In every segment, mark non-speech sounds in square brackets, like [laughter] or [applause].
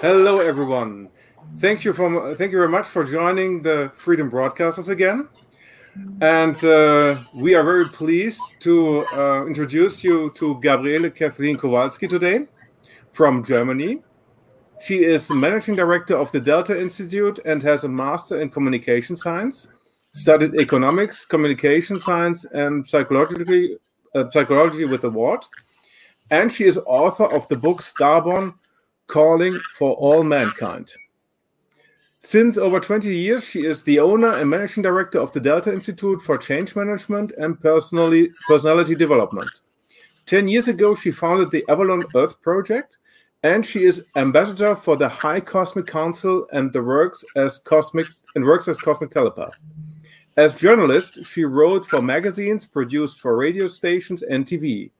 Hello, everyone. Thank you for thank you very much for joining the Freedom Broadcasters again. And uh, we are very pleased to uh, introduce you to Gabriele Kathlen Kowalski today from Germany. She is managing director of the Delta Institute and has a master in communication science. Studied economics, communication science, and psychology, uh, psychology with award. And she is author of the book Starborn Calling for All Mankind. Since over 20 years, she is the owner and managing director of the Delta Institute for Change Management and Personally, Personality Development. 10 years ago, she founded the Avalon Earth Project, and she is ambassador for the High Cosmic Council and the works as cosmic and works as cosmic telepath. As journalist, she wrote for magazines, produced for radio stations and TV.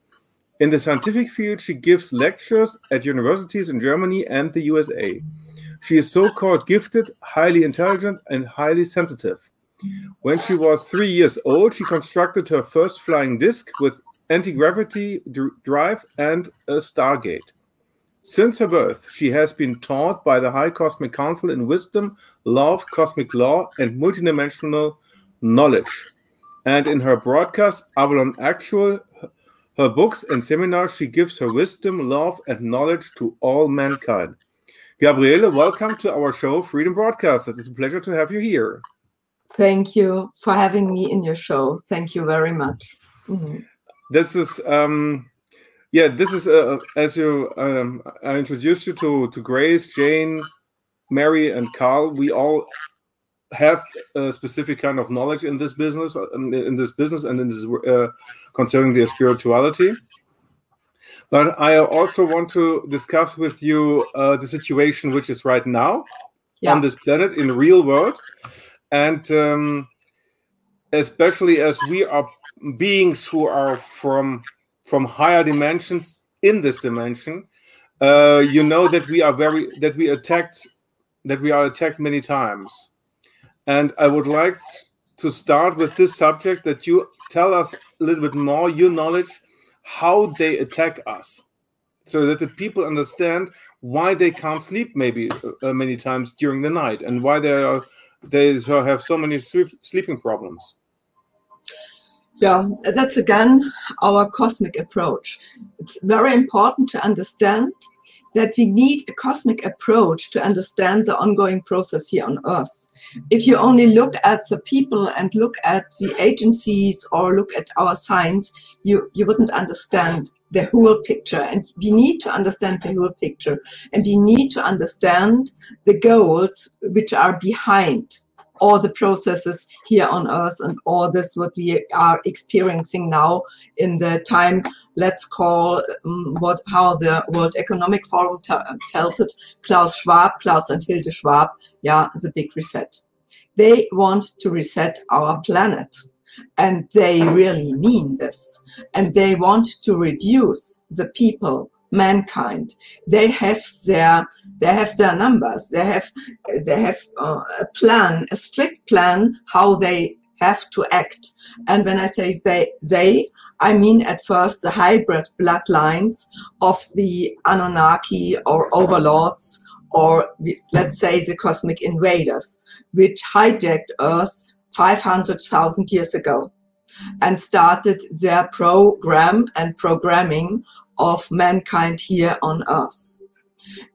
In the scientific field, she gives lectures at universities in Germany and the USA. She is so called gifted, highly intelligent, and highly sensitive. When she was three years old, she constructed her first flying disc with anti gravity drive and a stargate. Since her birth, she has been taught by the High Cosmic Council in wisdom, love, cosmic law, and multidimensional knowledge. And in her broadcast, Avalon Actual, her books and seminars, she gives her wisdom, love, and knowledge to all mankind. Gabriele, welcome to our show, Freedom Broadcasters. It's a pleasure to have you here. Thank you for having me in your show. Thank you very much. Mm-hmm. This is, um, yeah, this is uh, as you um, I introduced you to to Grace, Jane, Mary, and Carl. We all have a specific kind of knowledge in this business, uh, in this business, and in this uh, concerning their spirituality. But I also want to discuss with you uh, the situation which is right now yeah. on this planet in the real world, and um, especially as we are beings who are from from higher dimensions in this dimension. Uh, you know that we are very that we attacked that we are attacked many times and I would like to start with this subject that you tell us a little bit more your knowledge, how they attack us, so that the people understand why they can't sleep maybe uh, many times during the night and why they are they so have so many sleep, sleeping problems. Yeah, that's again our cosmic approach. It's very important to understand that we need a cosmic approach to understand the ongoing process here on Earth. If you only look at the people and look at the agencies or look at our science, you, you wouldn't understand the whole picture. And we need to understand the whole picture. And we need to understand the goals which are behind all the processes here on earth and all this what we are experiencing now in the time let's call um, what how the world economic forum tells it klaus schwab klaus and hilde schwab yeah the big reset. They want to reset our planet and they really mean this and they want to reduce the people mankind. They have their they have their numbers. They have they have uh, a plan a strict plan how they have to act. And when i say they they i mean at first the hybrid bloodlines of the anunnaki or overlords or let's say the cosmic invaders which hijacked earth 500000 years ago and started their program and programming of mankind here on earth.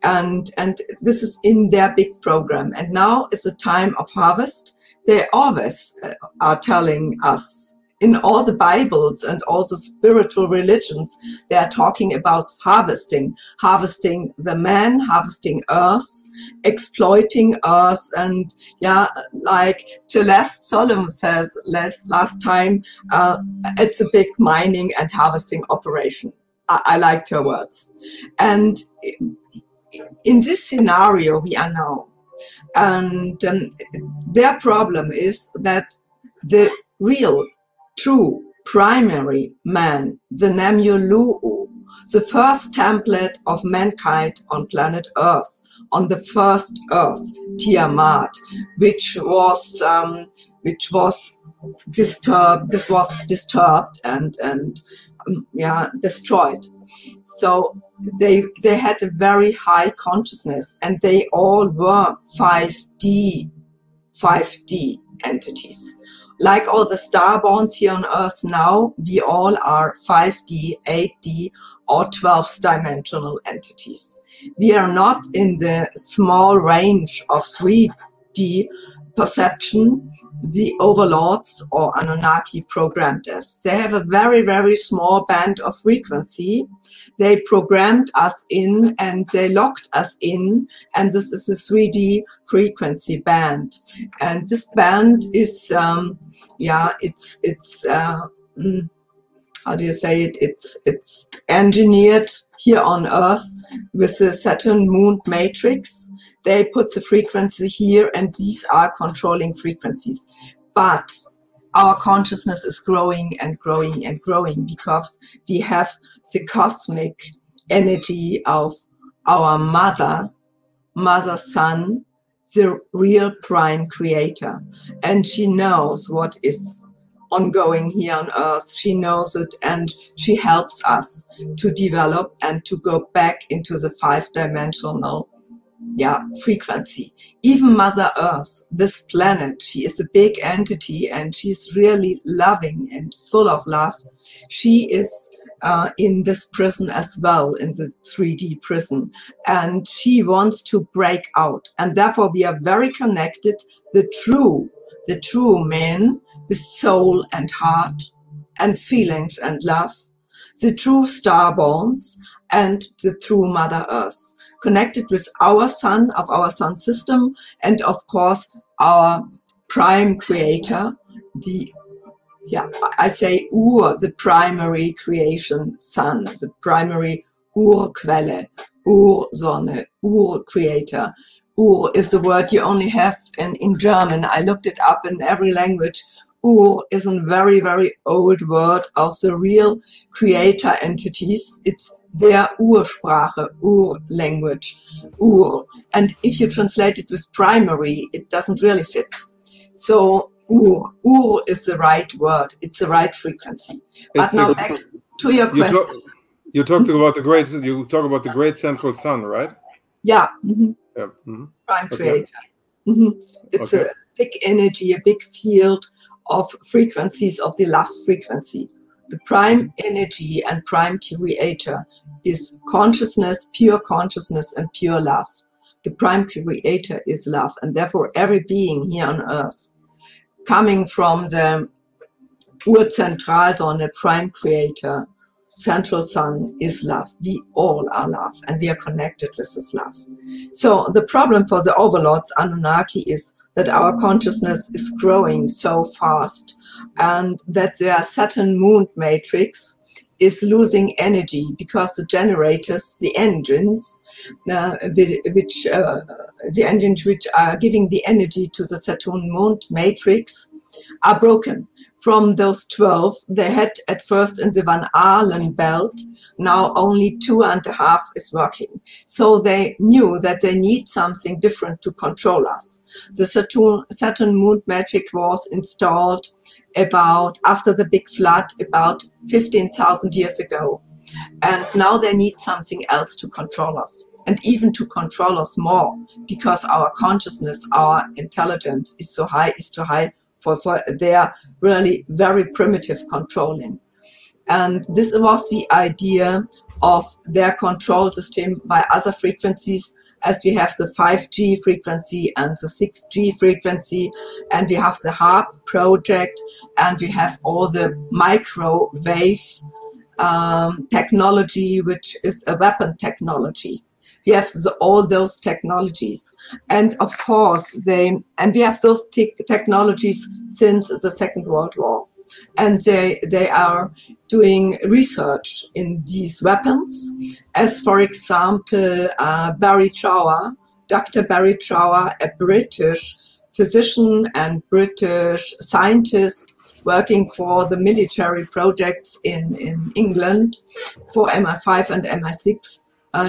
And and this is in their big program. And now is the time of harvest. They always uh, are telling us in all the bibles and all the spiritual religions they are talking about harvesting harvesting the man harvesting earth exploiting earth. And yeah like Celeste Solomon says last last time uh, it's a big mining and harvesting operation I, liked her words. And in this scenario we are now, and um, their problem is that the real, true, primary man, the Namyolu'u, the first template of mankind on planet Earth, on the first Earth, Tiamat, which was um, which was disturbed. This was disturbed and and Um, yeah, destroyed So they they had a very high consciousness, and they all were 5D 5D entities. Like all the starborns here on Earth now, we all are 5D, 8D, or 12 dimensional entities. We are not in the small range of 3D perception the overlords or Anunnaki programmed us. They have a very, very small band of frequency. They programmed us in and they locked us in, and this is a 3D frequency band. And this band is, um, yeah, it's, it's, uh, mm, how do you say it? It's, it's engineered here on Earth with the Saturn Moon matrix. They put the frequency here, and these are controlling frequencies. But our consciousness is growing and growing and growing because we have the cosmic energy of our mother, mother sun, the real prime creator. And she knows what is ongoing here on earth. She knows it and she helps us to develop and to go back into the five dimensional yeah, frequency. Even Mother Earth, this planet, she is a big entity and she's really loving and full of love. She is uh, in this prison as well, in the 3D prison. And she wants to break out. And therefore, we are very connected. The true, the true men with soul and heart and feelings and love, the true starborns and the true Mother Earth, connected with our sun of our sun system, and of course our prime creator, the yeah, I say Ur, the primary creation sun, the primary Urquelle, Ursonne, Ur creator. Ur is the word you only have in, in German. I looked it up in every language. Ur is a very, very old word of the real creator entities. It's their Ursprache, Ur language, Ur. And if you translate it with primary, it doesn't really fit. So Ur, Ur is the right word. It's the right frequency. But it's now a, back to your you question. Talk, you talked about the great. You talk about the great central sun, right? Yeah. Mm-hmm. yeah. Mm-hmm. Prime okay. creator. Mm-hmm. It's okay. a big energy, a big field of frequencies of the love frequency. The prime energy and prime creator is consciousness, pure consciousness, and pure love. The prime creator is love, and therefore every being here on earth, coming from the Urzentralsonne, the prime creator, central sun is love. We all are love, and we are connected with this love. So the problem for the overlords, Anunnaki, is that our consciousness is growing so fast and that their Saturn moon matrix is losing energy because the generators, the engines, uh, which uh, the engines which are giving the energy to the Saturn moon matrix are broken from those 12, they had at first in the Van Allen belt, now only two and a half is working. So they knew that they need something different to control us. The Saturn, Saturn moon matrix was installed about after the big flood, about 15,000 years ago. And now they need something else to control us and even to control us more because our consciousness, our intelligence is so high, is too high for so they are really very primitive controlling. And this was the idea of their control system by other frequencies as we have the 5G frequency and the 6G frequency, and we have the HAARP project, and we have all the microwave um, technology, which is a weapon technology we have the, all those technologies. And of course they and we have those te- technologies since the second world war. And they they are doing research in these weapons. As for example uh, barry trower dr barry trower a british physician and british scientist working for the military projects in, in England for MI5 and MI6 uh,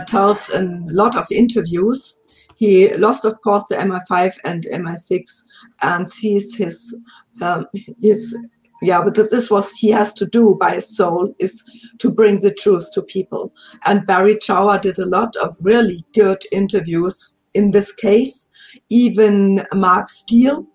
tells a lot of interviews. He lost, of course, the MI5 and MI6 and sees his um, his yeah, but this was he has to do by his soul is to bring the truth to people. And Barry Trower did a lot of really good interviews in this case. Even Mark Steele,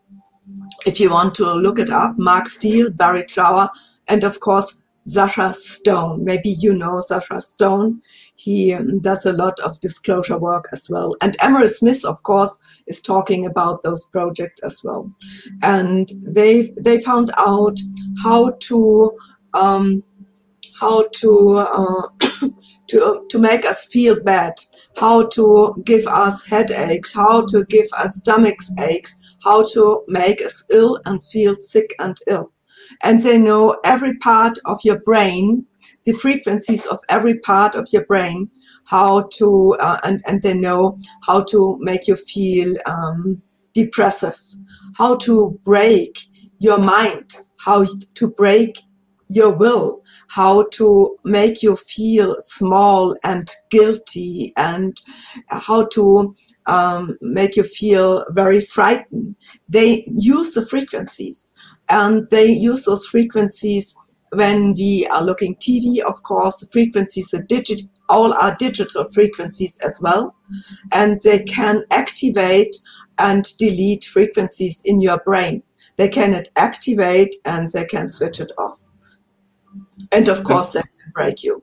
if you want to look it up, Mark Steele, Barry Trower, and of course Sacha Stone. Maybe you know Sacha Stone. He does a lot of disclosure work as well. And Emery Smith, of course, is talking about those projects as well. And they they found out how to um, how to uh, [coughs] to to make us feel bad, how to give us headaches, how to give us stomach aches, how to make us ill and feel sick and ill. And they know every part of your brain the frequencies of every part of your brain, how to, uh, and, and they know how to make you feel um, depressive, how to break your mind, how to break your will, how to make you feel small and guilty, and how to um, make you feel very frightened. They use the frequencies and they use those frequencies when we are looking TV, of course, the frequencies are digit, all are digital frequencies as well, and they can activate and delete frequencies in your brain. They can activate and they can switch it off. And of course, they can break you.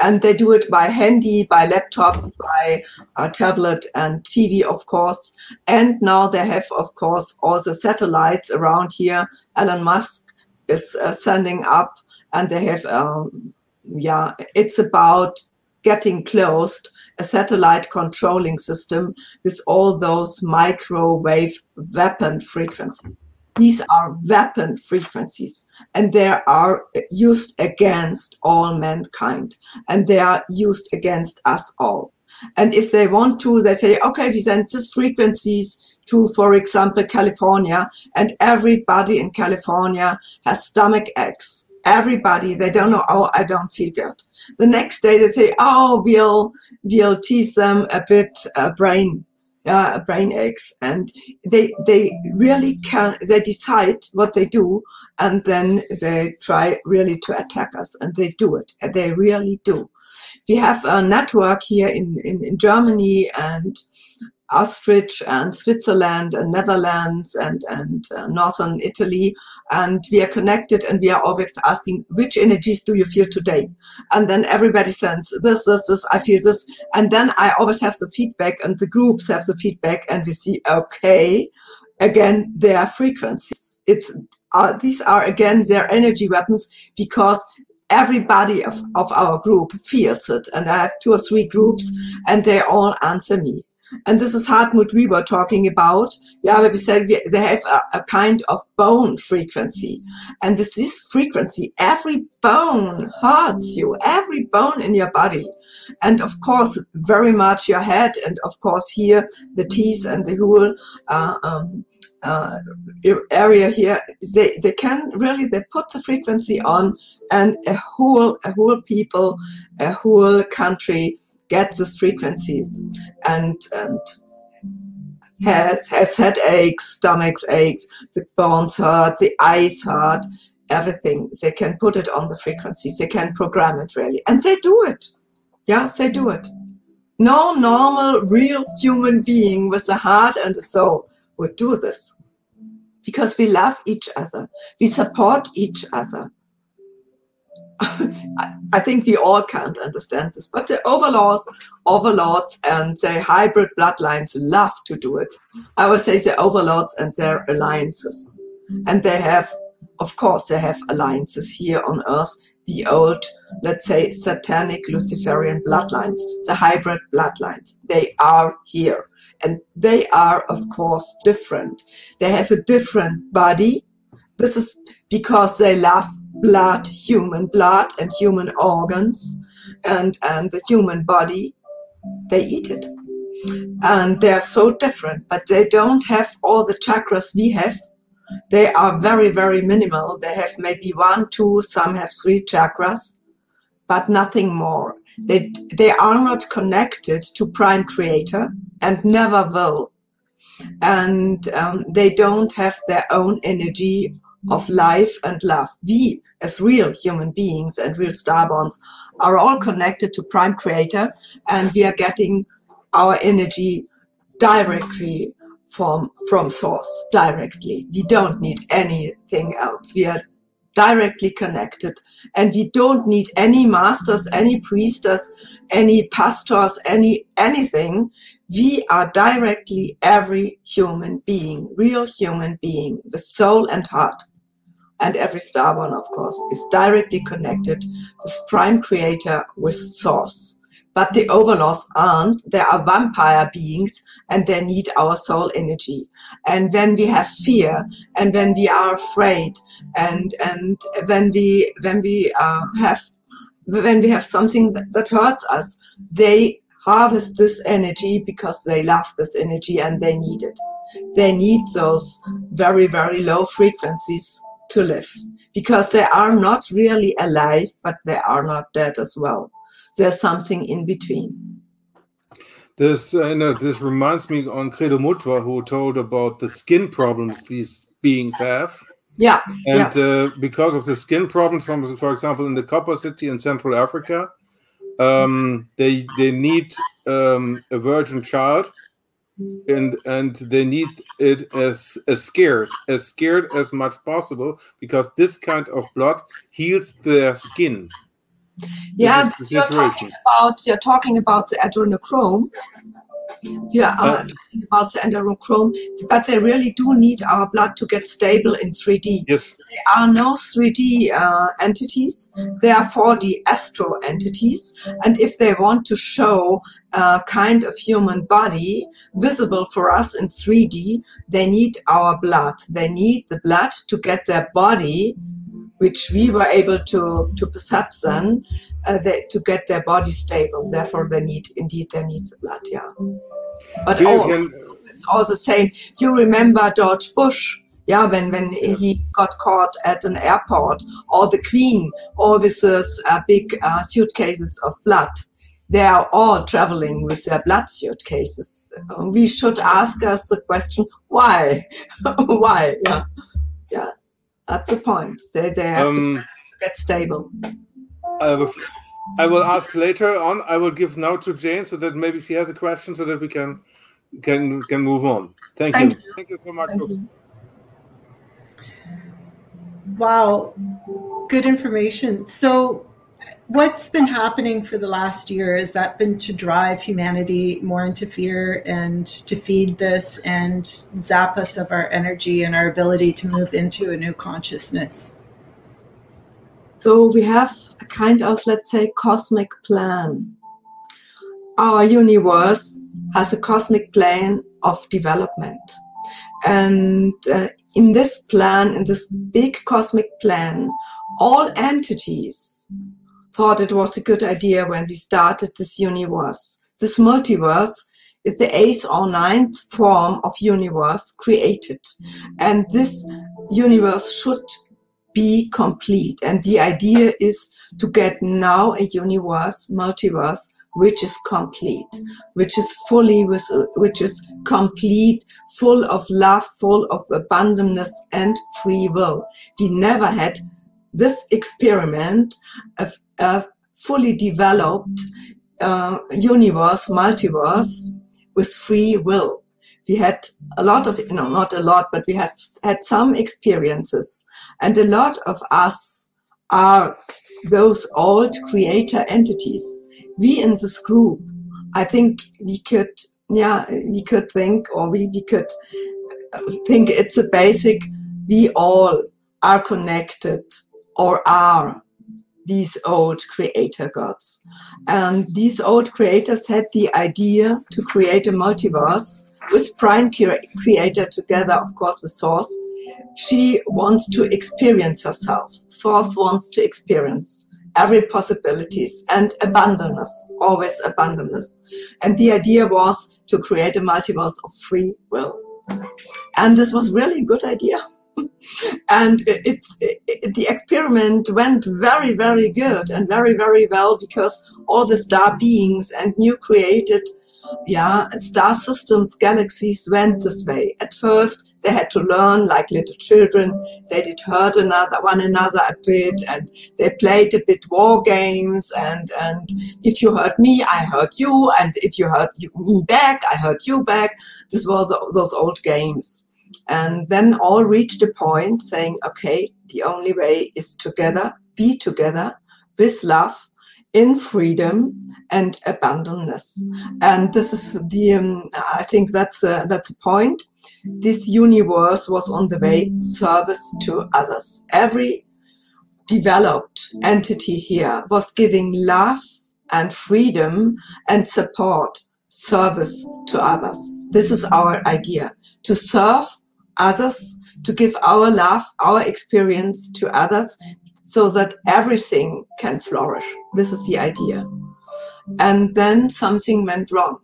And they do it by handy, by laptop, by a tablet and TV, of course. And now they have, of course, all the satellites around here. Elon Musk is uh, sending up and they have um, yeah it's about getting closed. A satellite controlling system with all those microwave weapon frequencies. These are weapon frequencies and they are used against all mankind and they are used against us all. And if they want to they say okay we send these frequencies to, for example, California, and everybody in California has stomach aches. Everybody, they don't know, oh, I don't feel good. The next day they say, oh, we'll, we'll tease them a bit uh, brain, uh, brain aches. And they, they really can, they decide what they do and then they try really to attack us and they do it. They really do. We have a network here in, in, in Germany and Austrich and Switzerland and Netherlands and, and uh, Northern Italy. And we are connected and we are always asking, which energies do you feel today? And then everybody sends this, this, this, I feel this. And then I always have the feedback and the groups have the feedback and we see, okay, again, their frequencies. It's, uh, these are again their energy weapons because everybody of, of our group feels it. And I have two or three groups and they all answer me. And this is Hartmut Weber talking about, yeah, we said we, they have a, a, kind of bone frequency. And with this frequency, every bone hurts you, every bone in your body. And of course, very much your head, and of course, here, the teeth and the whole uh, um, uh, area here, they, they can really, they put the frequency on, and a whole, a whole people, a whole country get these frequencies and and has, has headaches, stomach aches, the bones hurt, the eyes hurt, everything. They can put it on the frequencies. They can program it really. And they do it. Yeah, they do it. No normal, real human being with a heart and a soul would do this. Because we love each other. We support each other. I think we all can't understand this, but the overlords, overlords and the hybrid bloodlines love to do it. I would say the overlords and their alliances. And they have, of course, they have alliances here on earth, the old, let's say, satanic Luciferian bloodlines, the hybrid bloodlines. They are here. And they are, of course, different. They have a different body. This is because they love blood, human blood and human organs and, and the human body, they eat it. And they're so different, but they don't have all the chakras we have. They are very, very minimal. They have maybe one, two, some have three chakras, but nothing more. They, they are not connected to Prime Creator and never will. And um, they don't have their own energy of life and love. We, as real human beings and real starborns, are all connected to Prime Creator, and we are getting our energy directly from from source directly. We don't need anything else. We are directly connected and we don't need any masters any priestess any pastors any anything. We are directly every human being real human being the soul and heart and every starborn of course is directly connected with prime creator with source but the overlords aren't. They are vampire beings and they need our soul energy. And when we have fear and when we are afraid and, and when we, when we uh, have, when we have something that, that hurts us, they harvest this energy because they love this energy and they need it. They need those very, very low frequencies to live because they are not really alive, but they are not dead as well there's something in between. This, uh, know, this reminds me on Credo Mutwa, who told about the skin problems these beings have. Yeah. And yeah. Uh, because of the skin problems, from for example, in the Copper City in Central Africa, um, they they need um, a virgin child, and and they need it as as scared as scared as much possible because this kind of blood heals their skin yeah, you're talking about you're talking about the adrenochrome. You are uh, talking about the adrenochrome, but they really do need our blood to get stable in 3D. Yes. There are no 3D uh, entities. There are 4D astro entities, and if they want to show a kind of human body visible for us in 3D, they need our blood. They need the blood to get their body which we were able to, to percept then uh, they, to get their body stable. Therefore, they need, indeed, they need the blood, yeah. But all, can... it's all the same. You remember George Bush, yeah, when, when he got caught at an airport, or the Queen, all with these uh, big uh, suitcases of blood. They are all traveling with their blood suitcases. We should ask us the question, why? [laughs] why? Yeah. Yeah. That's the point. They, they have um, to, get stable. I will, I will ask later on. I will give now to Jane so that maybe she has a question so that we can can can move on. Thank, Thank you. you. Thank you so much. You. Wow, good information. So what's been happening for the last year? Has that been to drive humanity more into fear and to feed this and zap us of our energy and our ability to move into a new consciousness? So we have a kind of let's say cosmic plan. Our universe has a cosmic plan of development. And uh, in this plan in this big cosmic plan all entities thought it was a good idea when we started this universe. This multiverse is the eighth or ninth form of universe created. And this universe should be complete. And the idea is to get now a universe, multiverse, which is complete, which is fully with, which is complete, full of love, full of abundance and free will. We never had this experiment of a fully developed uh, universe, multiverse with free will. We had a lot of, you know, not a lot, but we have had some experiences. And a lot of us are those old creator entities. We in this group, I think we could, yeah, we could think, or we, we could think it's a basic, we all are connected or are these old creator gods. And these old creators had the idea to create a multiverse with Prime Creator together, of course, with Source. She wants to experience herself. Source wants to experience every possibilities and abundance, always abundance. And the idea was to create a multiverse of free will. And this was really a good idea [laughs] and it's it, the experiment went very very good and very very well because all the star beings and new created yeah, star systems, galaxies went this way. At first, they had to learn like little children. They did hurt another one another a bit, and they played a bit war games. And and if you hurt me, I hurt you, and if you hurt me back, I hurt you back. This was those old games. And then all reached a point saying, okay, the only way is together, be together with love in freedom and abundance. And this is the, um, I think that's a, that's a point. This universe was on the way service to others. Every developed entity here was giving love and freedom and support, service to others. This is our idea to serve others, to give our love, our experience to others so that everything can flourish. This is the idea. And then something went wrong.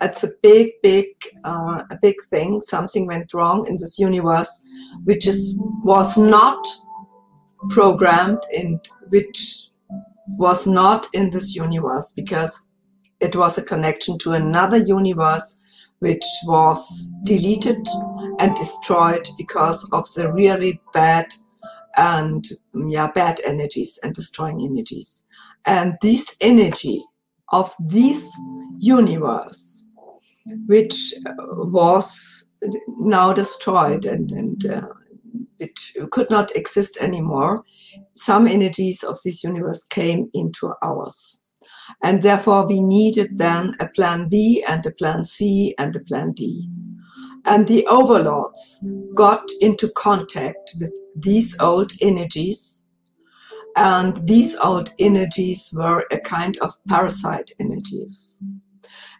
It's a big, big, uh, a big thing. Something went wrong in this universe, which is was not programmed and which was not in this universe because it was a connection to another universe which was deleted and destroyed because of the really bad and yeah bad energies and destroying energies. And this energy of this universe which uh, was now destroyed and, and uh, could not exist anymore some energies of this universe came into ours and therefore we needed then a plan b and a plan c and a plan d and the overlords got into contact with these old energies. And these old energies were a kind of parasite energies.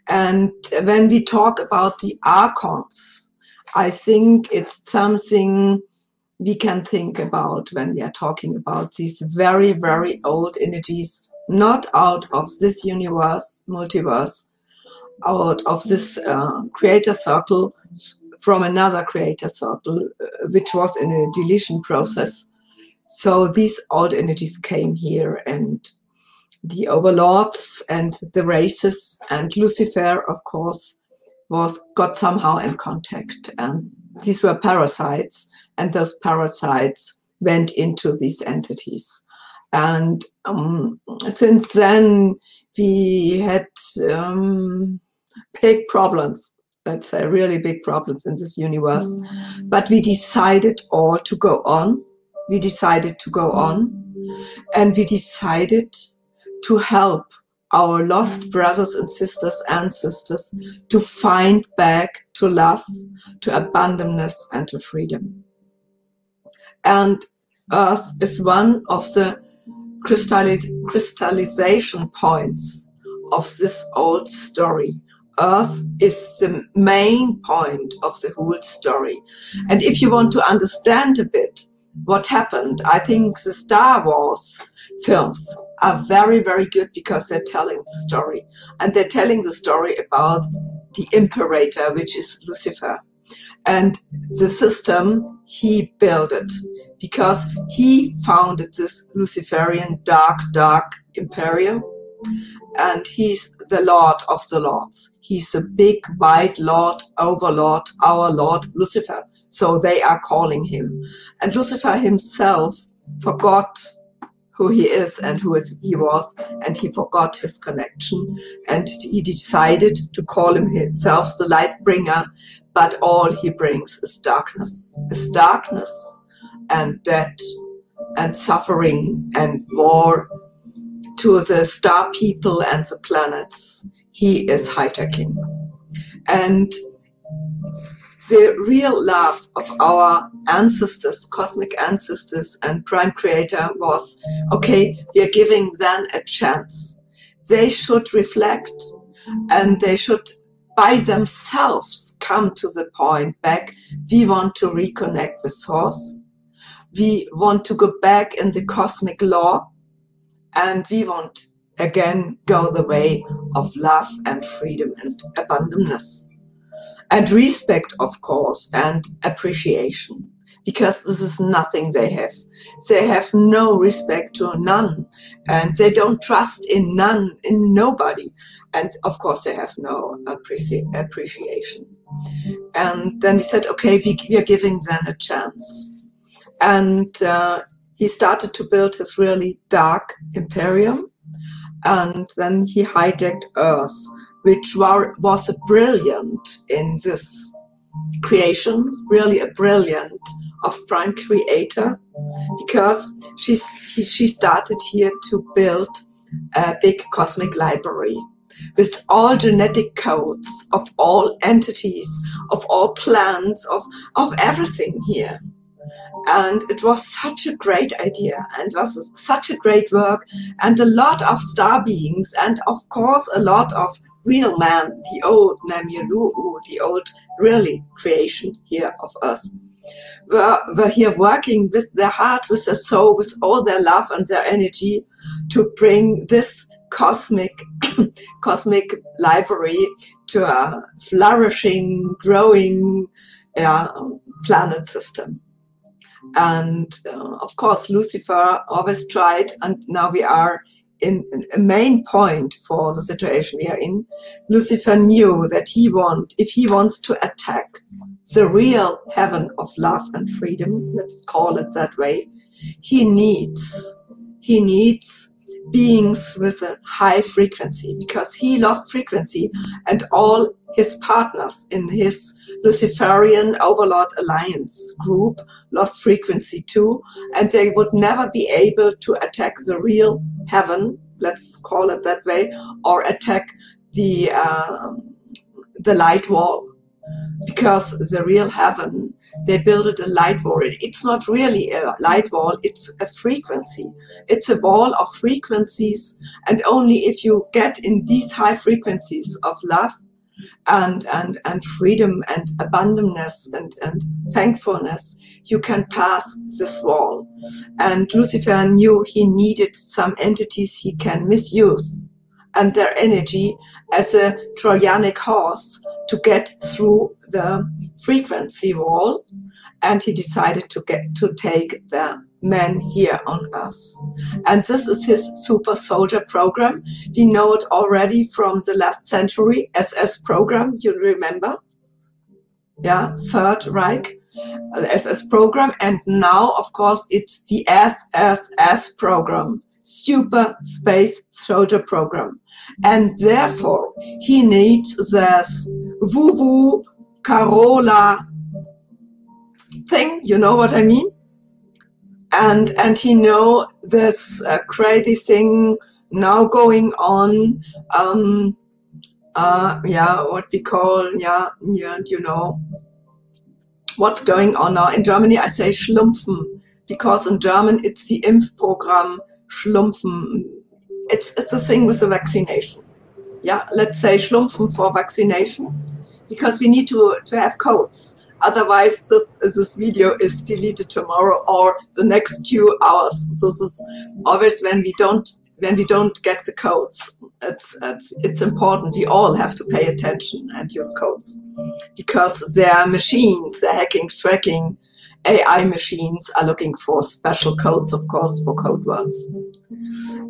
And when we talk about the archons, I think it's something we can think about when we are talking about these very, very old energies, not out of this universe, multiverse, out of this uh, creator circle, from another creator circle, uh, which was in a deletion process. So these old energies came here, and the overlords and the races and Lucifer, of course, was got somehow in contact, and these were parasites, and those parasites went into these entities. And um, since then, we had um, big problems. Let's say really big problems in this universe. Mm. but we decided all to go on. We decided to go on. And we decided to help our lost brothers and sisters ancestors to find back to love to abundance and to freedom. And earth is one of the crystallis- crystallization points of this old story Earth is the main point of the whole story. And if you want to understand a bit what happened, I think the Star Wars films are very, very good because they're telling the story. And they're telling the story about the Imperator, which is Lucifer. And the system, he built it because he founded this Luciferian dark, dark imperium. And he's the Lord of the Lords. He's a big white Lord, overlord, our Lord Lucifer. So they are calling him. And Lucifer himself forgot who he is and who he was, and he forgot his connection. And he decided to call himself the light bringer, but all he brings is darkness, is darkness and death and suffering and war to the star people and the planets he is hijacking. And the real love of our ancestors, cosmic ancestors, and Prime Creator was okay, we are giving them a chance. They should reflect and they should by themselves come to the point back. We want to reconnect with Source. We want to go back in the cosmic law and we want again go the way of love and freedom and abundance. And respect, of course, and appreciation. because this is nothing they have. They have no respect to none and they don't trust in none, in nobody. And of course, they have no appreci- appreciation. And then we said, okay, we, we are giving them a chance. And uh, he started to build his really dark imperium. And then he hijacked Earth, which war, was a brilliant in this creation, really a brilliant of prime creator because she, she started here to build a big cosmic library with all genetic codes of all entities, of all plants, of, of everything here. And it was such a great idea and was such a great work and a lot of star beings and of course a lot of real man, the old Namyulu, the old really creation here of us were, were here working with their heart, with their soul, with all their love and their energy to bring this cosmic [coughs] cosmic library to a flourishing, growing planet system. And uh, of course, Lucifer always tried, and now we are in, in, a main point for the situation we are in. Lucifer knew that he want, if he wants to attack the real heaven of love and freedom, let's call it that way, he needs, he needs beings with a high frequency because he lost frequency and all his partners in his Luciferian Overlord Alliance group lost frequency too, and they would never be able to attack the real heaven, let's call it that way, or attack the uh, the light wall. Because the real heaven they built a light wall. It's not really a light wall it's a frequency. It's a wall of frequencies and only if you get in these high frequencies of love and and and freedom and abundance and and thankfulness you can pass this wall. And lucifer knew he needed some entities he can misuse and their energy as a trojanic horse to get through the frequency wall. And he decided to get to take the men here on earth and this is his super soldier program we know it already from the last century ss program you remember yeah third reich uh, ss program and now of course it's the sss program super space soldier program and therefore he needs this woo woo Carola thing. You know what I mean? And and he know this uh, crazy thing now going on. Um, uh, yeah, what we call yeah, yeah, you know what's going on now in Germany. I say Schlumpfen because in German it's the Impfprogramm Schlumpfen. It's it's a thing with the vaccination. Yeah, let's say Schlumpfen for vaccination because we need to to have codes Otherwise, this video is deleted tomorrow or the next two hours. So this is always when we don't when we don't get the codes. It's, it's, it's important. We all have to pay attention and use codes because their machines, their hacking, tracking, AI machines are looking for special codes, of course, for code words.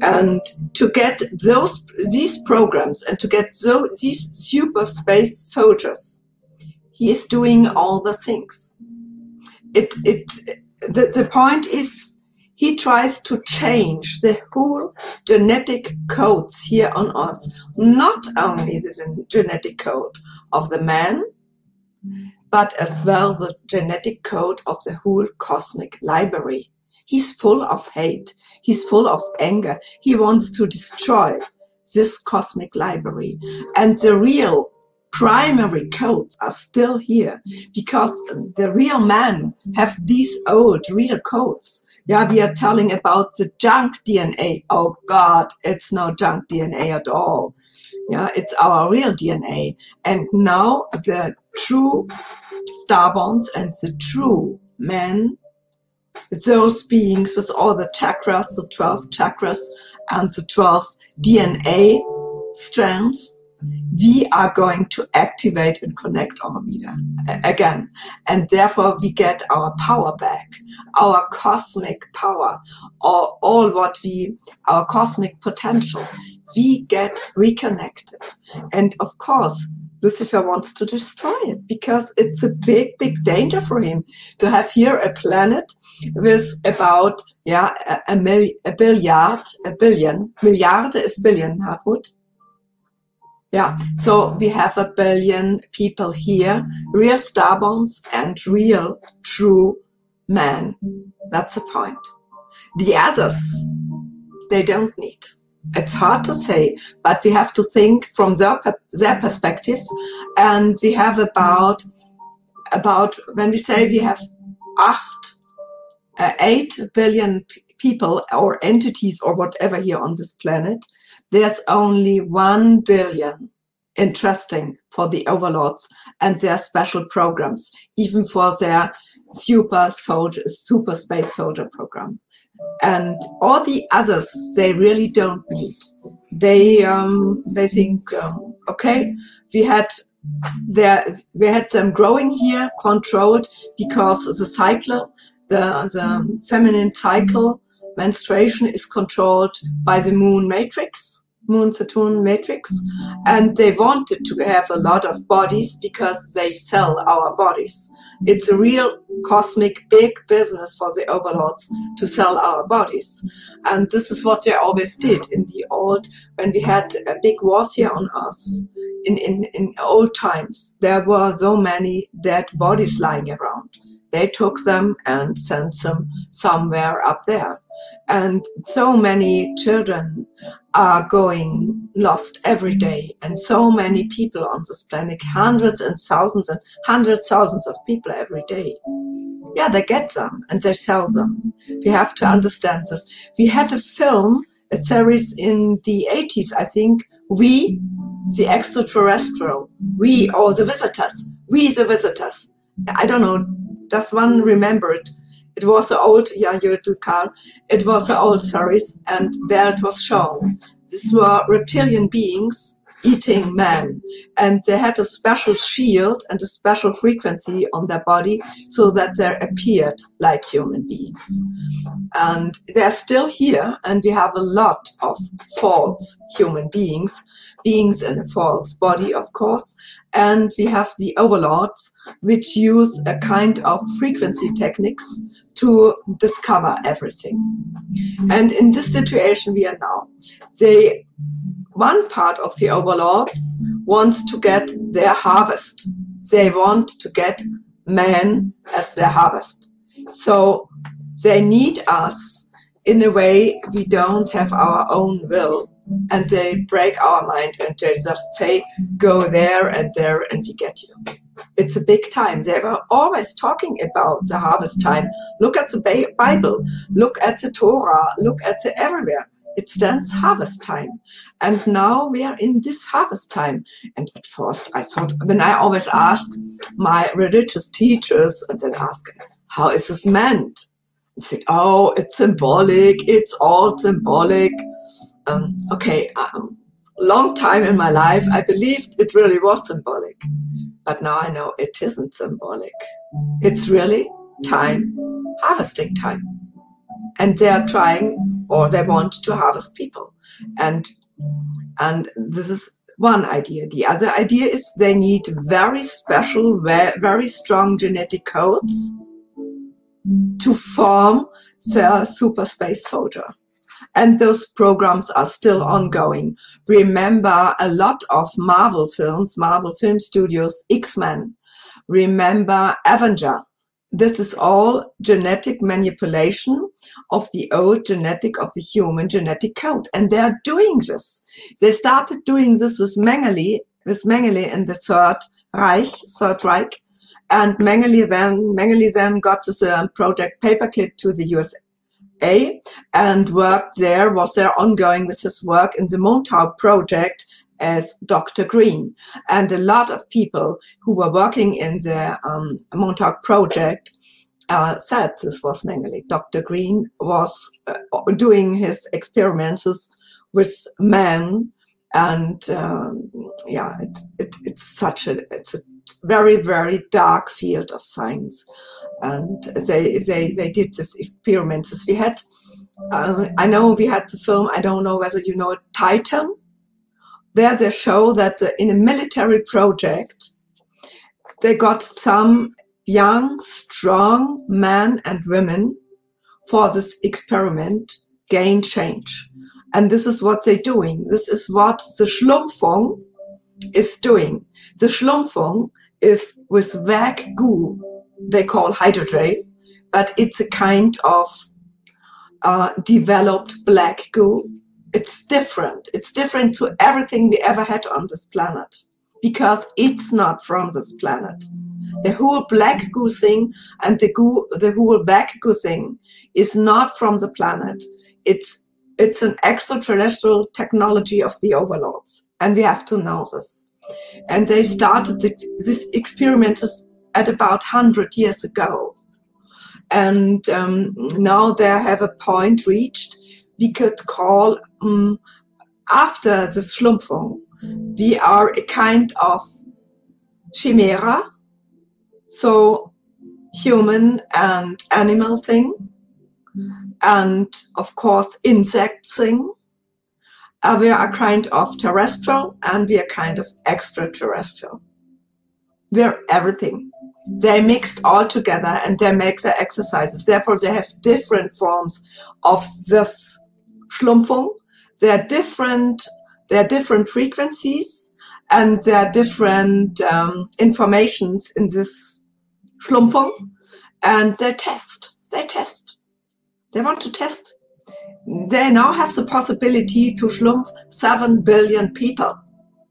And to get those these programs and to get those, these super space soldiers he is doing all the things. It, it, the, the point is he tries to change the whole genetic codes here on us, not only the genetic code of the man, but as well the genetic code of the whole cosmic library. He's full of hate. He's full of anger. He wants to destroy this cosmic library. And the real primary codes are still here because the real men have these old real codes. Yeah, we are telling about the junk DNA. Oh God, it's no junk DNA at all. Yeah, it's our real DNA. And now the true starborns and the true men, those beings with all the chakras, the 12 chakras and the 12 DNA strands, we are going to activate and connect our vida again. And therefore we get our power back, our cosmic power, or all what we, our cosmic potential. We get reconnected. And of course, Lucifer wants to destroy it because it's a big, big danger for him to have here a planet with about yeah a, a, mil, a billiard, a billion, milliarde is billion, Hartmut. Yeah, so we have a billion people here, real starborns and real true men. That's the point. The others, they don't need. It's hard to say, but we have to think from their, their perspective. And we have about, about when we say we have acht, uh, 8 billion people or entities or whatever here on this planet, there's only 1 billion interesting for the overlords and their special programs, even for their super soldier, super space soldier program. And all the others, they really don't need. They um, they think, um, okay, we had there we had them growing here, controlled because the cycle, the the feminine cycle, menstruation is controlled by the moon matrix Moon Saturn matrix, mm-hmm. and they wanted to have a lot of bodies because they sell our bodies. It's a real cosmic big business for the overlords to sell our bodies. And this is what they always did in the old, when we had a big wars here on Earth. In, in, in old times, there were so many dead bodies lying around. They took them and sent them somewhere up there. And so many children are going lost every day. And so many people on this planet hundreds and thousands and hundreds thousands of people every day. Yeah they get them and they sell them. We have to understand this. We had a film a series in the 80s i think. We the extraterrestrial we or the visitors we the visitors. I don't know does one remember it it was an old, do, Carl. It was an old series, and there it was shown. These were reptilian beings eating men, and they had a special shield and a special frequency on their body so that they appeared like human beings. And they're still here, and we have a lot of false human beings, beings in a false body, of course, and we have the overlords, which use a kind of frequency techniques to discover everything. And in this situation we are now, they one part of the overlords wants to get their harvest. They want to get man as their harvest. So they need us in a way we don't have our own will and they break our mind and they just say, go there and there and we get you it's a big time. They were always talking about the harvest time. Look at the Bible, look at the Torah, look at the everywhere. It stands harvest time. And now we are in this harvest time. And at first I thought, when I always asked my religious teachers and then ask, how is this meant? And said, oh, it's symbolic. It's all symbolic. Um, okay, um, long time in my life, I believed it really was symbolic. But now I know it isn't symbolic. It's really time, harvesting time. And they are trying or they want to harvest people. And and this is one idea. The other idea is they need very special, very strong genetic codes to form the super space soldier and those programs are still mm-hmm. ongoing. Remember a lot of Marvel films, Marvel Film Studios, X-Men. Remember Avenger. This is all genetic manipulation of the old genetic of the human genetic code. And they are doing this. They started doing this with Mengele, with Mengele in the Third Reich, Third Reich. And Mengele then, Mengele then got with a project Paperclip to the USA a and worked there, was there ongoing with his work in the Montauk project as Dr. Green. And a lot of people who were working in the um, Montauk project uh, said this was Mengele. Dr. Green was uh, doing his experiments with men and um, yeah, it, it, it's such a it's a very very dark field of science, and they they they did this experiments. As we had, uh, I know we had the film. I don't know whether you know it, Titan. There they show that in a military project, they got some young, strong men and women for this experiment gain change. And this is what they're doing. This is what the Schlumpfung is doing. The Schlumpfung is with vac goo, they call hydrate, but it's a kind of uh, developed black goo. It's different. It's different to everything we ever had on this planet because it's not from this planet. The whole black goo thing and the goo, the whole black goo thing is not from the planet. It's it's an extraterrestrial technology of the overlords, and we have to know this. And they started this experiments at about 100 years ago. And um, now they have a point reached we could call um, after the Schlumpfung, we are a kind of chimera, so human and animal thing and of course insect thing. Uh, we are a kind of terrestrial and we are kind of extraterrestrial. We're everything. They mixed all together and they make their exercises. Therefore, they have different forms of this Schlumpfung. They are different. There are different frequencies and there are different um, informations in this Schlumpfung, and they test. They test. They want to test. They now have the possibility to schlumpf 7 billion people.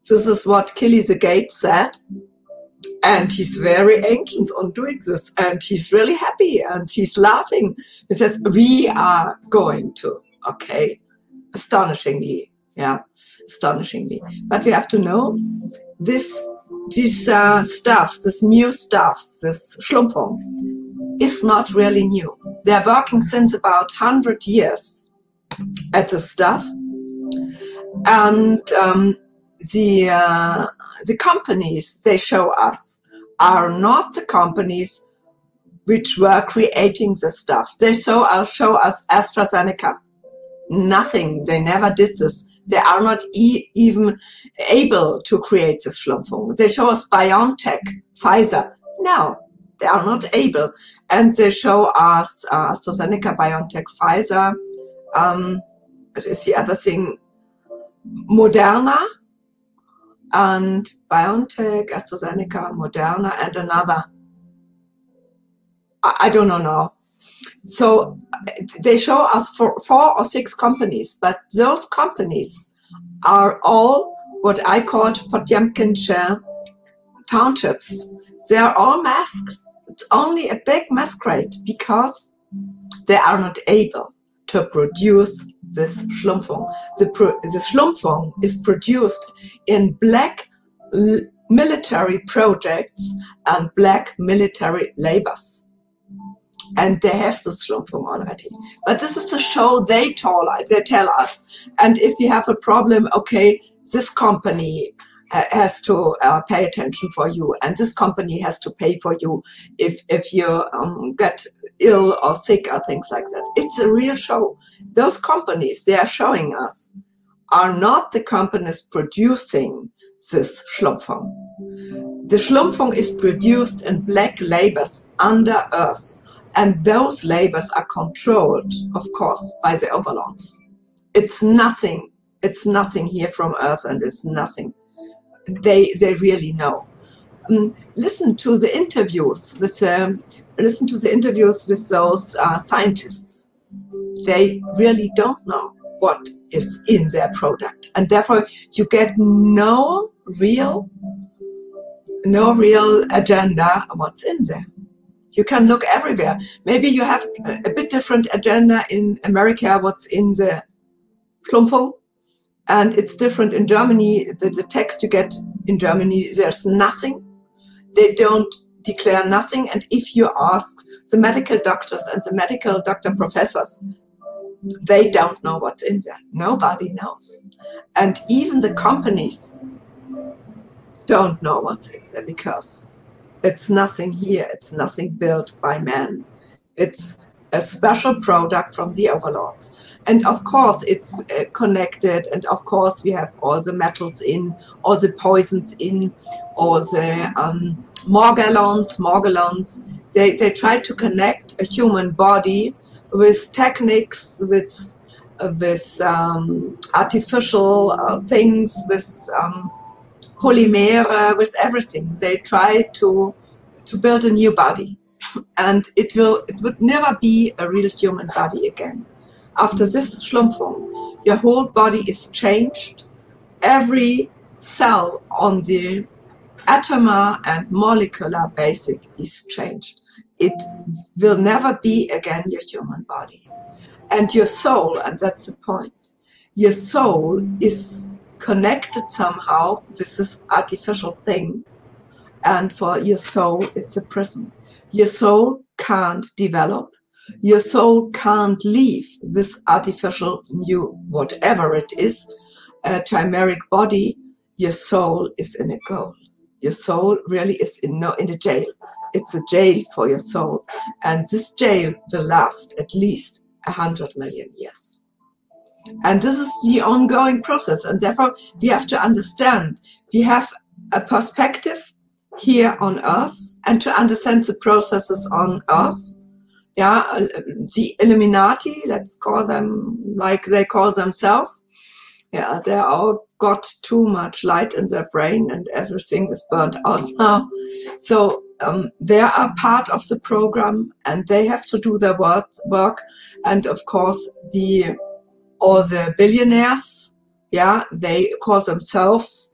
This is what Killy the Gate said. And he's very anxious on doing this. And he's really happy and he's laughing. He says, We are going to. Okay. Astonishingly. Yeah. Astonishingly. But we have to know this this uh, stuff, this new stuff, this Schlumpfung, is not really new. They're working since about 100 years at the stuff. And um, the, uh, the companies they show us are not the companies which were creating the stuff. They show us, show us AstraZeneca. Nothing. They never did this. They are not e even able to create this Schlumpfung. They show us BioNTech, Pfizer. No, they are not able. And they show us uh, AstraZeneca, BioNTech, Pfizer. Um, what is the other thing? Moderna and BioNTech, AstraZeneca, Moderna, and another. I, I don't know now. So they show us for four or six companies, but those companies are all what I called Potemkinshire townships. They are all masked it's only a big masquerade because they are not able to produce this Schlumpfung. The, pro- the Schlumpfung is produced in black l- military projects and black military labors. And they have the Schlumpfung already. But this is to show they tell, they tell us. And if you have a problem, okay, this company has to uh, pay attention for you and this company has to pay for you if if you um, get ill or sick or things like that. It's a real show. Those companies they are showing us are not the companies producing this schlumpfung. The schlumpfung is produced in black labors under earth and those labors are controlled of course by the overlords. It's nothing it's nothing here from earth and it's nothing. They they really know. Um, listen to the interviews with um, listen to the interviews with those uh, scientists. They really don't know what is in their product, and therefore you get no real no real agenda what's in there. You can look everywhere. Maybe you have a, bit different agenda in America. What's in the Schlumpfung and it's different in Germany. The, the text you get in Germany, there's nothing. They don't declare nothing. And if you ask the medical doctors and the medical doctor professors, they don't know what's in there. Nobody knows. And even the companies, don't know what's in there because it's nothing here. It's nothing built by man. It's a special product from the overlords. And of course, it's uh, connected. And of course, we have all the metals in, all the poisons in, all the um, morgellons, morgellons. They, they try to connect a human body with techniques, with uh, with um, artificial uh, things, with um, polymere, with everything. They try to to build a new body, [laughs] and it will it would never be a real human body again. After this schlumpfung, your whole body is changed. Every cell on the atomic and molecular basic is changed. It will never be again your human body. And your soul, and that's the point, your soul is connected somehow with this artificial thing. And for your soul, it's a prison. Your soul can't develop. Your soul can't leave this artificial new, whatever it is, a chimeric body. Your soul is in a goal. Your soul really is in no in a jail. It's a jail for your soul, and this jail will last at least a hundred million years. And this is the ongoing process, and therefore we have to understand we have a perspective here on Earth, and to understand the processes on Earth. Yeah, uh, the Illuminati, let's call them like they call themselves. Yeah, they all got too much light in their brain, and everything is burnt out now. So um, they are part of the program and they have to do their work, work. And of course, the all the billionaires, yeah, they call themselves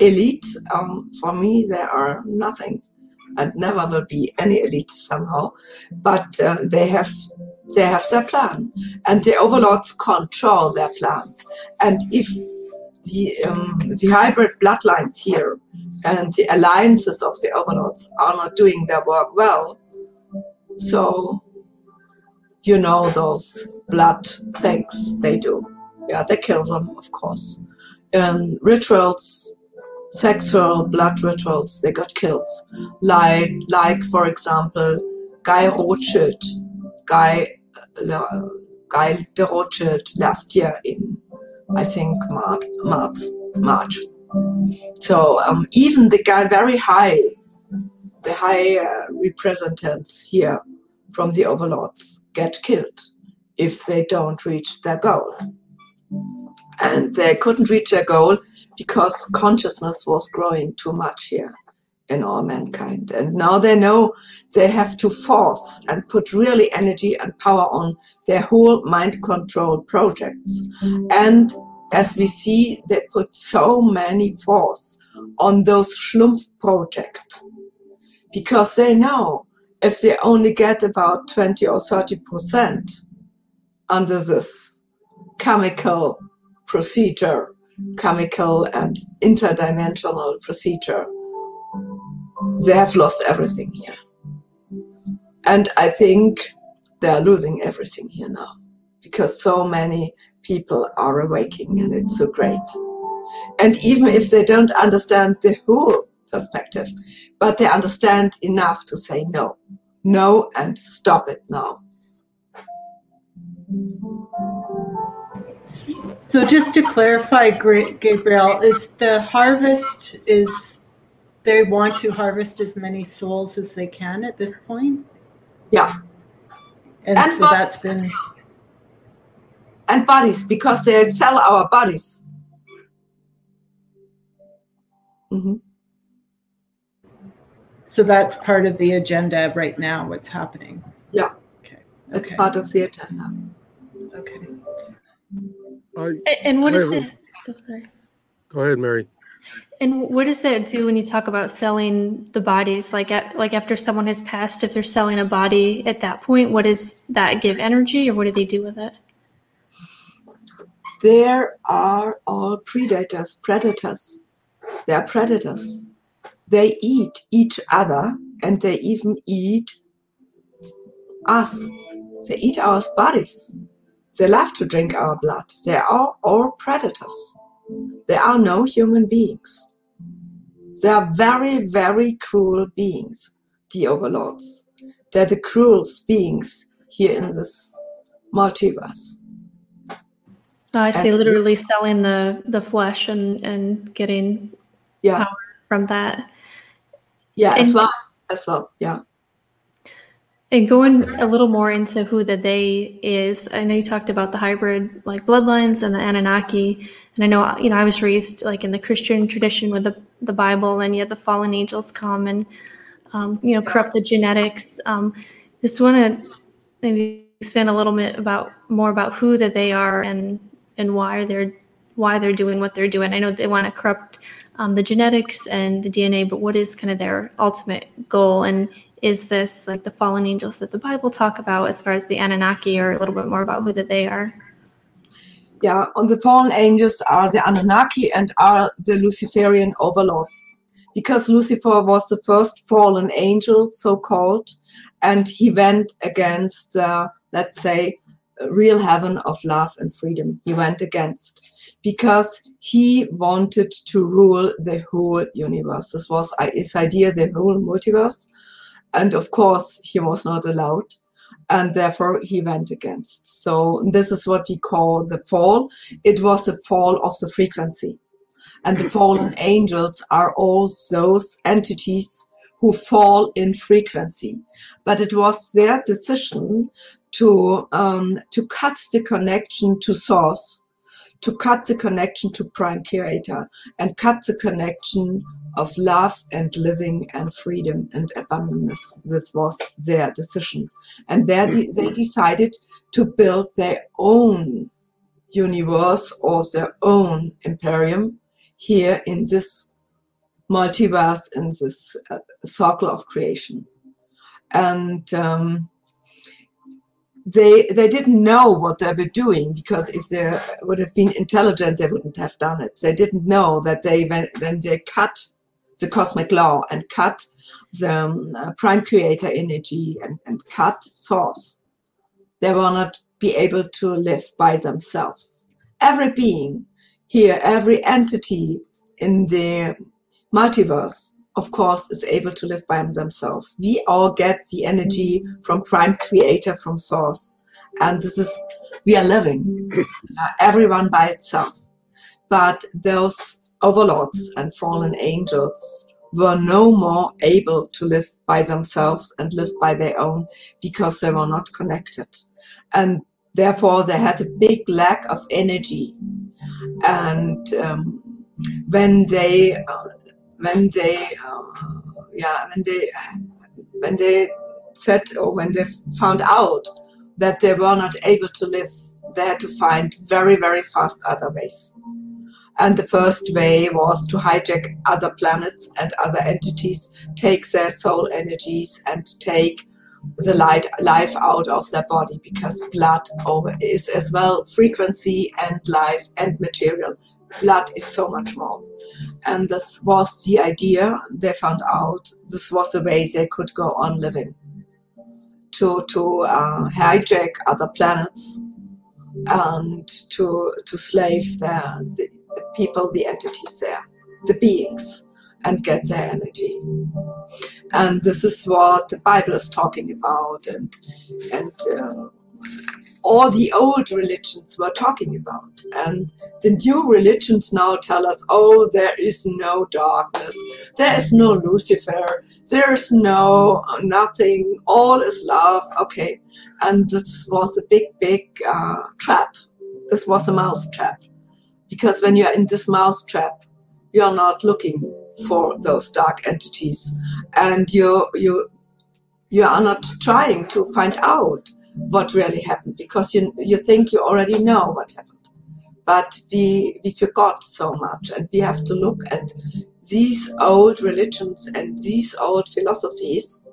elite. Um, for me, they are nothing and never will be any elite somehow. But uh, they have they have their plan, and the overlords control their plans. And if the um, the hybrid bloodlines here and the alliances of the overlords are not doing their work well. So, you know, those blood things they do. Yeah, they kill them, of course. And rituals, sexual blood rituals, they got killed. Like, like for example, Guy Rothschild, Guy, uh, Guy de Rothschild last year in, I think, March. March. March so um, even the guy very high, the high uh, representatives here from the overlords get killed if they don't reach their goal. And they couldn't reach their goal because consciousness was growing too much here in all mankind. And now they know they have to force and put really energy and power on their whole mind control projects. And as we see, they put so many force on those Schlumpf project because they know if they only get about 20 or 30 percent under this chemical procedure, chemical and interdimensional procedure, they have lost everything here. And I think they are losing everything here now because so many people are awaking and it's so great. And even if they don't understand the whole perspective, but they understand enough to say no, no, and stop it now. So just to clarify, Gabriel, it's the harvest is they want to harvest as many souls as they can at this point. Yeah, and, and so that's been and bodies because they sell our bodies. Mm-hmm. So that's part of the agenda right now, what's happening. Yeah. Okay. It's okay. part of the agenda. Okay. I, and what I is it? Oh, sorry. Go ahead, Mary. And what does that do when you talk about selling the bodies? Like, at, like after someone has passed, if they're selling a body at that point, what does that give energy, or what do they do with it? there are all predators, predators. They are predators. They eat each other and they even eat us. They eat our bodies. They love to drink our blood. They are all predators. There are no human beings. They are very, very cruel beings, the overlords. They're the cruelest beings here in this multiverse. Oh, I see. And- Literally selling the the flesh and and getting Yeah, Power. from that. yeah, as well, as well, yeah. And going a little more into who the they is, I know you talked about the hybrid like bloodlines and the Anunnaki, and I know you know I was raised like in the Christian tradition with the the Bible, and yet the fallen angels come and um, you know corrupt the genetics. Um, just want to maybe expand a little bit about more about who that they are and and why they're why they're doing what they're doing. I know they want to corrupt um, the genetics and the DNA, but what is kind of their ultimate goal? And is this like the fallen angels that the Bible talk about as far as the Anunnaki, or a little bit more about who that they are? Yeah, and the fallen angels are the Anunnaki and are the Luciferian overlords. Because Lucifer was the first fallen angel, so called, and he went against, uh, let's say, real heaven of love and freedom. He went against because he wanted to rule the whole universe. This was uh, his idea, the whole multiverse. And of course, he was not allowed and therefore he went against. So this is what we call the fall. It was a fall of the frequency. And the fallen [clears throat] angels are all those entities who fall in frequency. But it was their decision to um, to cut the connection to source, to cut the connection to prime creator, and cut the connection of love and living and freedom and abundance. This was their decision. And there de- they decided to build their own universe or their own imperium here in this multiverse, in this uh, circle of creation. And um, they they didn't know what they were doing because if they would have been intelligent, they wouldn't have done it. They didn't know that they then they cut the cosmic law and cut the um, uh, prime creator energy and, and cut source. They will not be able to live by themselves. Every being here, every entity in the multiverse, of course, is able to live by themselves. We all get the energy from prime creator, from source. And this is, we are living, [coughs] uh, everyone by itself. But those overlords and fallen angels were no more able to live by themselves and live by their own because they were not connected. And therefore, they had a big lack of energy. And um, when they, uh, when they, uh, yeah, when they, when they said or when they found out that they were not able to live, they had to find very, very fast other ways. And the first way was to hijack other planets and other entities, take their soul energies and take the light life out of their body because blood is as well frequency and life and material. Blood is so much more. And this was the idea. They found out this was the way they could go on living. To to uh, hijack other planets and to to slave their the, the people, the entities there, the beings, and get their energy. And this is what the Bible is talking about, and and uh, all the old religions were talking about. And the new religions now tell us, oh, there is no darkness, there is no Lucifer, there is no nothing, all is love. Okay, and this was a big, big uh, trap. This was a mouse trap because when you're in this mouse trap you're not looking for those dark entities and you you you are not trying to find out what really happened because you you think you already know what happened. But we we forgot so much and we have to look at these old religions and these old philosophies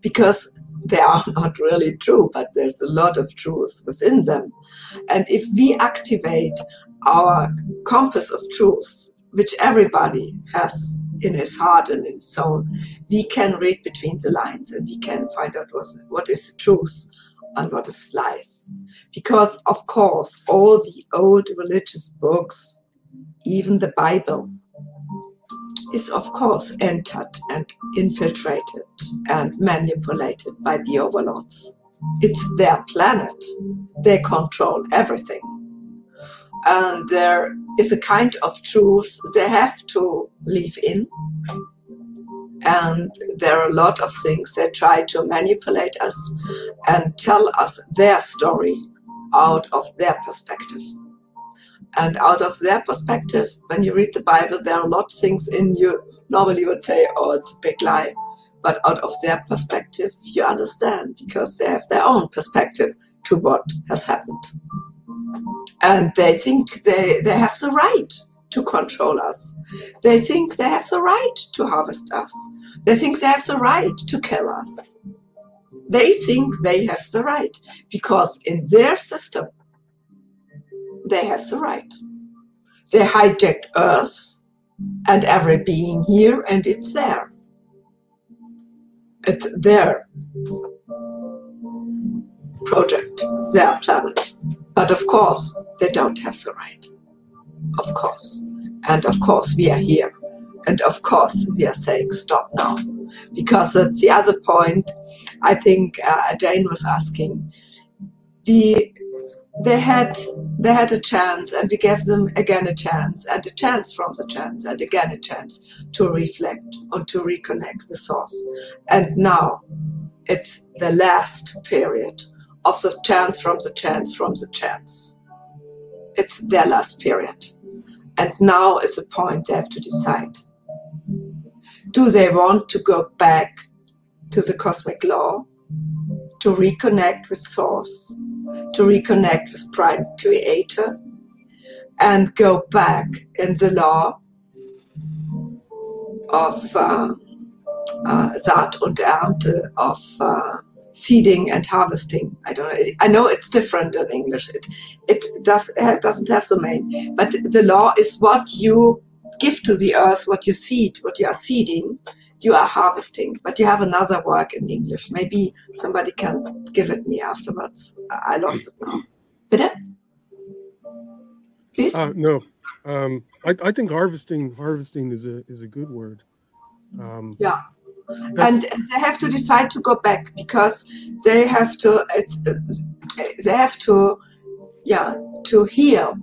because they are [laughs] not really true but there's a lot of truth within them. And if we activate our compass of truth, which everybody has in his heart and in his soul, we can read between the lines and we can find out what, what is the truth and what is lies. Because, of course, all the old religious books, even the Bible, is, of course, entered and infiltrated and manipulated by the overlords. It's their planet. They control everything. And there is a kind of truth they have to live in. And there are a lot of things they try to manipulate us and tell us their story out of their perspective. And out of their perspective, when you read the Bible, there are a lot of things in you normally would say, oh, it's a big lie. But out of their perspective, you understand because they have their own perspective to what has happened. And they think they, they have the right to control us. They think they have the right to harvest us. They think they have the right to kill us. They think they have the right because in their system, they have the right. They hijacked Earth and every being here, and it's there. It's their project, their planet. But of course, they don't have the right. Of course. And of course, we are here. And of course, we are saying stop now. Because that's the other point I think uh, Jane was asking. We they had they had a chance and we gave them again a chance and a chance from the chance and again a chance to reflect and to reconnect with source and now it's the last period of the chance from the chance from the chance it's their last period and now is a point they have to decide do they want to go back to the cosmic law to reconnect with source to reconnect with prime creator and go back in the law of uh, uh, Saat und Ernte, of uh, seeding and harvesting. I don't know. I know it's different in English. It it does it doesn't have the main, but the law is what you give to the earth, what you seed, what you are seeding, you are harvesting. But you have another word in English. Maybe somebody can give it me afterwards. I lost it now. Bitte? Please? Uh, no, um, I, I think harvesting harvesting is a is a good word. Um, yeah. And, and they have to decide to go back because they have to it's, they have to yeah to heal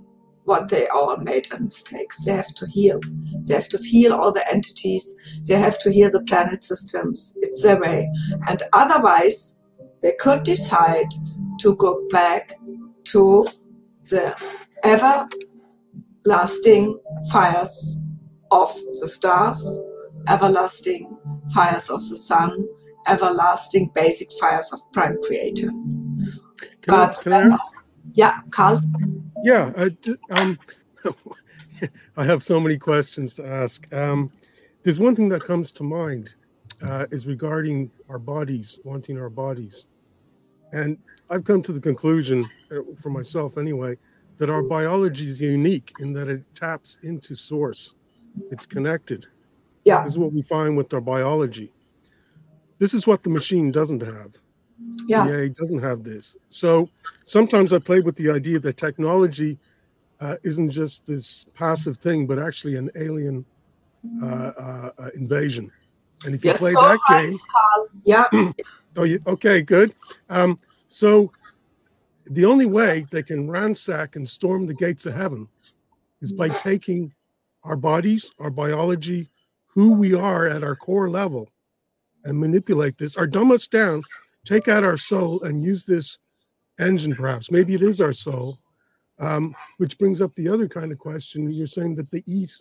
what they all made a mistakes. They have to heal. They have to heal all the entities. They have to heal the planet systems. It's their way. And otherwise, they could decide to go back to the everlasting fires of the stars, everlasting fires of the sun, everlasting basic fires of Prime Creator. Can but I, I uh, yeah, Carl. Yeah, I, um, [laughs] I have so many questions to ask. Um, there's one thing that comes to mind uh, is regarding our bodies, wanting our bodies, and I've come to the conclusion, uh, for myself anyway, that our biology is unique in that it taps into source. It's connected. Yeah. This is what we find with our biology. This is what the machine doesn't have. Yeah. EA doesn't have this. So sometimes I play with the idea that technology uh, isn't just this passive thing, but actually an alien uh, uh, uh invasion. And if you play so that right, game, Carl. yeah. [clears throat] oh, you, okay, good. Um, so the only way they can ransack and storm the gates of heaven is by taking our bodies, our biology, who we are at our core level, and manipulate this or dumb us down take out our soul and use this engine, perhaps. Maybe it is our soul, um, which brings up the other kind of question. You're saying that they eat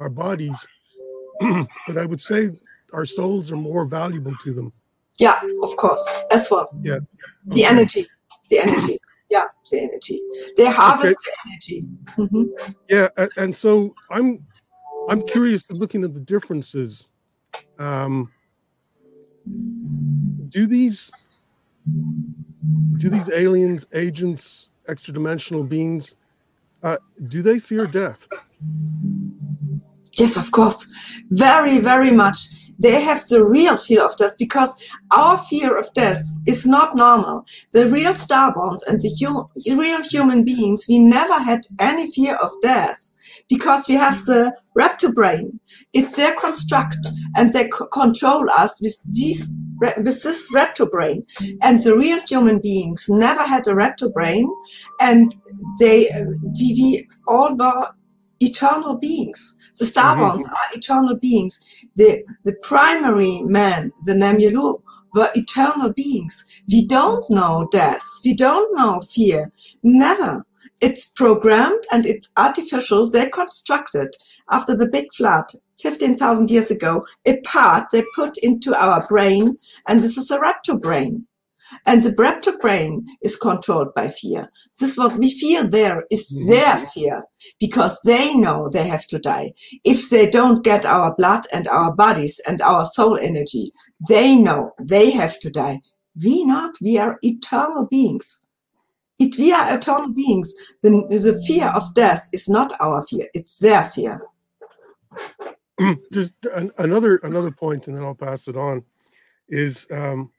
our bodies, [clears throat] but I would say our souls are more valuable to them. Yeah, of course, as well. Yeah. The energy, the energy. Yeah, the energy. They harvest the energy. Mhm. Yeah, and, and so I'm I'm curious looking at the differences. Um, do these do these aliens, agents, extra dimensional beings, uh, do they fear death? Yes, of course. Very, very much. they have the real fear of death because our fear of death is not normal. The real starborns and the hu- real human beings, we never had any fear of death because we have the raptor brain. It's their construct and they c- control us with these with this raptor brain. And the real human beings never had a raptor brain and they we, we all were eternal beings. The starborns mm-hmm. are eternal beings. The the primary man, the Namyalu, were eternal beings. We don't know death. We don't know fear. Never. It's programmed and it's artificial. They constructed after the big flood 15,000 years ago a part they put into our brain, and this is a raptor brain. And the raptor brain is controlled by fear. This what we fear there is mm-hmm. their fear because they know they have to die. If they don't get our blood and our bodies and our soul energy, they know they have to die. We not. We are eternal beings. If we are eternal beings, then the fear of death is not our fear; it's their fear. [clears throat] Just an, another another point, and then I'll pass it on. Is um,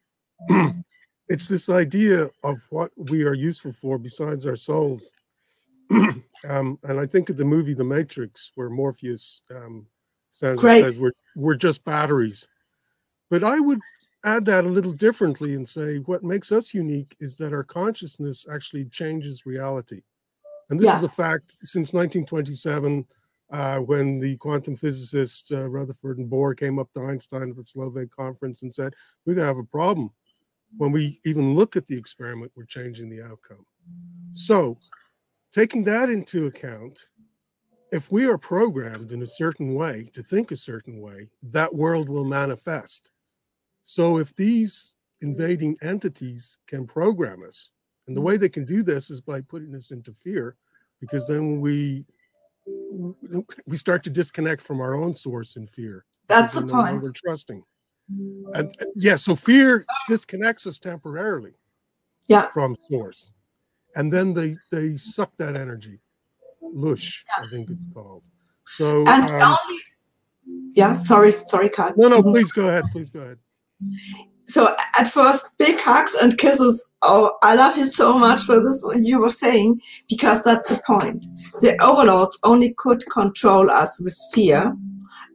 [clears throat] it's this idea of what we are useful for besides ourselves. [clears throat] um, and I think of the movie The Matrix, where Morpheus um, says, says we're we're just batteries. But I would add that a little differently and say what makes us unique is that our consciousness actually changes reality. And this yeah. is a fact since 1927, uh, when the quantum physicists uh, Rutherford and Bohr came up to Einstein at the Solvay conference and said, We're going to have a problem when we even look at the experiment, we're changing the outcome. So, taking that into account, if we are programmed in a certain way to think a certain way, that world will manifest. So, if these invading entities can program us, and the way they can do this is by putting us into fear, because then we we start to disconnect from our own source in fear. That's the point. We're trusting. And yeah, so fear disconnects us temporarily yeah. from source. And then they they suck that energy. Loosh, yeah. I think it's called. So and um, only yeah, sorry, sorry, Carl. No, no, please go ahead. Please go ahead. So at first, big hugs and kisses. Oh, I love you so much for this what you were saying because that's the point. The overlords only could control us with fear,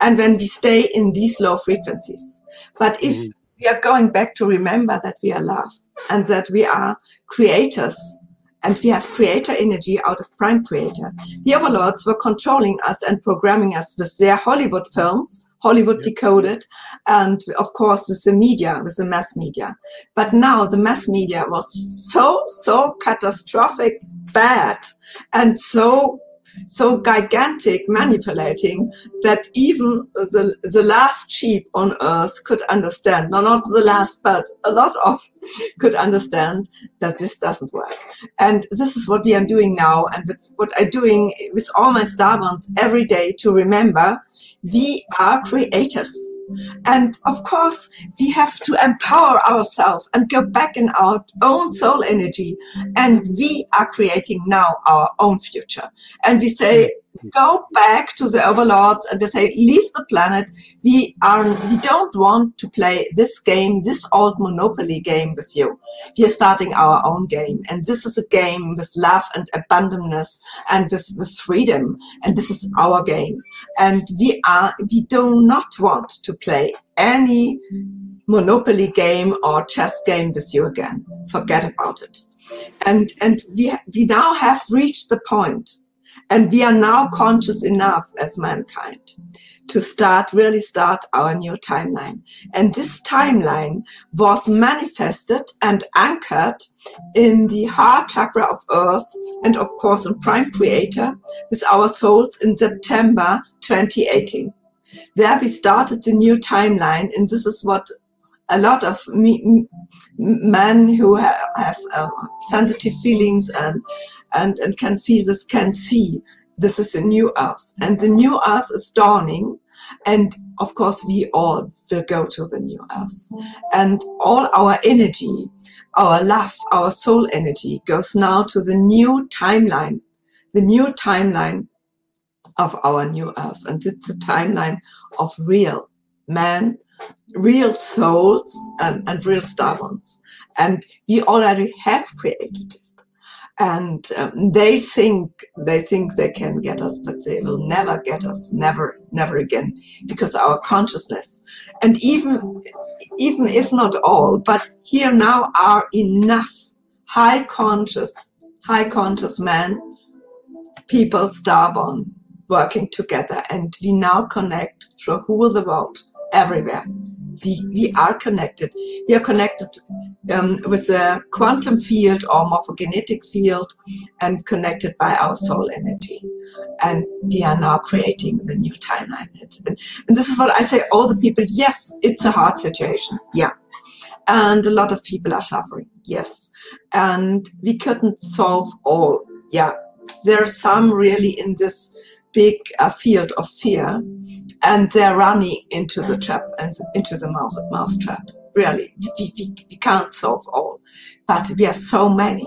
and when we stay in these low frequencies. But if mm-hmm. we are going back to remember that we are love and that we are creators and we have creator energy out of prime creator, the overlords were controlling us and programming us with their Hollywood films. Hollywood yep. decoded, and of course with the media, with the mass media. But now the mass media was so, so catastrophic bad and so so gigantic manipulating that even the, the last sheep on earth could understand, no, not the last, but a lot of [laughs] could understand that this doesn't work. And this is what we are doing now and what I'm doing with all my starborns every day to remember we are creators. And of course, we have to empower ourselves and go back in our own soul energy. And we are creating now our own future. And we say, go back to the overlords and they say, leave the planet. We are, we don't want to play this game, this old monopoly game with you. We are starting our own game. And this is a game with love and abundance and with, with freedom. And this is our game. And we are, we do not want to play any monopoly game or chess game with you again. Forget about it. And, and we, we now have reached the point and we are now conscious enough as mankind to start, really start our new timeline. And this timeline was manifested and anchored in the heart chakra of Earth and of course in Prime Creator with our souls in September 2018. There we started the new timeline and this is what a lot of me, men who have, have uh, sensitive feelings and and, and can feel this, can see this is a new earth. And the new earth is dawning. And of course, we all will go to the new earth. And all our energy, our love, our soul energy goes now to the new timeline, the new timeline of our new earth. And it's a timeline of real man, real souls and, and real starborns. And we already have created it. And um, they think they think they can get us, but they will never get us, never, never again, because our consciousness, and even even if not all, but here now are enough high conscious, high conscious men, people, starborn, working together, and we now connect through the world, everywhere we, we are connected. We are connected um, with a quantum field or morphogenetic field and connected by our soul energy. And we are now creating the new timeline. And, and this is what I say all the people yes, it's a hard situation. Yeah. And a lot of people are suffering. Yes. And we couldn't solve all. Yeah. There are some really in this big uh, field of fear and they're running into the trap and into the mouse, mouse trap. Really, we, we, we can't solve all, but we are so many.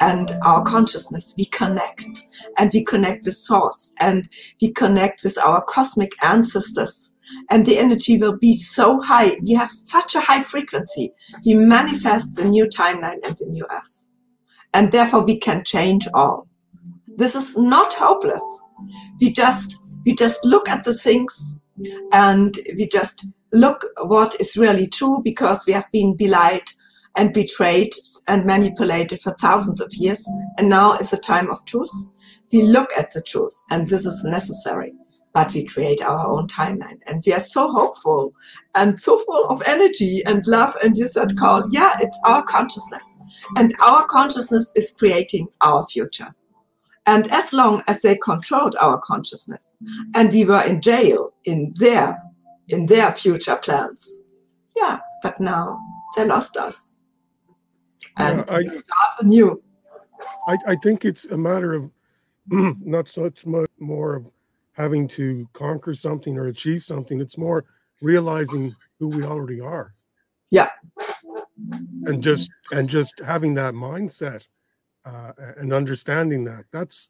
And our consciousness, we connect and we connect with source and we connect with our cosmic ancestors. And the energy will be so high. We have such a high frequency. We manifest the new timeline and the new us. And therefore we can change all. This is not hopeless. We just we just look at the things and we just look what is really true because we have been belied and betrayed and manipulated for thousands of years. And now is the time of truth. We look at the truth and this is necessary, but we create our own timeline. And we are so hopeful and so full of energy and love. And you said, Carl, yeah, it's our consciousness. And our consciousness is creating our future. And as long as they controlled our consciousness and we were in jail in their in their future plans, yeah, but now they lost us. And yeah, I, start anew. I, I think it's a matter of [clears throat] not such much more of having to conquer something or achieve something. It's more realizing who we already are. Yeah. And just and just having that mindset uh, and understanding that. That's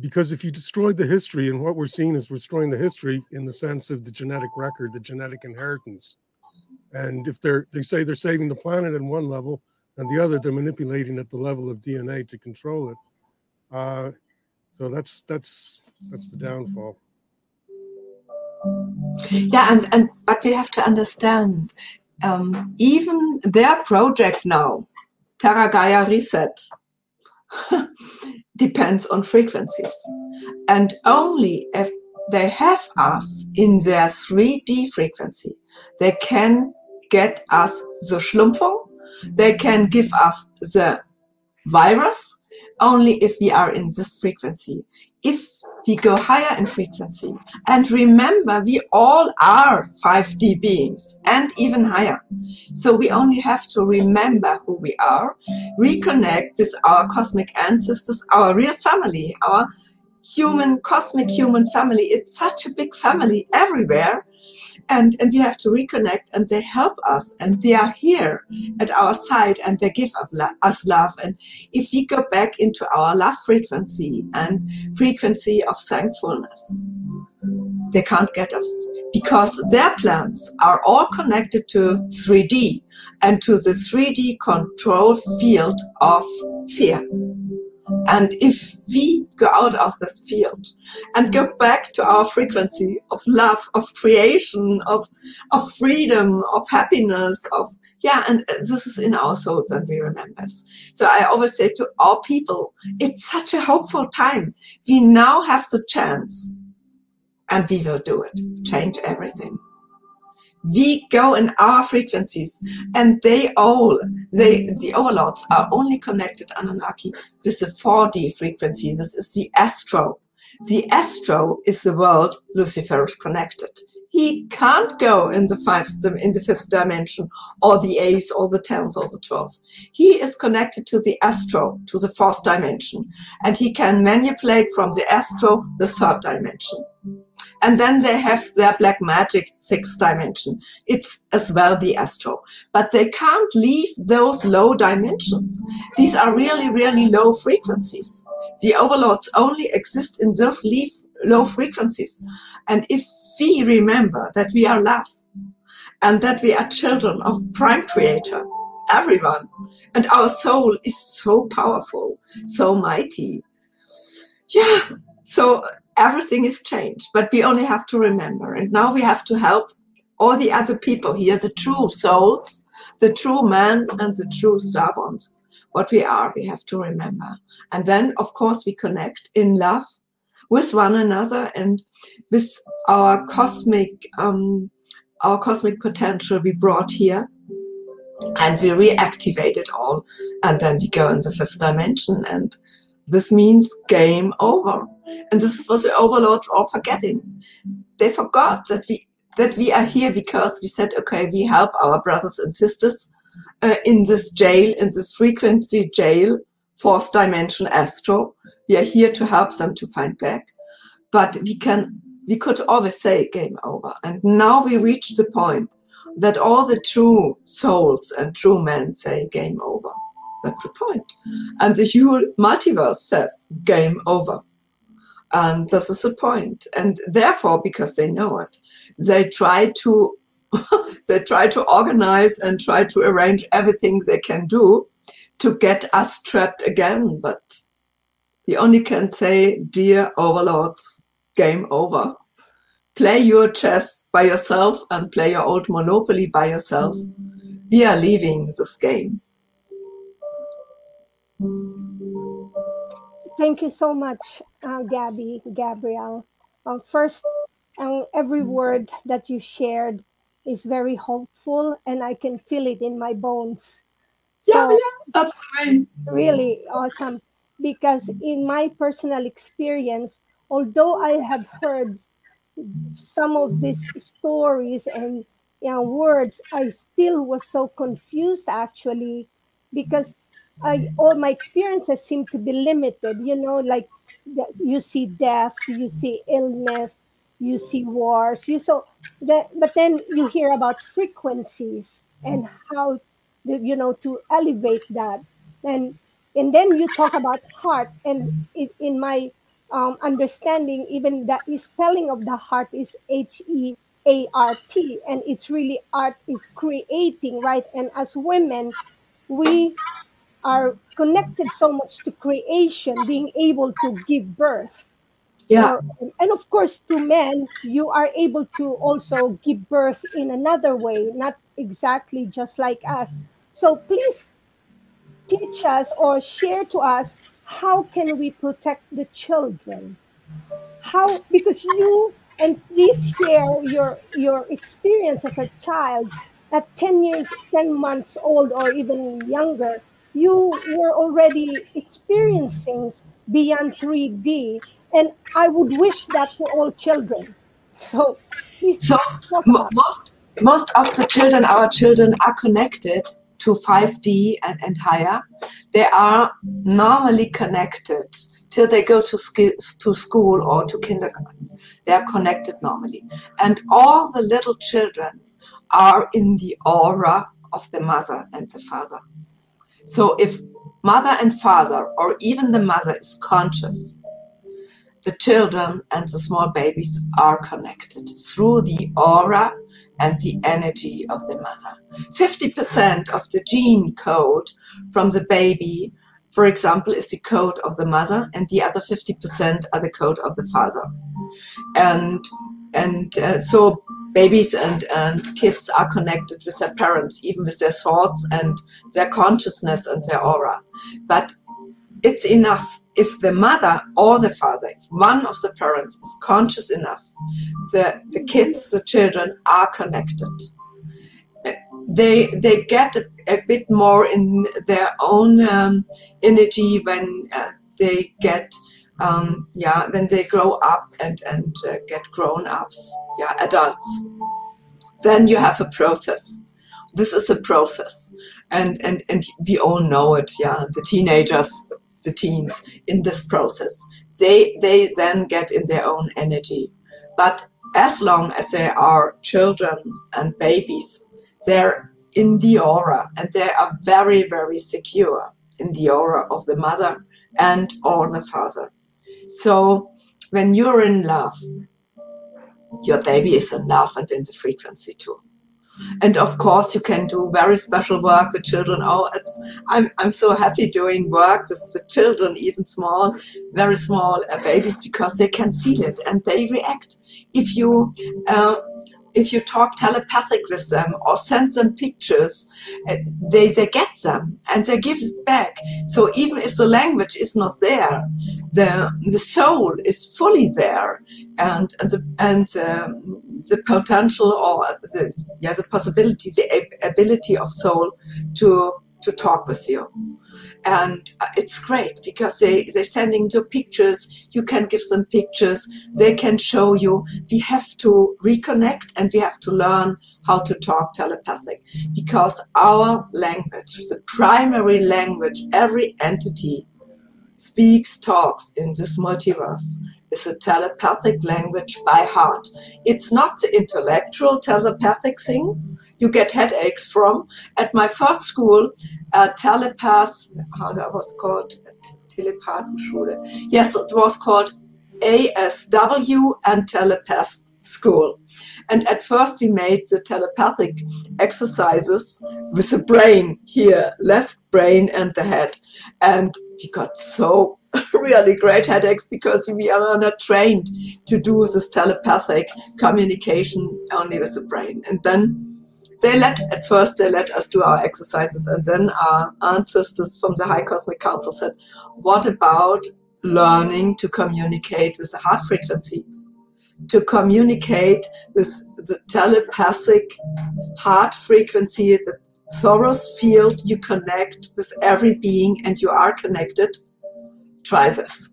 because if you destroyed the history, and what we're seeing is destroying the history in the sense of the genetic record, the genetic inheritance. And if they're they say they're saving the planet in one level, and the other they're manipulating at the level of DNA to control it. Uh, so that's that's that's the downfall. Yeah, and and but we have to understand um, even their project now, Terra Gaia Reset, [laughs] depends on frequencies. And only if they have us in their 3D frequency, they can get us the Schlumpfung, they can give us the virus, only if we are in this frequency. If we go higher in frequency. And remember, we all are 5D beings and even higher. So we only have to remember who we are, reconnect with our cosmic ancestors, our real family, our human, cosmic human family. It's such a big family everywhere and and we have to reconnect and they help us and they are here at our side and they give us love and if we go back into our love frequency and frequency of thankfulness they can't get us because their plans are all connected to 3D and to the 3D control field of fear. And if we go out of this field and go back to our frequency of love, of creation, of, of freedom, of happiness, of yeah, and this is in our souls and we remember. So I always say to all people, it's such a hopeful time. We now have the chance and we will do it, change everything we go in our frequencies and they all they the overlords are only connected anunnaki with the 4d frequency. This is the astro. The astro is the world lucifer is connected. He can't go in the fifth in the fifth dimension or the eighth or the tenth or the twelfth. He is connected to the astro to the fourth dimension and he can manipulate from the astro the third dimension and then they have their black magic sixth dimension. It's as well the astro. But they can't leave those low dimensions. These are really, really low frequencies. The overlords only exist in those low frequencies. And if we remember that we are love, and that we are children of prime creator, everyone. And our soul is so powerful, so mighty. Yeah, so everything is changed, but we only have to remember. And now we have to help all the other people here, the true souls, the true man and the true starborns. What we are, we have to remember. And then, of course, we connect in love with one another and with our cosmic, um, our cosmic potential we brought here. And we reactivate it all. And then we go in the fifth dimension. And this means game over. And this is what the overlords are forgetting. They forgot that we that we are here because we said, okay, we help our brothers and sisters uh, in this jail, in this frequency jail, fourth dimension astro. We are here to help them to find back. But we can, we could always say game over. And now we reach the point that all the true souls and true men say game over. That's the point. And the whole multiverse says game over. And this is the point. And therefore, because they know it, they try to [laughs] they try to organize and try to arrange everything they can do to get us trapped again. But we only can say, dear overlords, game over. Play your chess by yourself and play your old Monopoly by yourself. Mm. We are leaving this game. Thank you so much, uh, Gabby, Gabrielle. Uh, first, um, every word that you shared is very hopeful, and I can feel it in my bones. Yeah, so, yeah, that's great. Really awesome. Because in my personal experience, although I have heard some of these stories and you know, words, I still was so confused actually because I, all my experiences seem to be limited. You know, like you see death, you see illness, you see wars you so that but then you hear about frequencies and how you know to elevate that and and then you talk about heart and it, in my um, understanding even the spelling of the heart is h-e-a-r-t and it's really art is creating right and as women we are connected so much to creation being able to give birth yeah. Or, and of course, to men, you are able to also give birth in another way, not exactly just like us. So please teach us or share to us how can we protect the children? How because you and please share your your experience as a child at 10 years 10 months old or even younger you were already experiencing beyond 3d and I would wish that for all children. So, so most most of the children, our children, are connected to 5D and, and higher. They are normally connected till they go to, sk- to school or to kindergarten. They are connected normally. And all the little children are in the aura of the mother and the father. So if mother and father, or even the mother, is conscious, the children and the small babies are connected through the aura and the energy of the mother. 50% of the gene code from the baby, for example, is the code of the mother, and the other 50% are the code of the father. And and uh, so babies and, and kids are connected with their parents, even with their thoughts and their consciousness and their aura. But it's enough if the mother or the father, if one of the parents is conscious enough, the, the kids, the children are connected. They, they get a, a bit more in their own um, energy when uh, they get, um, yeah, when they grow up and, and uh, get grown ups, yeah, adults. Then you have a process. This is a process. And, and, and we all know it, yeah, the teenagers the teens in this process. They, they then get in their own energy. But as long as they are children and babies, they're in the aura and they are very, very secure in the aura of the mother and or the father. So when you're in love, your baby is in love and in the frequency too. And of course, you can do very special work with children. Oh, I'm, I'm so happy doing work with, with children, even small, very small uh, babies, because they can feel it and they react. If you uh, if you talk telepathic with them or send them pictures, uh, they, they get them and they give it back. So even if the language is not there, the, the soul is fully there and, and, the, and um, the potential or the, yeah, the possibility, the ability of soul to, to talk with you. And uh, it's great because they they're sending you pictures. You can give them pictures. They can show you. We have to reconnect and we have to learn how to talk telepathic because our language the primary language every entity speaks talks in this multiverse is a telepathic language by heart it's not the intellectual telepathic thing you get headaches from. At my first school, a telepath, how that was called, Telepathenschule. Yes, it was called ASW and telepath school. And at first we made the telepathic exercises with the brain here, left brain and the head. And we got so [laughs] really great headaches because we are not trained to do this telepathic communication only with the brain. And then they let at first they let us do our exercises and then our ancestors from the high cosmic council said what about learning to communicate with the heart frequency to communicate with the telepathic heart frequency the torus field you connect with every being and you are connected try this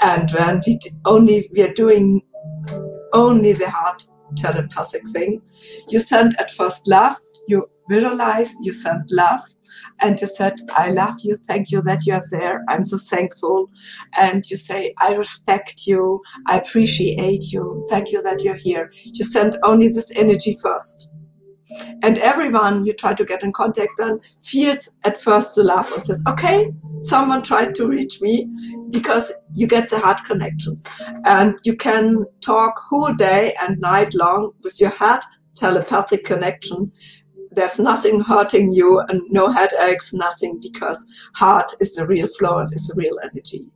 and when we only we are doing only the heart telepathic thing. You sent at first love, you visualize, you sent love, and you said, I love you, thank you that you're there, I'm so thankful. And you say, I respect you, I appreciate you, thank you that you're here. You send only this energy first. And everyone you try to get in contact with feels at first the love and says, okay, someone tries to reach me because you get the heart connections. And you can talk whole day and night long with your heart telepathic connection. There's nothing hurting you and no headaches, nothing because heart is the real flow and is the real energy.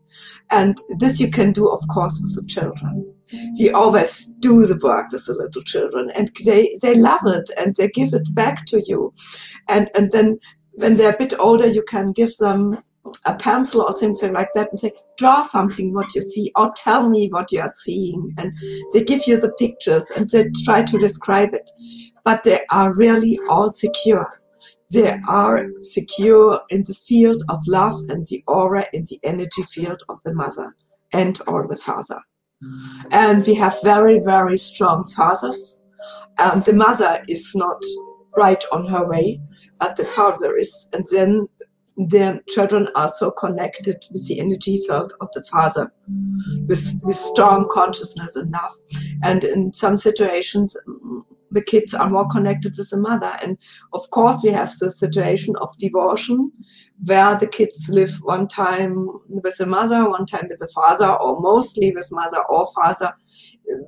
And this you can do, of course, with the children. We always do the work with the little children and they, they love it and they give it back to you. And, and then when they're a bit older, you can give them a pencil or something like that and say, draw something what you see or tell me what you are seeing. And they give you the pictures and they try to describe it. But they are really all secure they are secure in the field of love and the aura in the energy field of the mother and or the father. Mm. And we have very, very strong fathers. And the mother is not right on her way, but the father is. And then the children are so connected with the energy field of the father, with, with strong consciousness and love. And in some situations, the kids are more connected with the mother. And of course, we have the situation of divorce, where the kids live one time with the mother, one time with the father, or mostly with mother or father.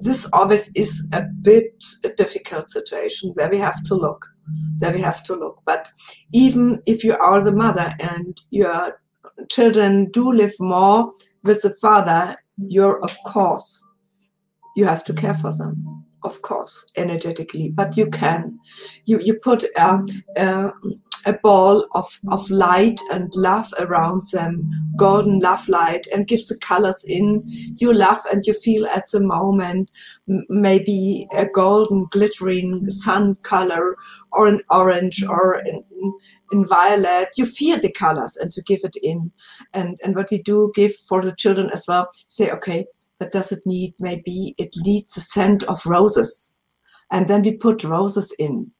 This always is a bit a difficult situation where we have to look. There we have to look. But even if you are the mother and your children do live more with the father, you're of course you have to care for them of course, energetically, but you can. You, you put a, a, a, ball of, of light and love around them, golden love light, and give the colors in. You love and you feel at the moment maybe a golden glittering sun color or an orange or in, in violet. You feel the colors and to give it in. And, and what we do give for the children as well, say, okay, does it need? Maybe it needs a scent of roses. And then we put roses in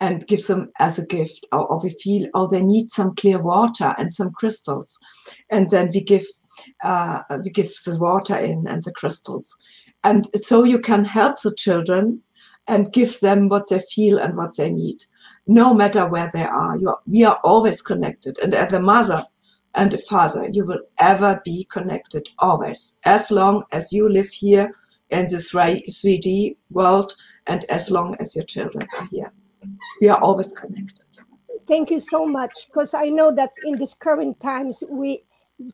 and give them as a gift. Or, or we feel, oh, they need some clear water and some crystals. And then we give uh, we give the water in and the crystals. And so you can help the children and give them what they feel and what they need, no matter where they are. You are we are always connected. And as a mother, and a father. You will ever be connected always, as long as you live here in this 3D world and as long as your children are here. we are always connected. Thank you so much. Because I know that in these current times, we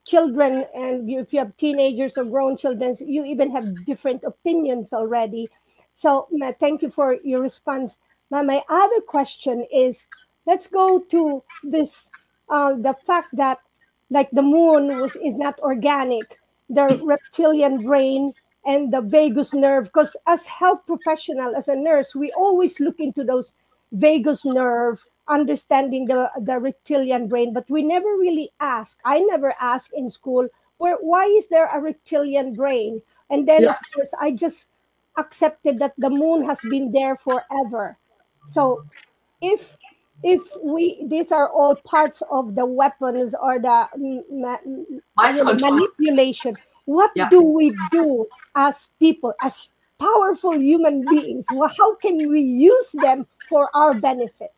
children and if you have teenagers or grown children, you even have different opinions already. So thank you for your response. Now, my other question is, let's go to this, uh, the fact that like the moon was is not organic, the reptilian brain and the vagus nerve. Because as health professional, as a nurse, we always look into those vagus nerve understanding the, the reptilian brain, but we never really ask. I never asked in school, where why is there a reptilian brain? And then Yeah. of course I just accepted that the moon has been there forever. So if if we these are all parts of the weapons or the ma- manipulation, what Yeah. do we do as people, as powerful human beings? Well, How can we use them for our benefit?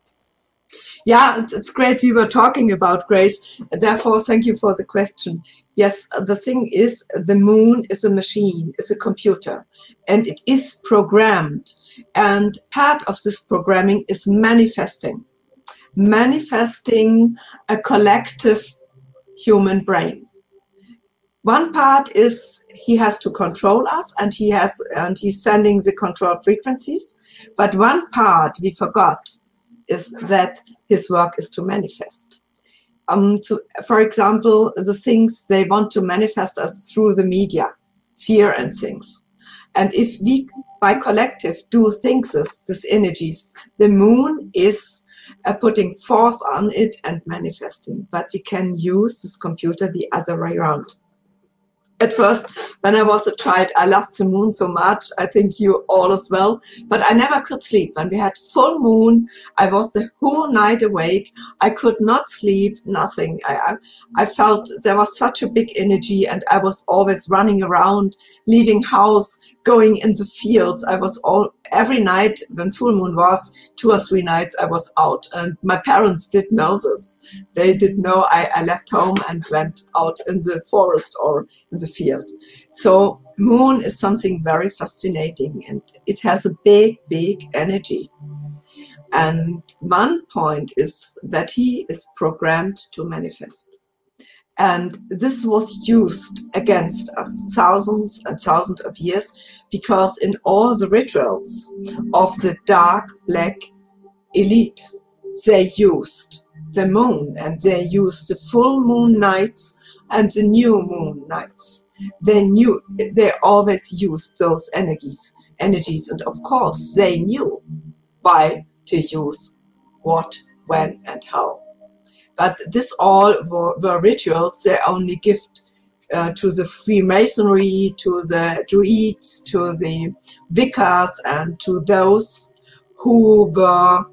Yeah, it's, it's great. We were talking about grace. Therefore, thank you for the question. Yes, the thing is, the moon is a machine, is a computer, and it is programmed. And part of this programming is manifesting, manifesting a collective human brain. One part is he has to control us, and he has, and he's sending the control frequencies. But one part we forgot is that his work is to manifest. Um, to, for example, the things they want to manifest us through the media, fear and things. And if we, by collective, do things, this, these energies, the moon is uh, putting force on it and manifesting. But we can use this computer the other way around. At first, when I was a child, I loved the moon so much. I think you all as well. But I never could sleep. When we had full moon, I was the whole night awake. I could not sleep, nothing. I, I, I felt there was such a big energy and I was always running around, leaving house, going in the fields. I was all, every night when full moon was, two or three nights, I was out. And my parents did know this. They did know I, I left home and went out in the forest or in the field. So moon is something very fascinating and it has a big, big energy. And one point is that he is programmed to manifest. And this was used against us thousands and thousands of years because in all the rituals of the dark black elite, they used the moon and they used the full moon nights and the new moon nights. They knew they always used those energies, energies, and of course they knew why to use what, when, and how. But this all were, were rituals they only give uh, to the Freemasonry, to the Druids, to the vicars, and to those who were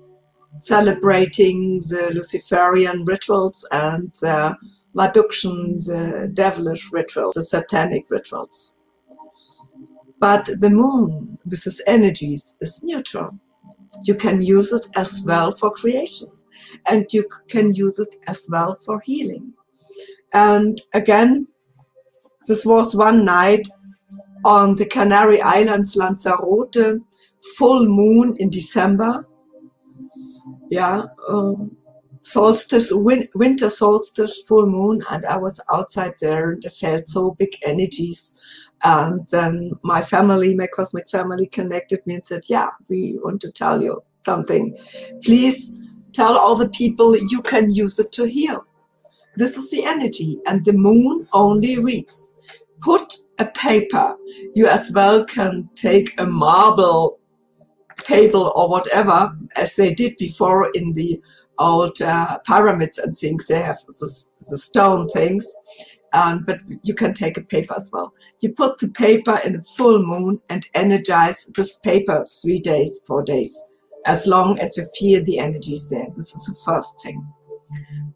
celebrating the Luciferian rituals and the Maduction, the devilish rituals, the satanic rituals. But the moon, with its energies, is neutral. You can use it as well for creation, and you can use it as well for healing. And again, this was one night on the Canary Islands, Lanzarote, full moon in December. Yeah, um, solstice, win- winter solstice, full moon, and I was outside there and I felt so big energies. And then my family, my cosmic family, connected me and said, Yeah, we want to tell you something. Please tell all the people you can use it to heal. This is the energy, and the moon only reads. Put a paper. You as well can take a marble table or whatever, as they did before in the old uh, pyramids and things. They have the, the stone things, um, but you can take a paper as well. You put the paper in a full moon and energize this paper three days, four days, as long as you feel the energy there. This is the first thing.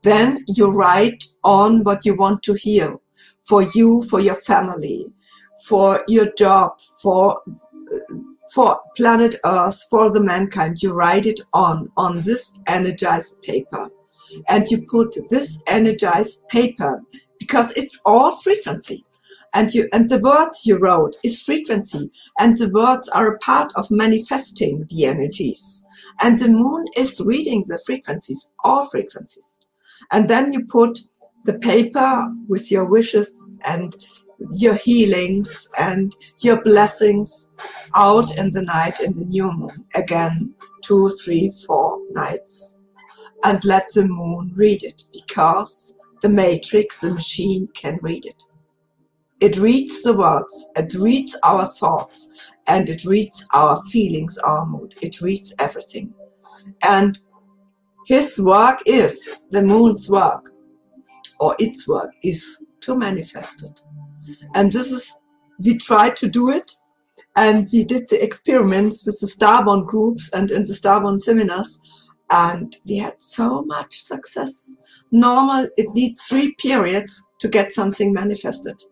Then you write on what you want to heal for you, for your family, for your job, for for planet Earth, for the mankind. You write it on on this energized paper, and you put this energized paper because it's all frequency. And you and the words you wrote is frequency and the words are a part of manifesting the energies. And the moon is reading the frequencies all frequencies. And then you put the paper with your wishes and your healings and your blessings out in the night in the new moon. Again two three four nights. And let the moon read it because the matrix the machine can read it it reads the words, it reads our thoughts, and it reads our feelings, our mood. It reads everything. And his work is, the moon's work, or its work, is to manifest it. And this is, we tried to do it, and we did the experiments with the Starborn groups and in the Starborn seminars, and we had so much success. Normal, it needs three periods to get something manifested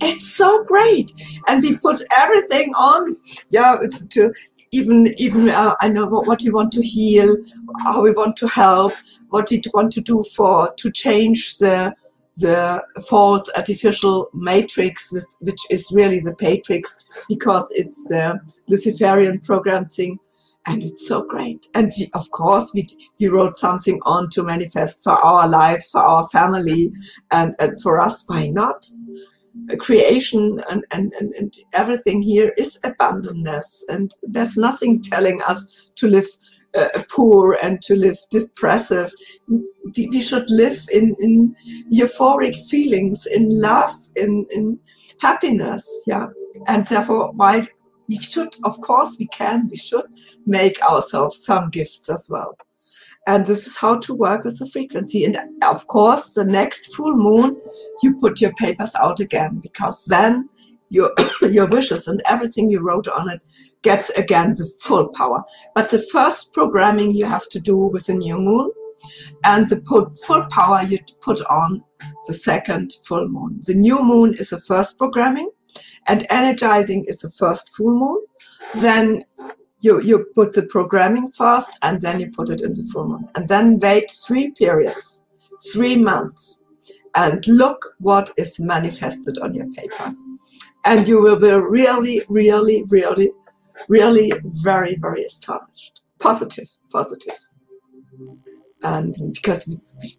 it's so great. And we put everything on yeah to even even uh, i know what, what we want to heal how we want to help what we want to do for to change the the false artificial matrix which, which is really the patrix because it's uh, luciferian programming and it's so great. And we, of course we, we wrote something on to manifest for our lives for our family and, and for us why not creation and, and, and, and everything here is abundance and there's nothing telling us to live uh, poor and to live depressive. We, we should live in, in euphoric feelings in love in, in happiness yeah. And therefore why we should of course we can we should make ourselves some gifts as well and this is how to work with the frequency. And of course, the next full moon, you put your papers out again because then your [coughs] your wishes and everything you wrote on it gets again the full power. But the first programming you have to do with the new moon, and the full power you put on the second full moon. The new moon is the first programming, and energizing is the first full moon. Then you, you put the programming first and then you put it in the full moon. And then wait three periods, three months, and look what is manifested on your paper. And you will be really, really, really, really very, very astonished. Positive, positive. And because we, we,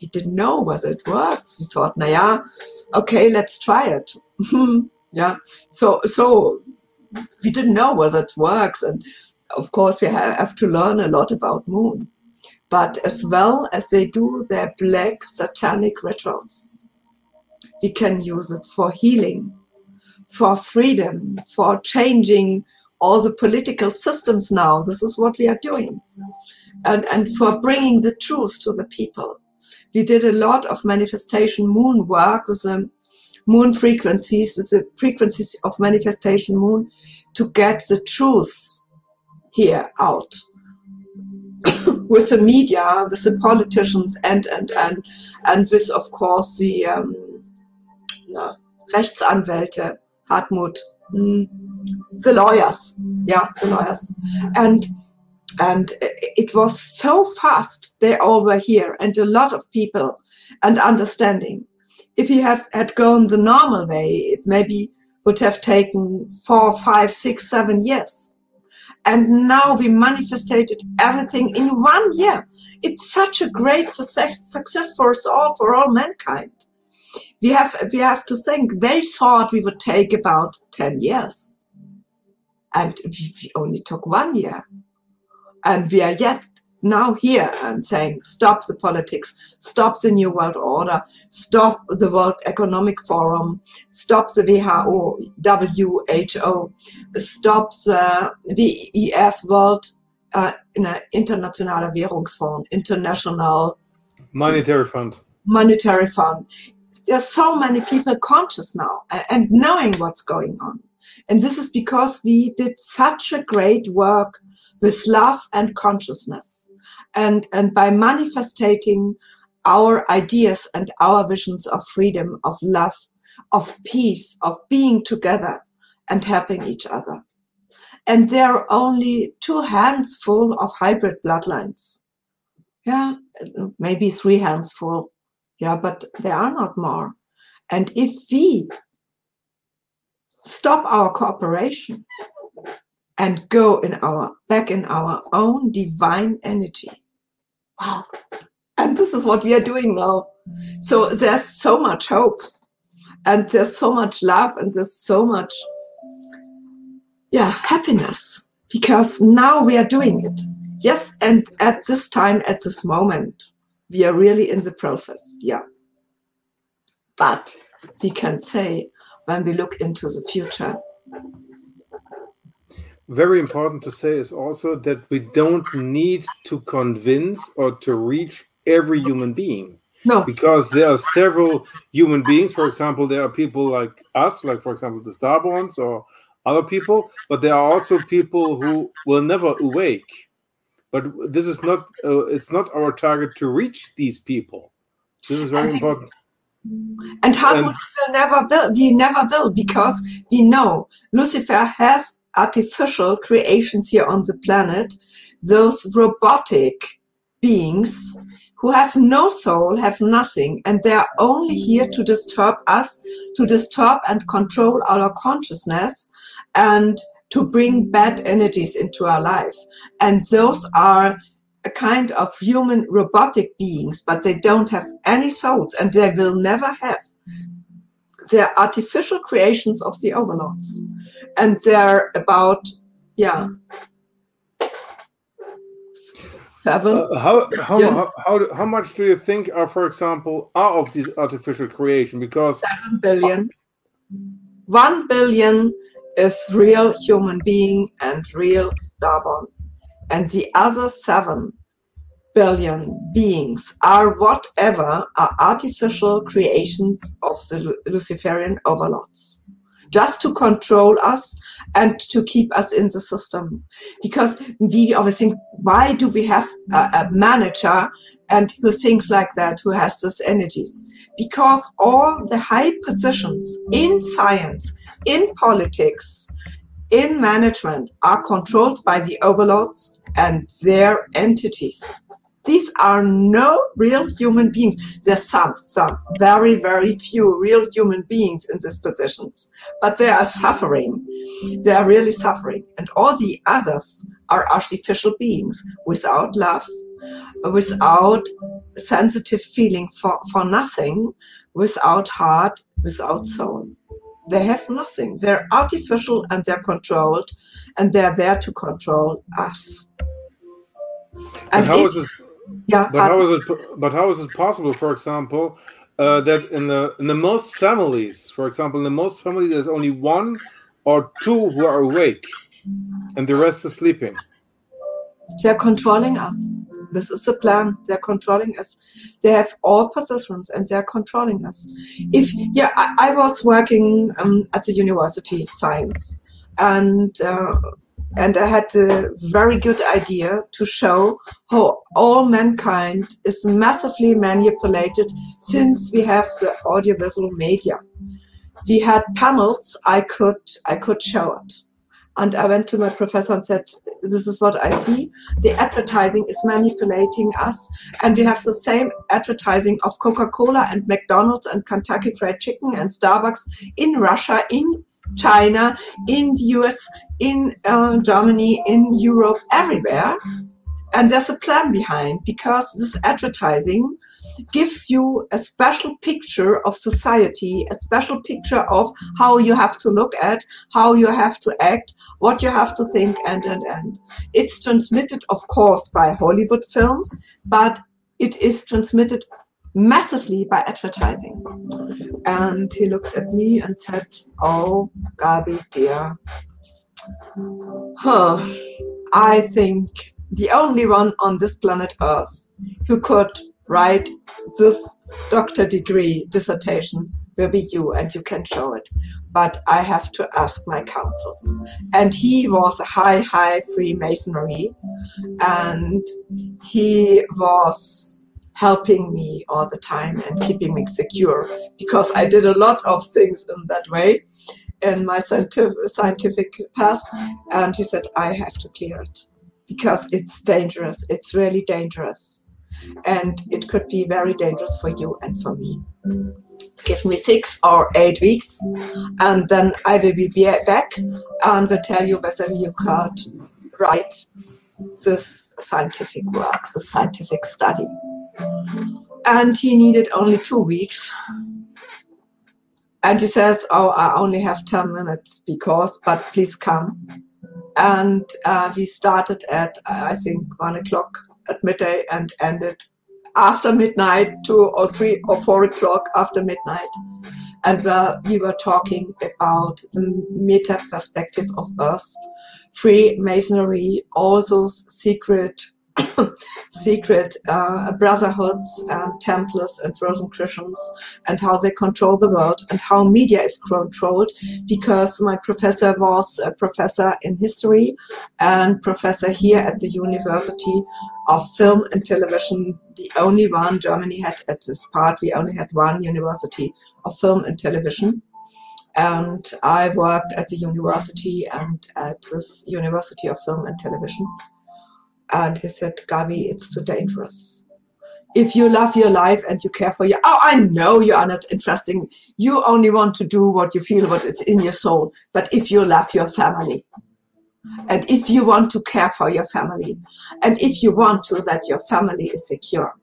we didn't know whether it works, we thought, yeah, okay, let's try it. [laughs] yeah. So, so we didn't know whether it works. And of course, we have to learn a lot about moon. But as well as they do their black satanic rituals, we can use it for healing, for freedom, for changing all the political systems now. This is what we are doing. And, and for bringing the truth to the people. We did a lot of manifestation moon work with the moon frequencies, with the frequencies of manifestation moon, to get the truth here out. [coughs] with the media, with the politicians, and and and and with of course the um, na, Rechtsanwälte, Hartmut, mm, the lawyers, yeah, the lawyers, and and it was so fast. They all were here, and a lot of people and understanding if he have, had gone the normal way, it maybe would have taken four, five, six, seven years. And now we manifested everything in one year. It's such a great success, success for us all, for all mankind. We have, we have to think they thought we would take about 10 years. And we, we only took one year. And we are yet now here and saying stop the politics, stop the New World Order, stop the World Economic Forum, stop the WHO, WHO stop the WEF World uh, Internationaler Währungsfonds, International Monetary Fund. Monetary Fund. There's so many people conscious now and knowing what's going on. And this is because we did such a great work with love and consciousness. And, and by manifesting our ideas and our visions of freedom, of love, of peace, of being together and helping each other. And there are only two hands full of hybrid bloodlines. Yeah, maybe three hands full. Yeah, but there are not more. And if we stop our cooperation and go in our back in our own divine energy. Wow. And this is what we are doing now. So mm. there's so much hope and there's so much love and there's so much yeah, happiness because now we are doing it. Yes, and at this time, at this moment, we are really in the process. Yeah. But we can say when we look into the future. Very important to say is also that we don't need to convince or to reach every human being. No. Because there are several human beings. For example, there are people like us, like, for example, the Starborns or other people, but there are also people who will never awake. But this is not, uh, it's not our target to reach these people. This is very important. And Hartmut will never will. We never will because we know Lucifer has artificial creations here on the planet, those robotic beings who have no soul, have nothing, and they are only here to disturb us, to disturb and control our consciousness, and to bring bad energies into our life. And those are a kind of human robotic beings, but they don't have any souls and they will never have. They're artificial creations of the overlords. And they're about, yeah, seven. Uh, how how, Yeah. how how how much do you think are, for example, are of these artificial creation? Because seven billion. One billion is real human being and real starborn. And the other seven billion beings are whatever are artificial creations of the Luciferian overlords. Just to control us and to keep us in the system. Because we always think, why do we have a, a manager and who thinks like that, who has these energies? because all the high positions in science, in politics, in management are controlled by the overlords and their entities. These are no real human beings. There's some, some very, very few real human beings in these positions, but they are suffering. They are really suffering. And all the others are artificial beings without love, without sensitive feeling for, for nothing, without heart, without soul. They have nothing. They're artificial and they're controlled, and they're there to control us. but how if- is it? Yeah, But how is it? But how is it possible, for example, uh, that in the in the most families, for example, in the most families, there's only one or two who are awake, and the rest is sleeping. They're controlling us. This is the plan. They're controlling us. They have all positions and they're controlling us. If yeah, I, I was working um, at the university science, and uh, and I had a very good idea to show how all mankind is massively manipulated since we have the audiovisual media. We had panels. I could I could show it. And I went to my professor and said, This is what I see. The advertising is manipulating us. And we have the same advertising of Coca Cola and McDonald's and Kentucky Fried Chicken and Starbucks in Russia, in China, in the US, in uh, Germany, in Europe, everywhere. And there's a plan behind because this advertising gives you a special picture of society, a special picture of how you have to look at, how you have to act, what you have to think, and and and. It's transmitted, of course, by Hollywood films, but it is transmitted massively by advertising. And he looked at me and said, Oh, Gabi, dear. Huh. I think the only one on this planet Earth who could write this doctor degree dissertation will be you, and you can show it. But I have to ask my counsels. And he was a high, high Freemasonry, and he was helping me all the time and keeping me secure because I did a lot of things in that way in my scientific, past. And he said, I have to clear it because it's dangerous. It's really dangerous. and it could be very dangerous for you and for me. Give me six or eight weeks, and then I will be back and will tell you whether you could write this scientific work, the scientific study. And he needed only two weeks. And he says, Oh, I only have 10 minutes because, but please come. And uh, we started at, I think, one o'clock at midday and ended after midnight, two or three or four o'clock after midnight. And uh, we were talking about the meta perspective of Earth, Freemasonry, all those secret [coughs] secret uh, brotherhoods and Templars and Rosicrucians and how they control the world and how media is controlled because my professor was a professor in history and professor here at the University of Film and Television, the only one Germany had at this part. We only had one University of Film and Television and I worked at the university and at this University of Film and Television. And he said, Gabi, it's too dangerous. If you love your life and you care for your, oh, I know you are not interesting. You only want to do what you feel, what is in your soul. But if you love your family, and if you want to care for your family, and if you want to that your family is secure,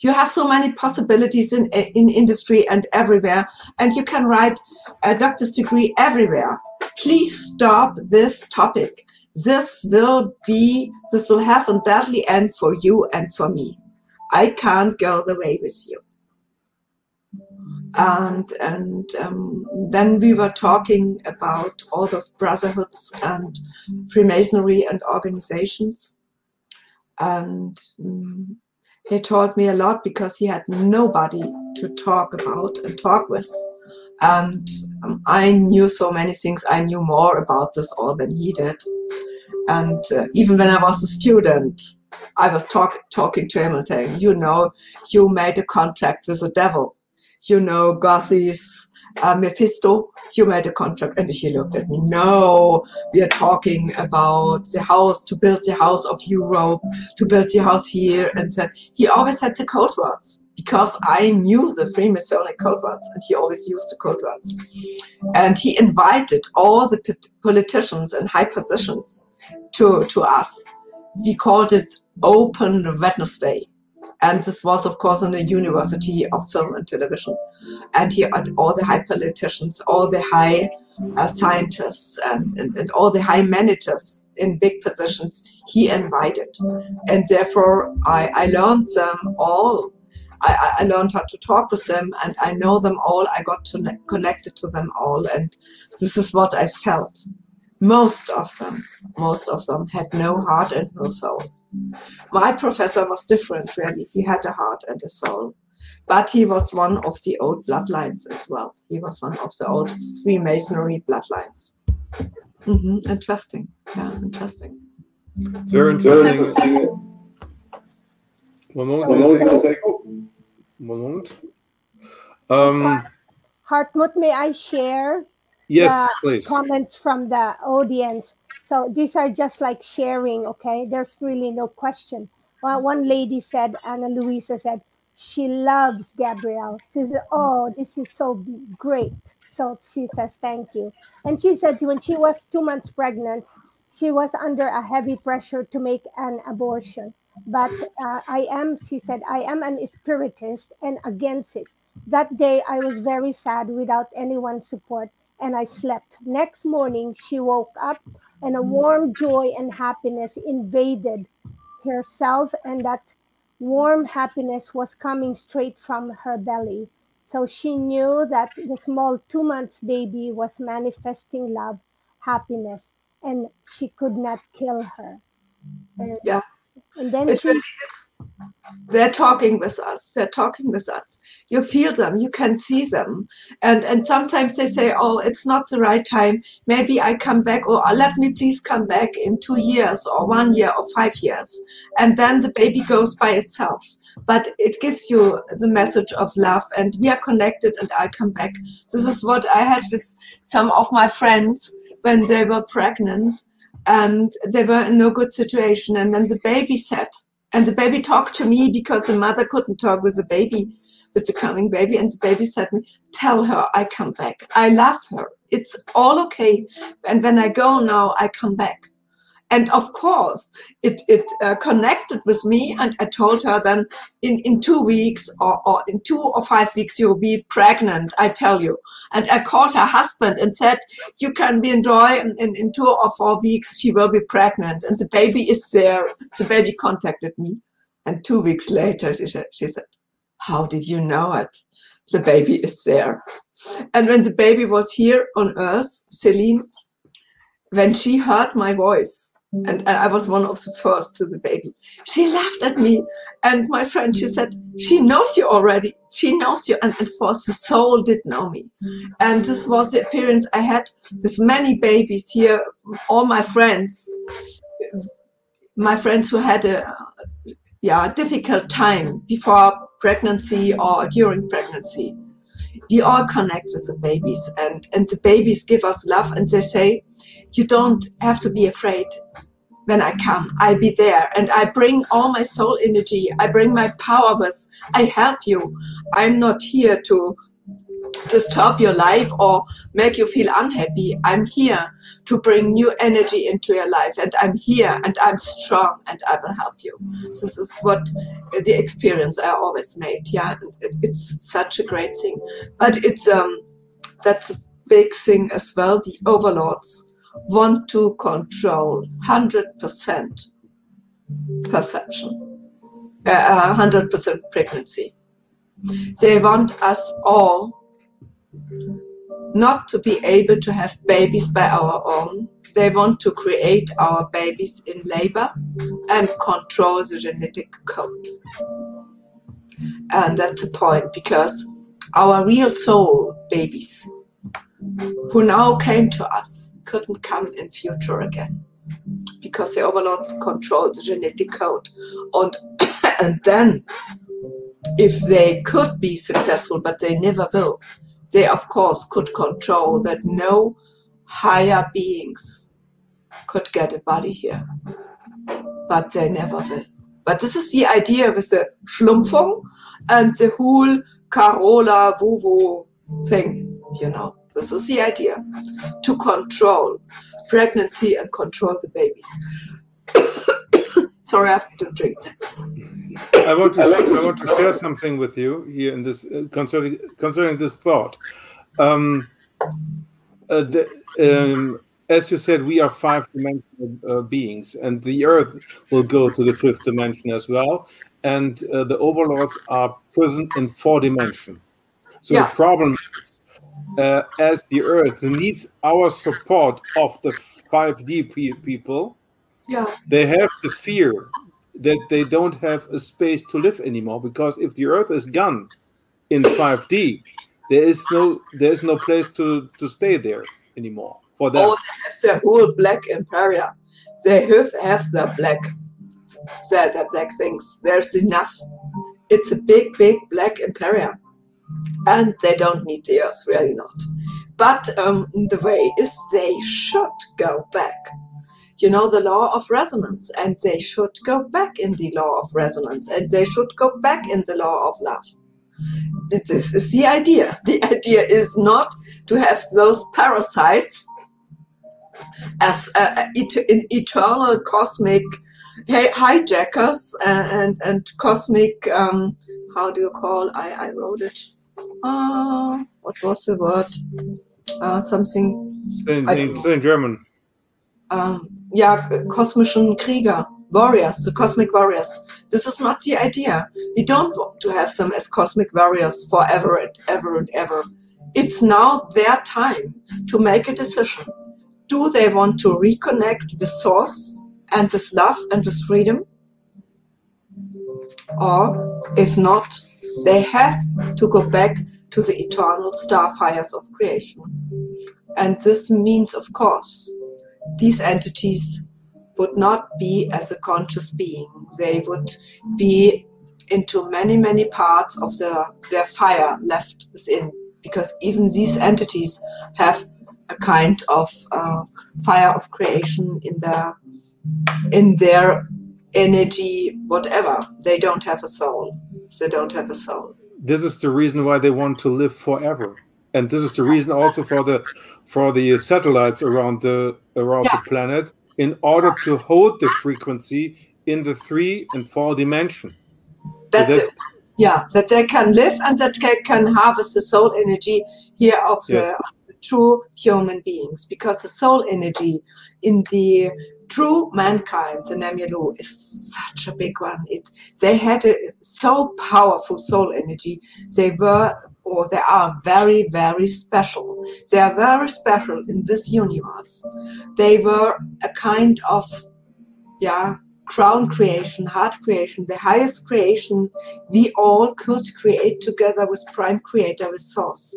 you have so many possibilities in in industry and everywhere, and you can write a doctor's degree everywhere. Please stop this topic this will be, this will have a deadly end for you and for me. I can't go the way with you. And and um, then we were talking about all those brotherhoods and Freemasonry and organizations. And um, he taught me a lot because he had nobody to talk about and talk with. And um, I knew so many things. I knew more about this all than he did. And uh, even when I was a student, I was talk, talking to him and saying, you know, you made a contract with the devil. You know, Goethe's uh, Mephisto, you made a contract. And he looked at me, no, we are talking about the house, to build the house of Europe, to build the house here. And uh, he always had the code words because I knew the Freemasonic code words and he always used the code words. And he invited all the politicians and high positions to, to us. We called it Open Wednesday. And this was, of course, in the University of Film and Television. And he had all the high politicians, all the high uh, scientists, and, and, and all the high managers in big positions he invited. And therefore, I, I learned them all. I, I learned how to talk with them, and I know them all. I got to connected to them all, and this is what I felt most of them, most of them had no heart and no soul. My professor was different, really. He had a heart and a soul. But he was one of the old bloodlines as well. He was one of the old Freemasonry bloodlines. Mm-hmm. Interesting. Yeah, interesting. It's very interesting. One moment. One moment. One moment. Um, Hartmut, may I share? Yes, please. Comments from the audience. So these are just like sharing, okay? There's really no question. Well, one lady said, Anna Luisa said, she loves Gabriele. She said, oh, this is so great. So she says, thank you. And she said when she was two months pregnant, she was under a heavy pressure to make an abortion. But uh, I am, she said, I am an spiritist and against it. That day I was very sad without anyone's support and I slept. Next morning, she woke up and a warm joy and happiness invaded herself, and that warm happiness was coming straight from her belly. So she knew that the small two months baby was manifesting love, happiness, and she could not kill her. And, yeah. And then it she. Really they're talking with us they're talking with us. You feel them you can see them. And and sometimes they say oh it's not the right time. Maybe i come back or uh, let me please come back in two years or one year or five years. And then the baby goes by itself. But it gives you the message of love and we are connected and i come back. This is what i had with some of my friends when they were pregnant and they were in no good situation and then the baby said And the baby talked to me because the mother couldn't talk with the baby, with the coming baby. And the baby said Tell her I come back. I love her. It's all okay. And when I go now, I come back and of course it, it uh, connected with me and i told her then in, in two weeks or, or in two or five weeks you'll be pregnant i tell you. And i called her husband and said you can be enjoy in, in, in two or four weeks she will be pregnant. And the baby is there. The baby contacted me. And two weeks later she she said how did you know it? The baby is there. And when the baby was here on earth celine when she heard my voice and I was one of the first to the baby. She laughed at me, and my friend she said she knows you already. She knows you, and it was the soul did know me, and this was the appearance I had with many babies here. All my friends, my friends who had a yeah difficult time before pregnancy or during pregnancy. We all connect with the babies, and and the babies give us love, and they say, you don't have to be afraid when I come. I'll be there and I bring all my soul energy. I bring my power with. I help you. I'm not here to disturb your life or make you feel unhappy. I'm here to bring new energy into your life and I'm here and I'm strong and I will help you. This is what the experience I always made. Yeah, it's such a great thing. But it's um that's a big thing as well, the overlords want to control 100% perception, uh, 100% pregnancy. They want us all not to be able to have babies by our own. They want to create our babies in labor and control the genetic code. And that's the point because our real soul babies who now came to us couldn't come in future again because the overlords control the genetic code. And, [coughs] and then, if they could be successful, but they never will, they of course could control that no higher beings could get a body here. But they never will. But this is the idea with the Schlumpfung and the whole Carola Vuvo thing, you know. This is the idea to control pregnancy and control the babies. [coughs] Sorry, I have to drink. I want to I want to share something with you here in this uh, concerning concerning this thought. Um, uh, the, um, as you said, we are five dimensional uh, beings, and the Earth will go to the fifth dimension as well. And uh, the overlords are present in four dimension. So yeah. the problem is uh, as the Earth needs our support of the 5D people, yeah. they have the fear that they don't have a space to live anymore because if the Earth is gone in 5D, there is no there is no place to to stay there anymore for them. Oh, they have their whole black empire. They have have the black, the, the black things. There's enough. It's a big, big black empire and they don't need the earth, really not. But um, the way is they should go back. You know, the law of resonance, and they should go back in the law of resonance, and they should go back in the law of love. This is the idea. [laughs] The idea is not to have those parasites as uh, uh et- eternal cosmic hijackers and, and, and cosmic, um, how do you call, I, I wrote it, uh, what was the word? Uh, something. In, in, in German. Um, yeah, kosmischen Krieger, warriors, the cosmic warriors. This is not the idea. We don't want to have them as cosmic warriors forever and ever and ever. It's now their time to make a decision. Do they want to reconnect with source and with love and with freedom? Or if not, they have to go back to the eternal star fires of creation. And this means, of course, these entities would not be as a conscious being. They would be into many, many parts of the, their fire left within, because even these entities have a kind of uh, fire of creation in their in their energy, whatever. They don't have a soul. They don't have a soul. This is the reason why they want to live forever, and this is the reason also for the for the satellites around the around Yeah. the planet in order to hold the frequency in the three and four dimension. That, that- yeah, that they can live and that they can harvest the soul energy here of the, Yes. of the true human beings, because the soul energy in the true mankind, the Namyalu, is such a big one. It they had a so powerful soul energy. They were or they are very, very special. They are very special in this universe. They were a kind of yeah crown creation, heart creation, the highest creation we all could create together with Prime Creator, with Source.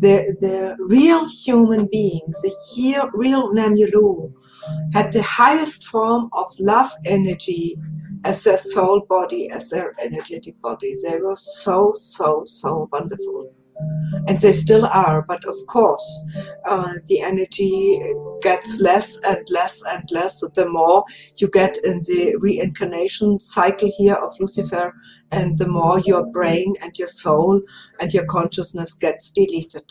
The, the real human beings, the real Namyulu, had the highest form of love energy as their soul body, as their energetic body. They were so, so, so wonderful. And they still are, but of course, uh, the energy gets less and less and less the more you get in the reincarnation cycle here of Lucifer, and the more your brain and your soul and your consciousness gets deleted.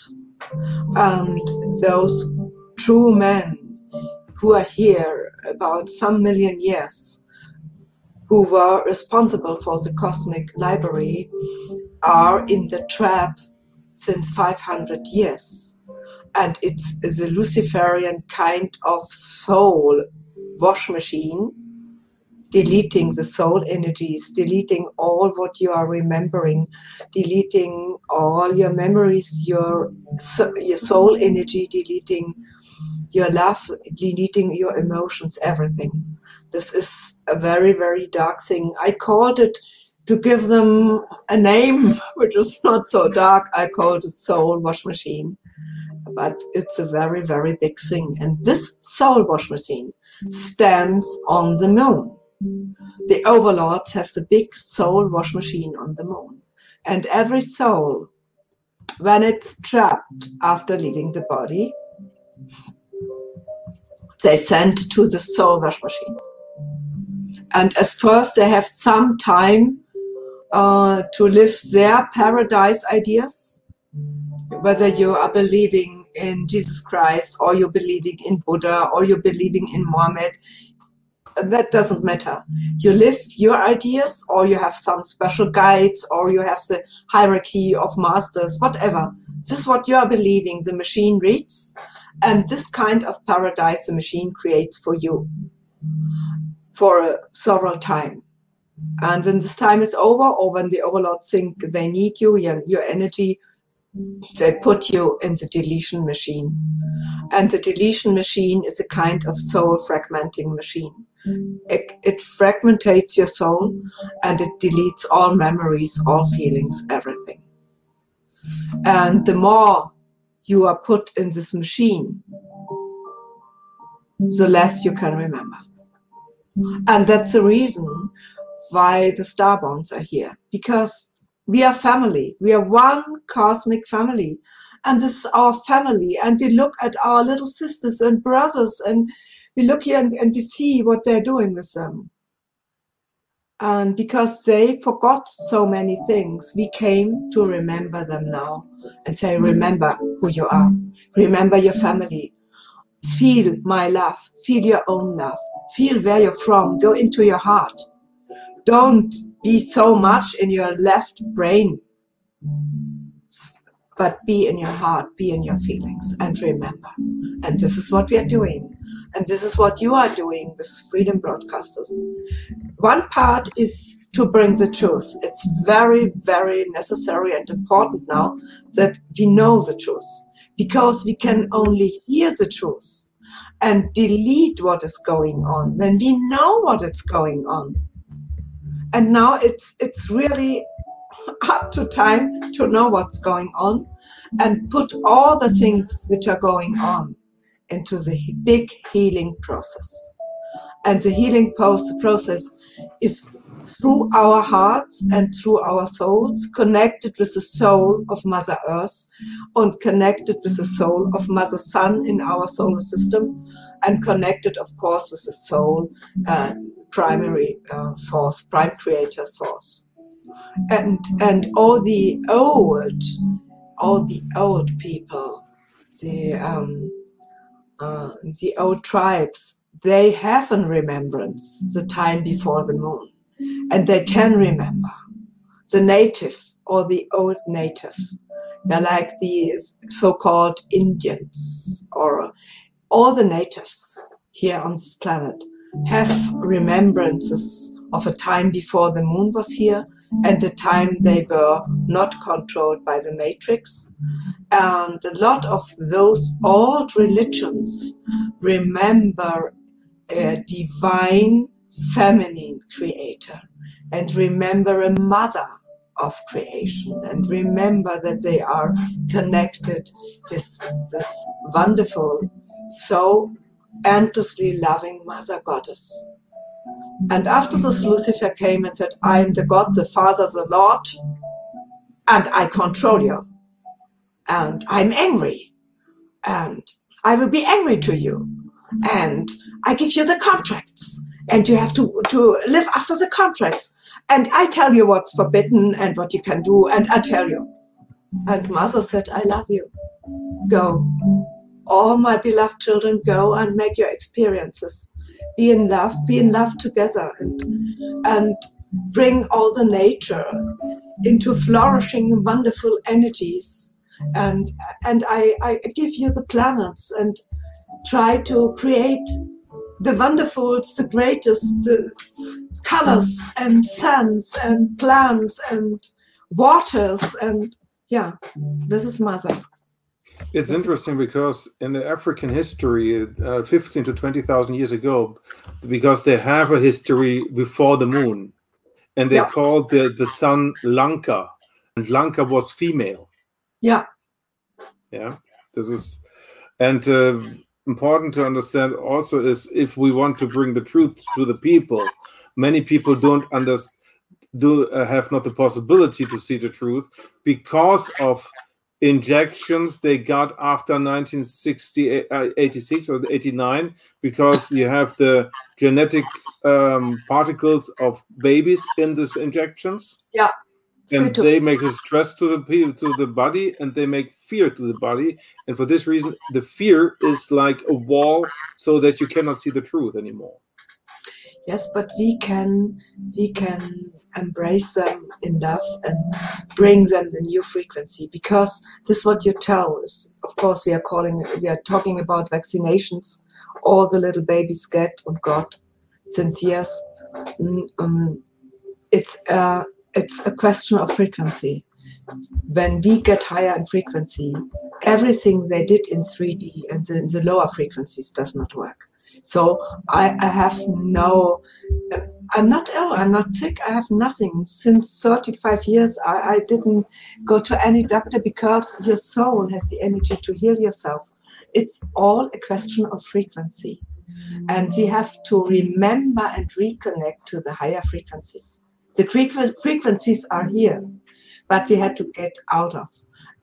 And those true men who are here about some million years, who were responsible for the cosmic library, are in the trap since 500 years. And it's the Luciferian kind of soul wash machine, deleting the soul energies, deleting all what you are remembering, deleting all your memories, your, your soul energy, deleting your love, deleting your emotions, everything. This is a very, very dark thing. I called it to give them a name [laughs] which is not so dark. I called it soul wash machine. But it's a very, very big thing. And this soul wash machine stands on the moon. The overlords have the big soul wash machine on the moon. And every soul, when it's trapped after leaving the body, they send to the soul wash machine. And as first, they have some time uh, to live their paradise ideas, whether you are believing in Jesus Christ or you're believing in Buddha or you're believing in Mohammed. That doesn't matter. You live your ideas, or you have some special guides, or you have the hierarchy of masters, whatever. This is what you are believing. The machine reads, and this kind of paradise the machine creates for you for several time. And when this time is over, or when the overlords think they need you, your, your energy, they put you in the deletion machine. And the deletion machine is a kind of soul fragmenting machine. It, it fragmentates your soul and it deletes all memories, all feelings, everything. And the more you are put in this machine, the less you can remember. And that's the reason why the Starborns are here. Because we are family. We are one cosmic family. And this is our family. And we look at our little sisters and brothers and we look here and, and we see what they're doing with them. And because they forgot so many things, we came to remember them now and say, remember who you are. Remember your family. Feel my love. Feel your own love. Feel where you're from. Go into your heart. Don't be so much in your left brain, but be in your heart, be in your feelings, and remember. And this is what we are doing. And this is what you are doing with Freedom Broadcasters. One part is to bring the truth. It's very, very necessary and important now that we know the truth because we can only hear the truth and delete what is going on when we know what is going on. And now it's it's really up to time to know what's going on and put all the things which are going on into the big healing process. And the healing process is through our hearts and through our souls, connected with the soul of Mother Earth and connected with the soul of Mother Sun in our solar system, and connected, of course, with the soul, uh, primary uh, source, prime creator source. And and all the old, all the old people, the um, uh, the old tribes, they have in remembrance the time before the moon, and they can remember the native or the old native. They're like the so-called Indians or all the natives here on this planet have remembrances of a time before the moon was here and the time they were not controlled by the matrix. And a lot of those old religions remember a divine feminine creator and remember a mother of creation and remember that they are connected with this wonderful, so endlessly loving Mother Goddess. And after this, Lucifer came and said, I am the God, the Father, the Lord, and I control you. And I'm angry. And I will be angry to you. And I give you the contracts. And you have to, to live after the contracts. And I tell you what's forbidden and what you can do. And I tell you. And Mother said, I love you. Go. All my beloved children, go and make your experiences be in love, be in love together, and and bring all the nature into flourishing, wonderful energies. And and I, I give you the planets and try to create the wonderful, the greatest colors and sands and plants and waters and yeah, this is mother. It's interesting because in the African history, uh, 15 to 20,000 years ago, because they have a history before the moon, and they yeah. called the, the sun Lanka, and Lanka was female. Yeah. Yeah. This is, and uh, important to understand also is if we want to bring the truth to the people, many people don't understand do uh, have not the possibility to see the truth because of injections they got after 1986 uh, or 89 because you have the genetic um, particles of babies in these injections. Yeah and they make a stress to the people to the body and they make fear to the body. And for this reason the fear is like a wall so that you cannot see the truth anymore. Yes but we can we can embrace them in love and bring them the new frequency because this is what you tell us. Of course we are calling we are talking about vaccinations. All the little babies get and got since years. Mm, um, it's uh, it's a question of frequency when we get higher in frequency everything they did in 3d and the, the lower frequencies does not work so I, I have no I'm not ill, I'm not sick, I have nothing. Since 35 years, I, I didn't go to any doctor because your soul has the energy to heal yourself. It's all a question of frequency. And we have to remember and reconnect to the higher frequencies. The frequencies are here, but we had to get out of.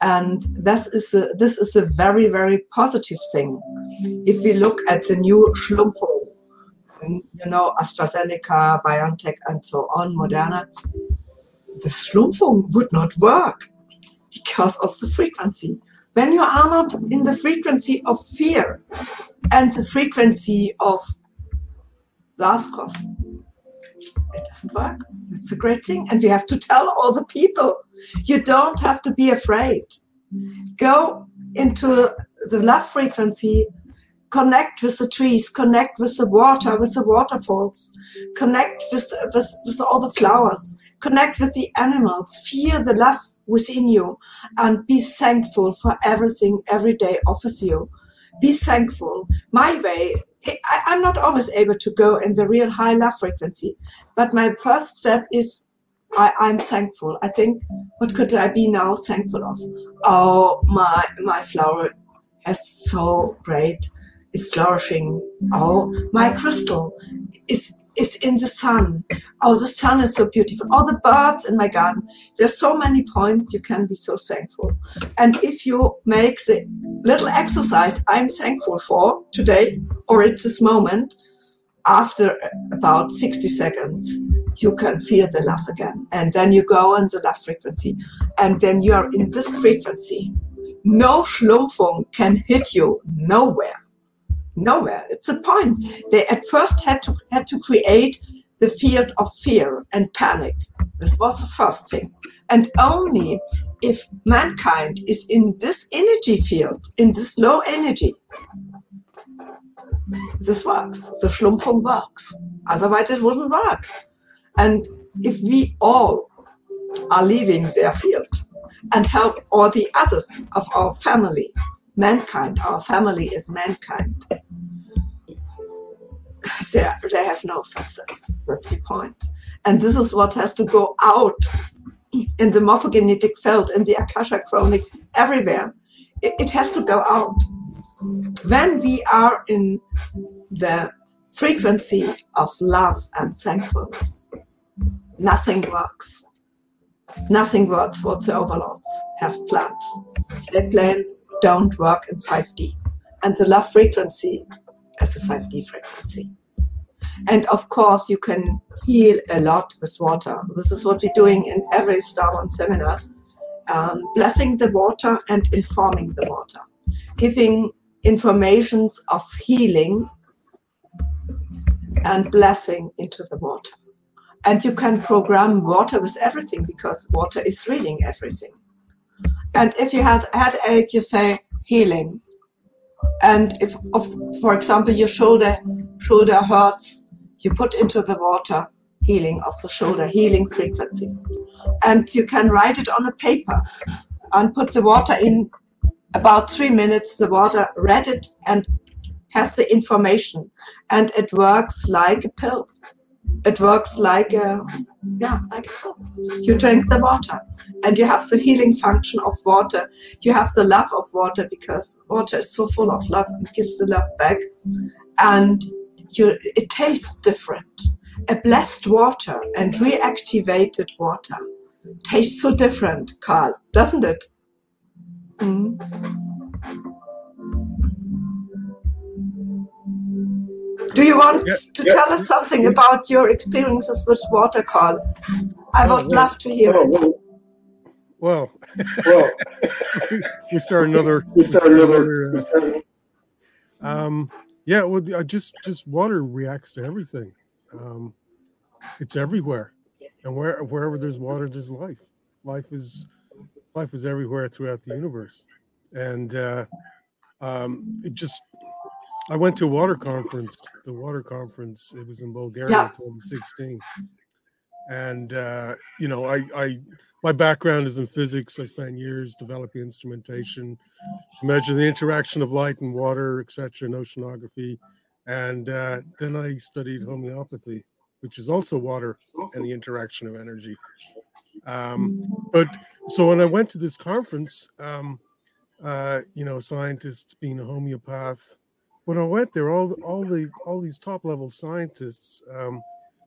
And this is a, this is a very, very positive thing. If we look at the new Schlumpfo you know, AstraZeneca, BioNTech, and so on, Moderna, the Schlumpfung would not work because of the frequency. When you are not in the frequency of fear and the frequency of Laskov, it doesn't work. It's a great thing. And we have to tell all the people you don't have to be afraid. Go into the love frequency connect with the trees, connect with the water, with the waterfalls, connect with, with, with all the flowers, connect with the animals, feel the love within you, and be thankful for everything every day offers you. Be thankful. My way, I, I'm not always able to go in the real high love frequency, but my first step is I, I'm thankful. I think, what could I be now thankful of? Oh, my my flower is so great is flourishing. Oh, my crystal is is in the sun. Oh, the sun is so beautiful. All the birds in my garden. There's so many points you can be so thankful. And if you make the little exercise I'm thankful for today or at this moment, after about 60 seconds, you can feel the love again. And then you go on the love frequency. And when you are in this frequency, no Schlumpfung can hit you nowhere. Nowhere. It's a point. Mm-hmm. They at first had to had to create the field of fear and panic. This was the first thing. And only if mankind is in this energy field, in this low energy, this works. The Schlumpfung works. Otherwise, it wouldn't work. And if we all are leaving their field and help all the others of our family, mankind, our family is mankind, they, they have no success. That's the point. And this is what has to go out in the morphogenetic field, in the Akasha chronic, everywhere. It, it has to go out. When we are in the frequency of love and thankfulness, nothing works. Nothing works what the overlords have planned. Their plans don't work in 5D. And the love frequency is a 5D frequency. And of course, you can heal a lot with water. This is what we're doing in every Starborn seminar um, blessing the water and informing the water, giving informations of healing and blessing into the water. And you can program water with everything because water is reading everything. And if you had headache, you say healing. And if, of, for example, your shoulder shoulder hurts, you put into the water healing of the shoulder, healing frequencies. And you can write it on a paper and put the water in about three minutes. The water read it and has the information. And it works like a pill. It works like a, yeah, like a. You drink the water and you have the healing function of water. You have the love of water because water is so full of love. It gives the love back. And you, it tastes different. A blessed water and reactivated water tastes so different, Carl, doesn't it? Mm. Do you want Yeah, to yeah. tell us something about your experiences with water, Carl? I Oh, would well. love to hear it. Well, Well, [laughs] we start another. [laughs] we start another. uh, Um, yeah, well, I just just water reacts to everything. Um, it's everywhere, and where wherever there's water, there's life. Life is life is everywhere throughout the universe, and uh, um, it just. I went to a water conference. The water conference. It was in Bulgaria, Yeah. in 2016, and uh, you know, I, I my background is in physics. I spent years developing instrumentation to measure the interaction of light and water, etc., and oceanography. And uh, then I studied homeopathy, which is also water and the interaction of energy. Um, but so when I went to this conference, um, uh, you know, scientists being a homeopath, when I went there, all all the all these top level scientists, um,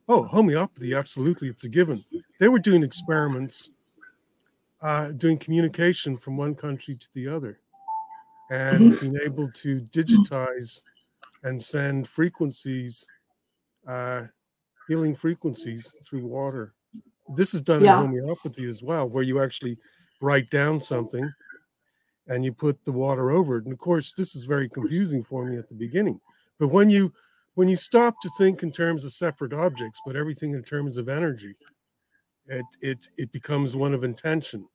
oh, homeopathy, absolutely, it's a given. They were doing experiments, uh, doing communication from one country to the other, and being able to digitize and send frequencies, uh, healing frequencies through water. This is done Yeah. in homeopathy as well, where you actually write down something and you put the water over it. And of course, this is very confusing for me at the beginning. But when you when you stop to think in terms of separate objects, but everything in terms of energy, it it it becomes one of intention.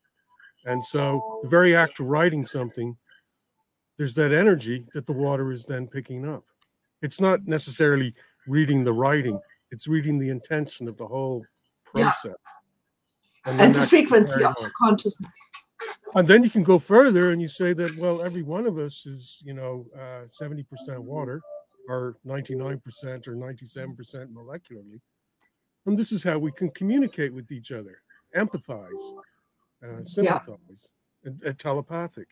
And so the very act of writing something, there's that energy that the water is then picking up. It's not necessarily reading the writing, it's reading the intention of the whole process. then And the frequency of consciousness. And then you can go further and you say that, well, every one of us is, you know, uh, 70% water or 99% or 97% molecularly. And this is how we can communicate with each other, empathize, uh, sympathize, and, and telepathic.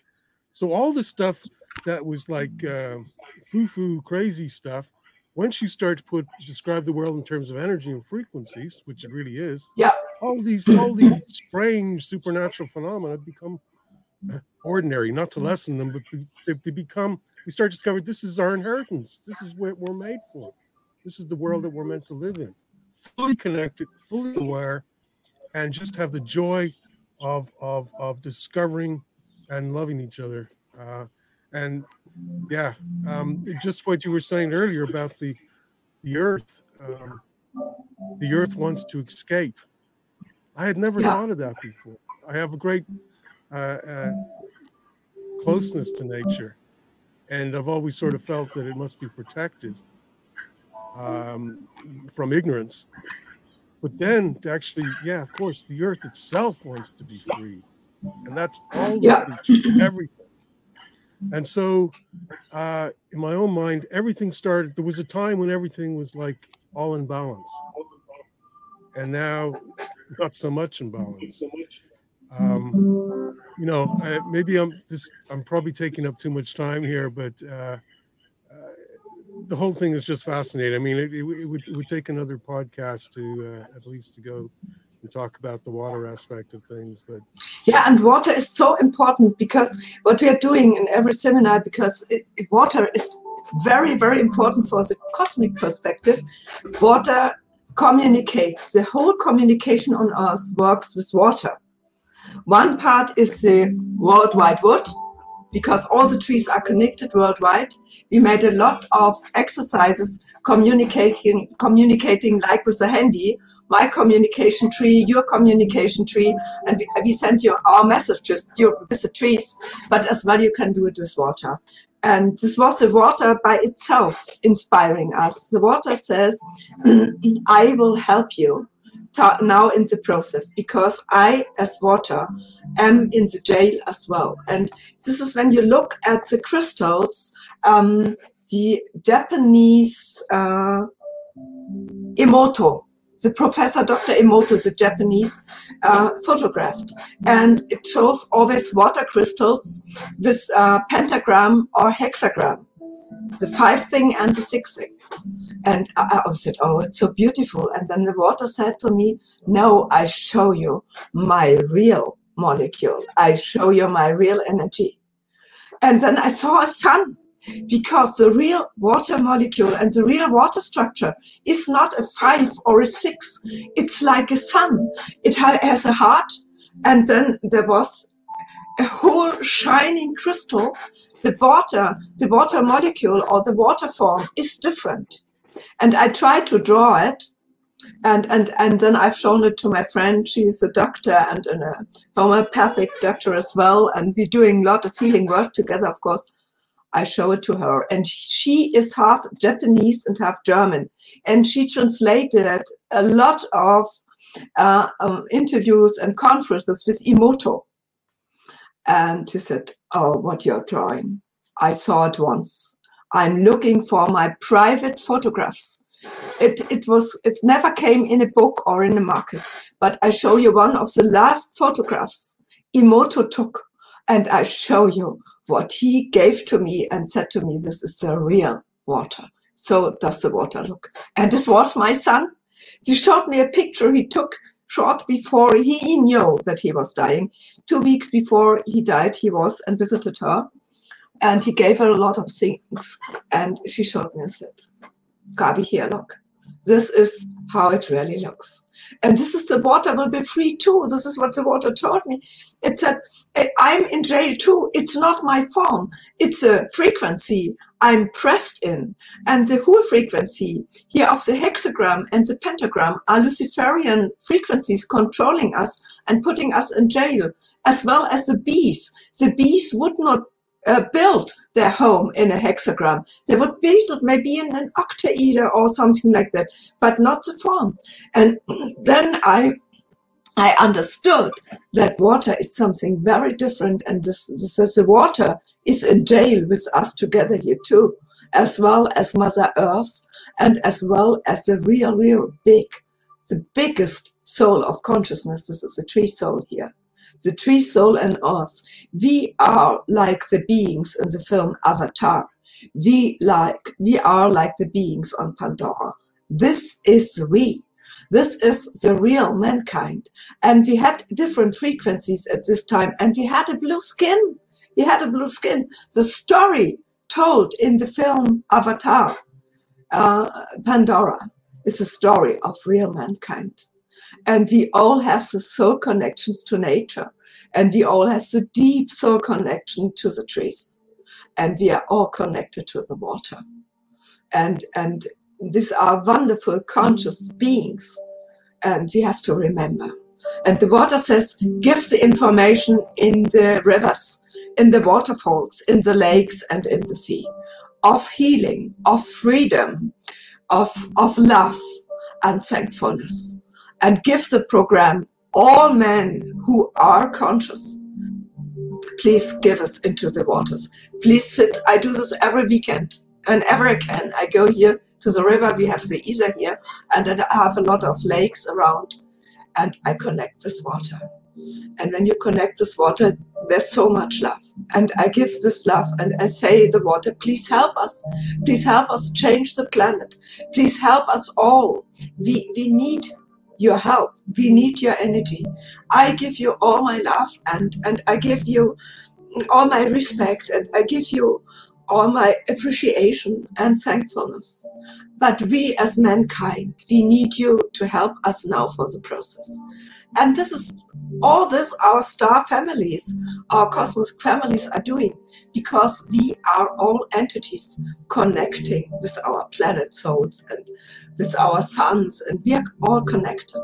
So all the stuff that was like um, foo-foo crazy stuff, once you start to put describe the world in terms of energy and frequencies, which it really is, Yeah. all these all these strange supernatural phenomena become uh, ordinary. Not to lessen them, but they become. We start to discover this is our inheritance. This is what we're made for. This is the world that we're meant to live in. Fully connected, fully aware, and just have the joy of of of discovering and loving each other. Uh, and yeah, um, just what you were saying earlier about the the earth. Um, the earth wants to escape. I had never Yeah. thought of that before. I have a great closeness to nature, and I've always sort of felt that it must be protected um, from ignorance. But then, to actually, yeah, of course, the earth itself wants to be free, and that's all the Yeah. creatures, [clears throat] everything. And so, uh, in my own mind, everything started. There was a time when everything was like all in balance, and now not so much in balance. Um, you know, I, maybe I'm this. I'm probably taking up too much time here, but uh, uh, the whole thing is just fascinating. I mean, it, it, it would it would take another podcast to uh, at least to go and talk about the water aspect of things. But Yeah, and water is so important because what we are doing in every seminar, because water is very, very important for the cosmic perspective. Water communicates. The whole communication on Earth works with water. One part is the worldwide wood, because all the trees are connected worldwide. We made a lot of exercises communicating, communicating like with a handy. My communication tree, your communication tree, and we, we send you our messages with the trees, but as well you can do it with water. And this was the water by itself inspiring us. The water says, [clears throat] I will help you now in the process because I, as water, am in the jail as well. And this is when you look at the crystals, um, the Japanese uh, Emoto, the professor Dr. Emoto, the Japanese, uh, photographed. And it shows always water crystals with uh, pentagram or hexagram, the five thing and the six thing. And I, I said, Oh, it's so beautiful. And then the water said to me, No, I show you my real molecule. I show you my real energy. And then I saw a sun because the real water molecule and the real water structure is not a five or a six. It's like a sun. It has a heart. And then there was a whole shining crystal. The water, the water molecule or the water form is different. And I try to draw it. And, and, and then I've shown it to my friend. She is a doctor and a homeopathic doctor as well. And we're doing a lot of healing work together, of course. I show it to her. And she is half Japanese and half German. And she translated a lot of uh, um, interviews and conferences with Emoto. And she said, Oh, what you're drawing. I saw it once. I'm looking for my private photographs. It, it was it never came in a book or in a market, but I show you one of the last photographs Emoto took, and I show you what he gave to me and said to me, This is the real water. So does the water look. And this was my son. He showed me a picture he took short before he, knew that he was dying. Two weeks before he died, he was and visited her. And he gave her a lot of things. And she showed me and said, Gabi, here, look. This is how it really looks. And this is the water will be free too. This is what the water told me. It said, eh, I'm in jail too. It's not my form. It's a frequency I'm pressed in. And the whole frequency here of the hexagram and the pentagram are Luciferian frequencies controlling us and putting us in jail, as well as the bees. The bees would not uh, build their home in a hexagram. They would build it maybe in an octaeder or something like that, but not the form. And [clears throat] then I I understood that water is something very different, and this, this is the water is in jail with us together here too, as well as Mother Earth, and as well as the real, real big, the biggest soul of consciousness. This is the tree soul here the tree soul and us. We are like the beings in the film Avatar. We like we are like the beings on Pandora. This is we. This is the real mankind. And we had different frequencies at this time, and we had a blue skin. We had a blue skin. The story told in the film Avatar uh, Pandora is a story of real mankind. And we all have the soul connections to nature. And we all have the deep soul connection to the trees. And we are all connected to the water. And, and these are wonderful conscious beings. And we have to remember. And the water says, gives the information in the rivers, in the waterfalls, in the lakes, and in the sea of healing, of freedom, of, of love and thankfulness. And give the program all men who are conscious. Please give us into the waters. Please sit. I do this every weekend. Whenever I can, I go here to the river. We have the Isar here, and then I have a lot of lakes around, and I connect with water. And when you connect with water, there's so much love. And I give this love and I say the water, please help us. Please help us change the planet. Please help us all. We, we need your help. We need your energy. I give you all my love and, and I give you all my respect and I give you all my appreciation and thankfulness. But we as mankind, we need you to help us now for the process. And this is all this our star families, our cosmos families are doing because we are all entities connecting with our planet souls and with our suns, and we are all connected.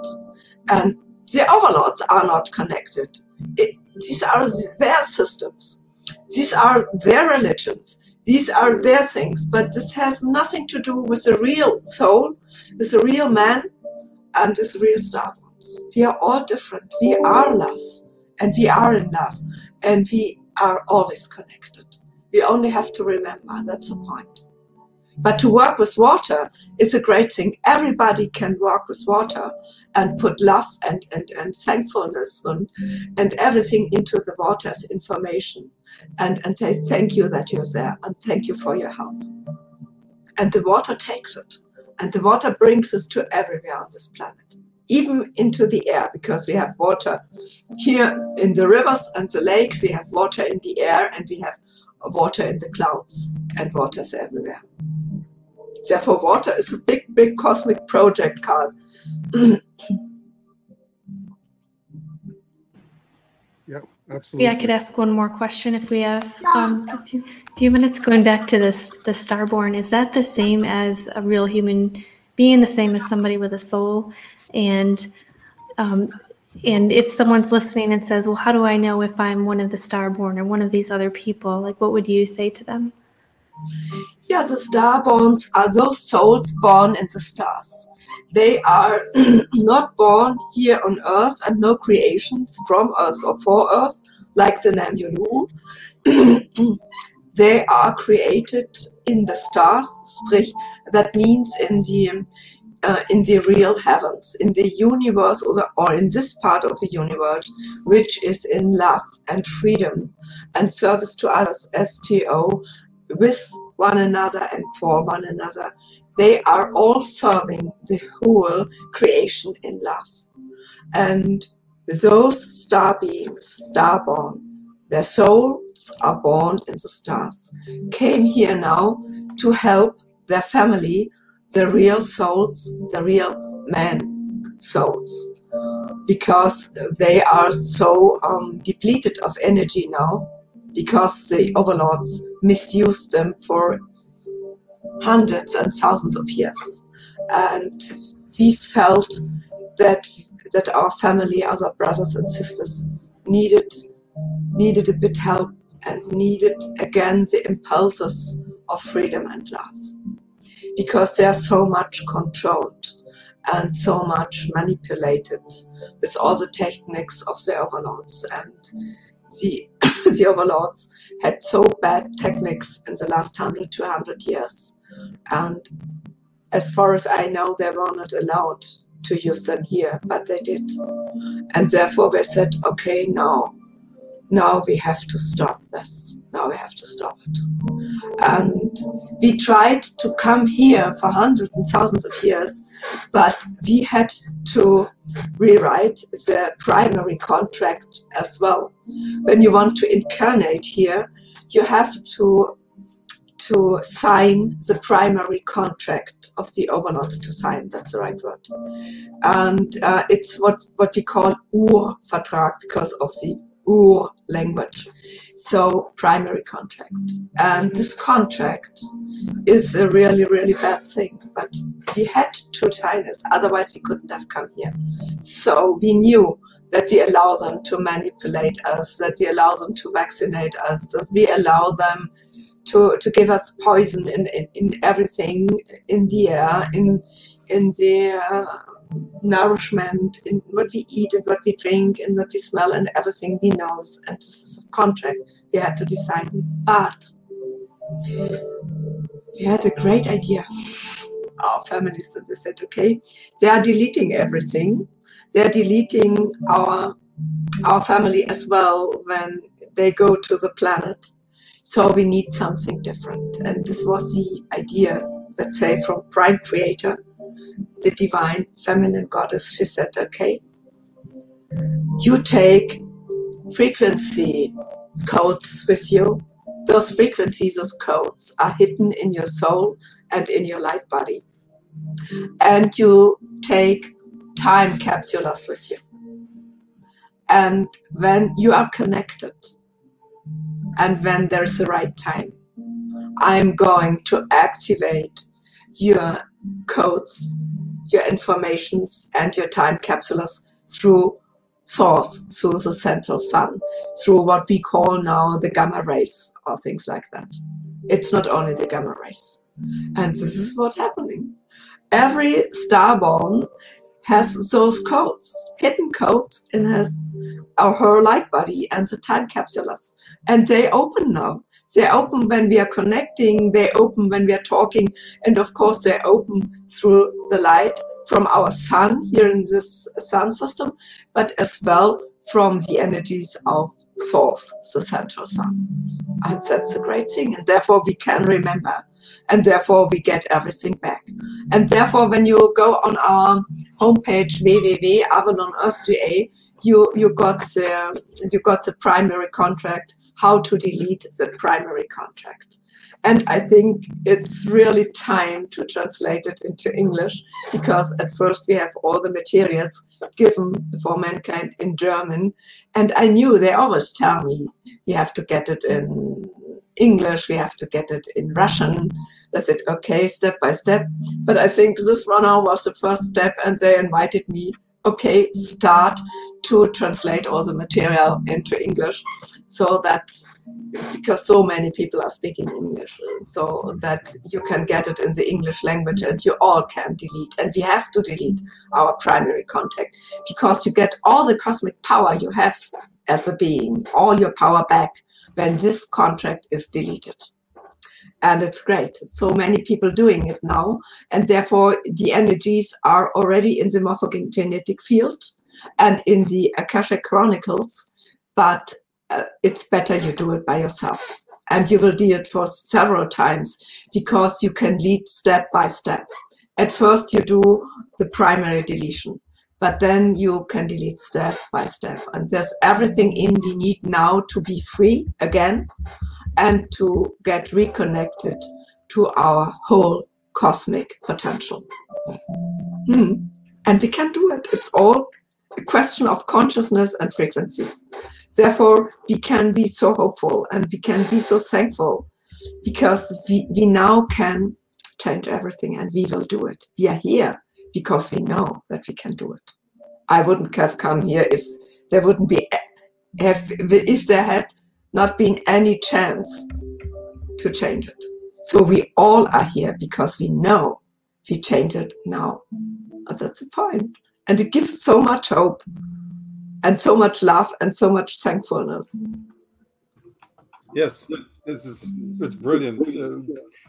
And the overlords are not connected. It, these are their systems. These are their religions. These are their things. But this has nothing to do with the real soul, with the real man, and with real star. Wars. We are all different. We are love and we are in love and we are always connected. We only have to remember that's the point. But to work with water is a great thing. Everybody can work with water and put love and, and, and thankfulness and, and everything into the water as information and, and say thank you that you're there and thank you for your help. And the water takes it. And the water brings us to everywhere on this planet even into the air because we have water here in the rivers and the lakes, we have water in the air and we have water in the clouds and waters everywhere. Therefore, water is a big, big cosmic project, Carl. [clears throat] yeah, absolutely. Yeah, I could ask one more question if we have um, a few, few minutes. Going back to this, the starborn, is that the same as a real human being, the same as somebody with a soul? And um, and if someone's listening and says well how do i know if i'm one of the starborn or one of these other people? Like what would you say to them? Yeah the starborns are those souls born in the stars. They are [clears throat] not born here on earth and no creations from earth or for earth like the Namyolu. [clears throat] they are created in the stars sprich that means in the uh, in the real heavens, in the universe or, the, or in this part of the universe, which is in love and freedom and service to others, STO, with one another and for one another. They are all serving the whole creation in love. And those star beings, starborn, their souls are born in the stars, came here now to help their family the real souls, the real man souls, because they are so um, depleted of energy now, because the overlords misused them for hundreds and thousands of years. And we felt that that our family, other brothers and sisters needed needed a bit help and needed again the impulses of freedom and love because they are so much controlled and so much manipulated with all the techniques of the overlords. And the [coughs] the overlords had so bad techniques in the last 100 200 years. And as far as i know they were not allowed to use them here but they did. And therefore they said okay now now we have to stop this. Now we have to stop it. And we tried to come here for hundreds and thousands of years, but we had to rewrite the primary contract as well. When you want to incarnate here, you have to to sign the primary contract of the overlords to sign. That's the right word. And uh, it's what, what we call Ur-Vertrag because of the Ur language. So primary contract. And this contract is a really, really bad thing. But we had to sign this, otherwise we couldn't have come here. So we knew that we allow them to manipulate us, that we allow them to vaccinate us, that we allow them to, to give us poison in, in, in everything, in the air, in, in the uh, nourishment, in what we eat and what we drink and what we smell and everything we know. And this is a contract we had to decide. But we had a great idea. Our families, and they said, okay, they are deleting everything they're deleting our our family as well when they go to the planet. So we need something different. And this was the idea, let's say, from Prime Creator, the divine feminine goddess. She said, okay, you take frequency codes with you. Those frequencies, those codes are hidden in your soul and in your light body. And you take time capsules with you. And when you are connected, and when there's the right time, I'm going to activate your codes, your informations, and your time capsules through source, through the central sun, through what we call now the gamma rays or things like that. It's not only the gamma rays. And this is what's happening. Every starborn has those codes, hidden codes in his or her light body and the time capsules. And they open now. They open when we are connecting, they open when we are talking, and of course they open through the light from our sun here in this sun system, but as well from the energies of source, the central sun. And that's a great thing. And therefore we can remember and therefore we get everything back. And therefore, when you go on our homepage www.avalon-earth.de, you you got the you got the primary contract. How to delete the primary contract. And I think it's really time to translate it into English because at first we have all the materials given for mankind in German. And I knew they always tell me you have to get it in English, we have to get it in Russian. I said, okay, step by step. But I think this one was the first step, and they invited me, okay, start to translate all the material into English so that because so many people are speaking English, so that you can get it in the English language and you all can delete. And we have to delete our primary contact because you get all the cosmic power you have as a being, all your power back when this contract is deleted. And it's great. So many people doing it now. And therefore, the energies are already in the morphogenetic field and in the Akashic Chronicles. But uh, it's better you do it by yourself. And you will do it for several times because you can lead step by step. At first, you do the primary deletion but then you can delete step by step. And there's everything in we need now to be free again and to get reconnected to our whole cosmic potential. Hmm. And we can do it. It's all a question of consciousness and frequencies. Therefore, we can be so hopeful and we can be so thankful because we, we now can change everything and we will do it. We are here because we know that we can do it. I wouldn't have come here if there wouldn't be if, if there had not been any chance to change it. So we all are here because we know we change it now. And that's the point. And it gives so much hope and so much love and so much thankfulness. Yes, this is it's brilliant. Uh,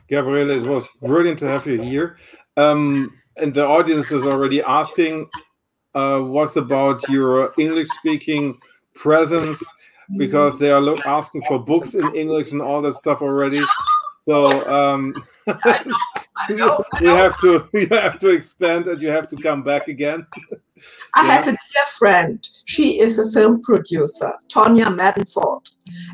Gabriele, it was brilliant to have you here. Um, and the audience is already asking uh, what's about your English speaking presence because they are asking for books in English and all that stuff already. So um, [laughs] I, know, I know. have to [laughs] we have to expand and you have to come back again. I Yeah. have a dear friend. She is a film producer, Tonya Madenford,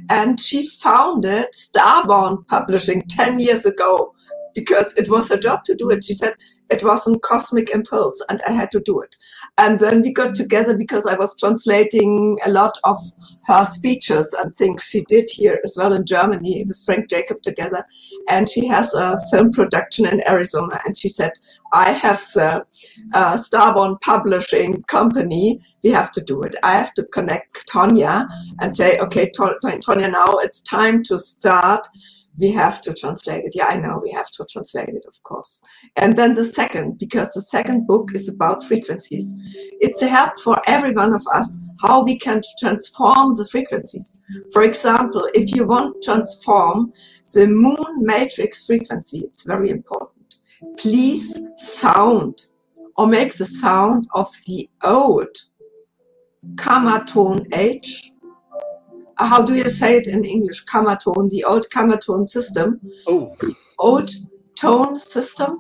and she founded Starborn Publishing 10 years ago because it was her job to do it. She said it was a cosmic impulse and I had to do it. And then we got together because I was translating a lot of her speeches and things she did here as well in Germany with Frank Jacob together. And she has a film production in Arizona. And she said, I have the uh, Starborn Publishing Company, we have to do it. I have to connect Tonya and say, okay, To- To- Tonya, now it's time to start. We have to translate it. Yeah, I know we have to translate it, of course. And then the second, because the second book is about frequencies. It's a help for every one of us how we can transform the frequencies. For example, if you want to transform the moon matrix frequency, it's very important. Please sound or make the sound of the old gamma tone H. How do you say it in English? Gamma tone, the old gamma tone system, Oh, old tone system.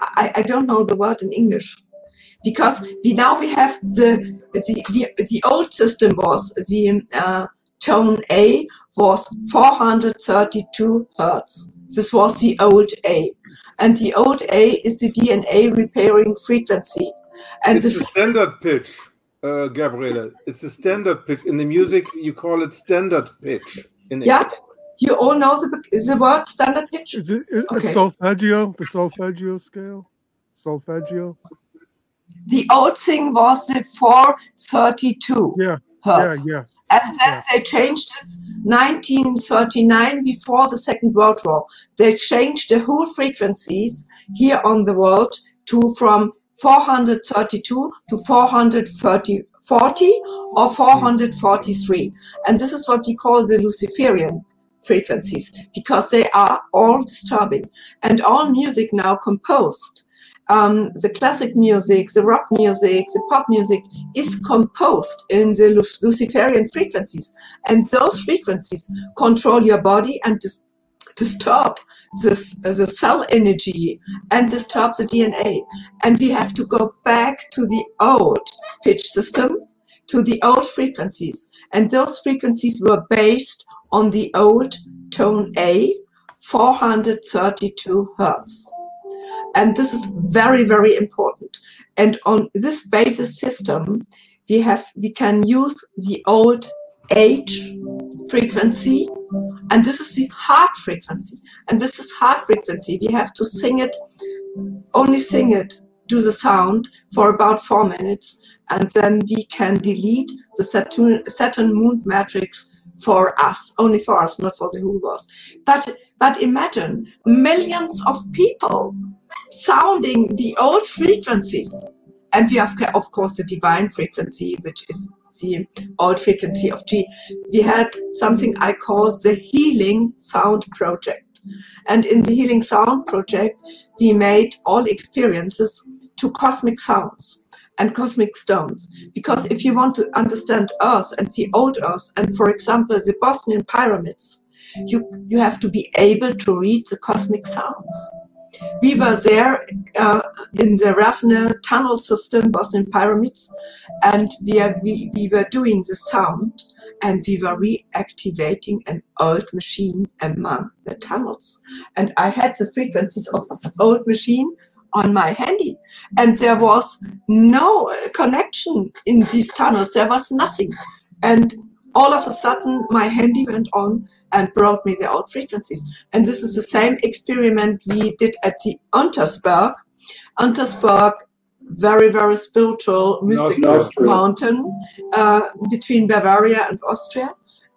I, I don't know the word in English because we now we have the the the, the old system was the uh, tone A was 432 hertz. This was the old A, and the old A is the DNA repairing frequency, and it's the the standard pitch, uh, Gabriele. It's a standard pitch in the music. You call it standard pitch. In Yeah. English. you all know the the word standard pitch. Is it is Okay. solfeggio? The solfeggio scale? Solfeggio? The old thing was the 432 Yeah, hertz. yeah, yeah. And then Yeah. they changed this 1939 before the Second World War. They changed the whole frequencies here on the world to from 432 to 430 40 or 443. And this is what we call the Luciferian frequencies because they are all disturbing. And all music now composed, um, the classic music, the rock music, the pop music, is composed in the Luciferian frequencies. And those frequencies control your body and dis- disturb this, the cell energy and disturb the DNA. And we have to go back to the old pitch system, to the old frequencies. And those frequencies were based on the old tone A, 432 hertz. And this is very, very important. And on this basis system, we have we can use the old H frequency, and this is the heart frequency. And this is heart frequency. We have to sing it, only sing it, do the sound for about four minutes, and then we can delete the Saturn, Saturn moon matrix for us, only for us, not for the whole world. But but imagine millions of people sounding the old frequencies. And we have, of course, the divine frequency, which is the old frequency of G. We had something I called the Healing Sound Project. And in the Healing Sound Project, we made all experiences to cosmic sounds and cosmic stones. Because if you want to understand Earth and the old Earth, and for example, the Bosnian pyramids, you, you have to be able to read the cosmic sounds. We were there uh, in the Ravne tunnel system, Bosnian pyramids, and we, we, we were doing the sound and we were reactivating an old machine among the tunnels. And I had the frequencies of this old machine on my handy, and there was no connection in these tunnels, there was nothing. And all of a sudden, my handy went on and brought me the old frequencies. And this is the same experiment we did at the Untersberg. Untersberg, very, very spiritual, mystical mountain uh, between Bavaria and Austria.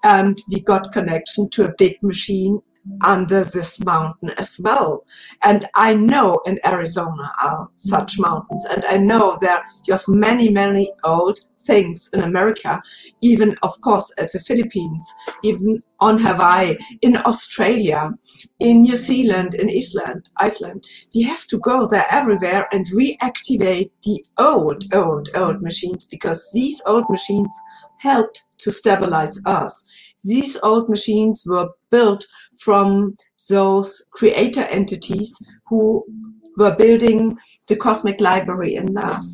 And we got connection to a big machine under this mountain as well. And I know in Arizona are such mountains. And I know there you have many, many old things in America, even of course at the Philippines, even on Hawaii, in Australia, in New Zealand, in Iceland, Iceland. We have to go there everywhere and reactivate the old, old, old machines because these old machines helped to stabilize us. These old machines were built from those creator entities who were building the cosmic library in love.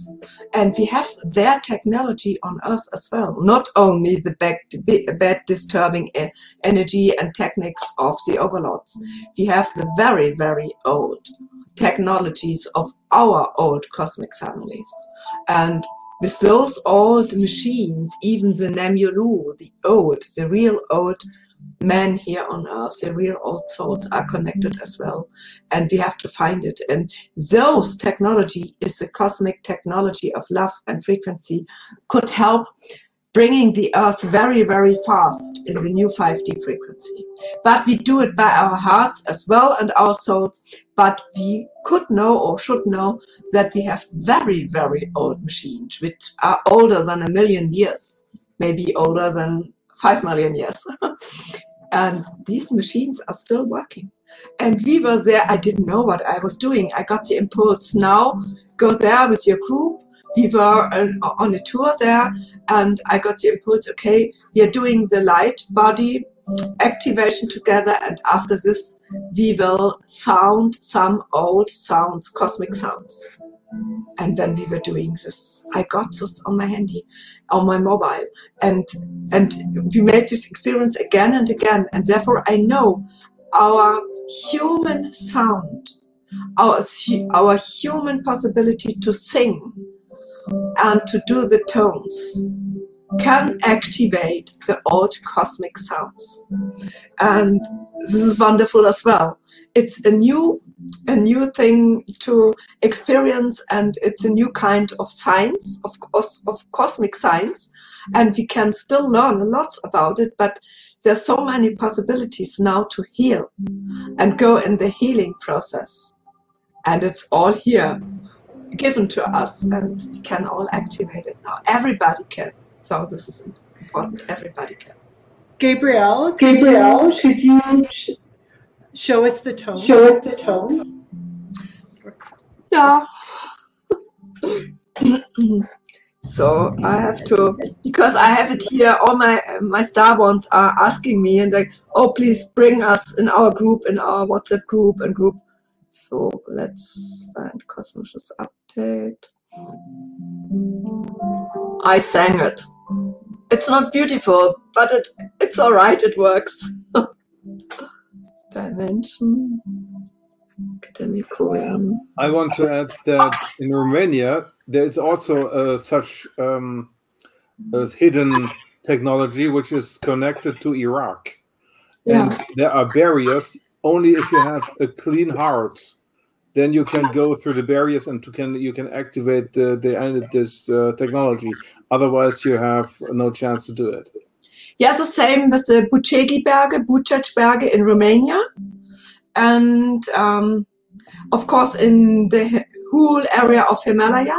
And we have their technology on Earth as well, not only the bad, bad disturbing energy and techniques of the overlords. We have the very, very old technologies of our old cosmic families. And with those old machines, even the Namyolu, the old, the real old men here on earth, the real old souls are connected mm-hmm. as well. And we have to find it. And those technology is the cosmic technology of love and frequency could help bringing the earth very, very fast in the new 5D frequency. But we do it by our hearts as well and our souls. But we could know or should know that we have very, very old machines, which are older than a million years, maybe older than five million years. [laughs] and these machines are still working. And we were there. I didn't know what I was doing. I got the impulse now, go there with your group we were uh, on a tour there and I got the impulse, okay, are doing the light body activation together and after this we will sound some old sounds, cosmic sounds. And when we were doing this, I got this on my handy, on my mobile, and and we made this experience again and again. And therefore, I know our human sound, our our human possibility to sing, and to do the tones can activate the old cosmic sounds. And this is wonderful as well. It's a new a new thing to experience and it's a new kind of science of, of, of cosmic science and we can still learn a lot about it but there's so many possibilities now to heal and go in the healing process and it's all here given to us and we can all activate it now. Everybody can. So this is important. Everybody can. Gabriele, Gabriele, should you show us the tone? Show us the tone. Yeah. so I have to because I have it here. All my my star ones are asking me and like, oh, please bring us in our group, in our WhatsApp group and group. So let's find Kosmisches Update. I sang it. It's not beautiful, but it it's all right. It works. [laughs] Dimension. I want to add that in Romania there is also uh, such um, a hidden technology which is connected to Iraq, yeah. and there are barriers only if you have a clean heart then you can go through the barriers and you can you can activate the the this uh, technology otherwise you have no chance to do it yeah the same with the Bucegi Berge Bucegi Berge in Romania and um, of course in the whole area of Himalaya.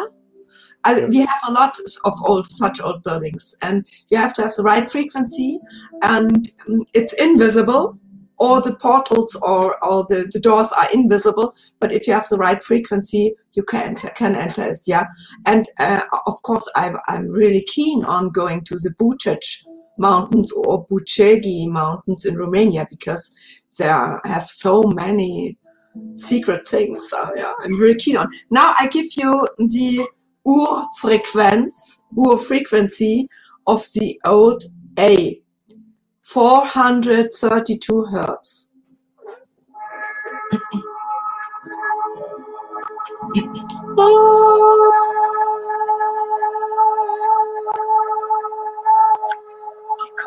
Uh, we have a lot of old such old buildings. And you have to have the right frequency. And um, it's invisible. Or the portals or, or the, the doors are invisible. But if you have the right frequency you can enter, can enter yeah? And uh, of course I'm, I'm really keen on going to the Bucegi mountains or Bucegi mountains in Romania because they have so many secret things so yeah I'm really keen on now I give you the Urfrequenz Ur frequency of the old A 432 hertz. Die [laughs]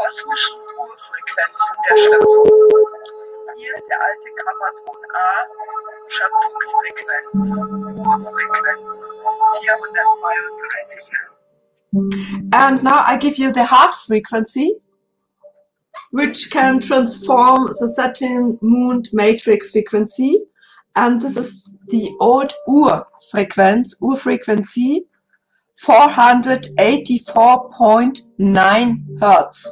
kosmischen Urfrequenzen der Schöpfung. Hier der alte Kammerton A, Schöpfungsfrequenz, Urfrequenz 432 And now I give you the heart frequency which can transform the Saturn moon matrix frequency. And this is the old Ur frequency, Ur frequency 484.9 hertz.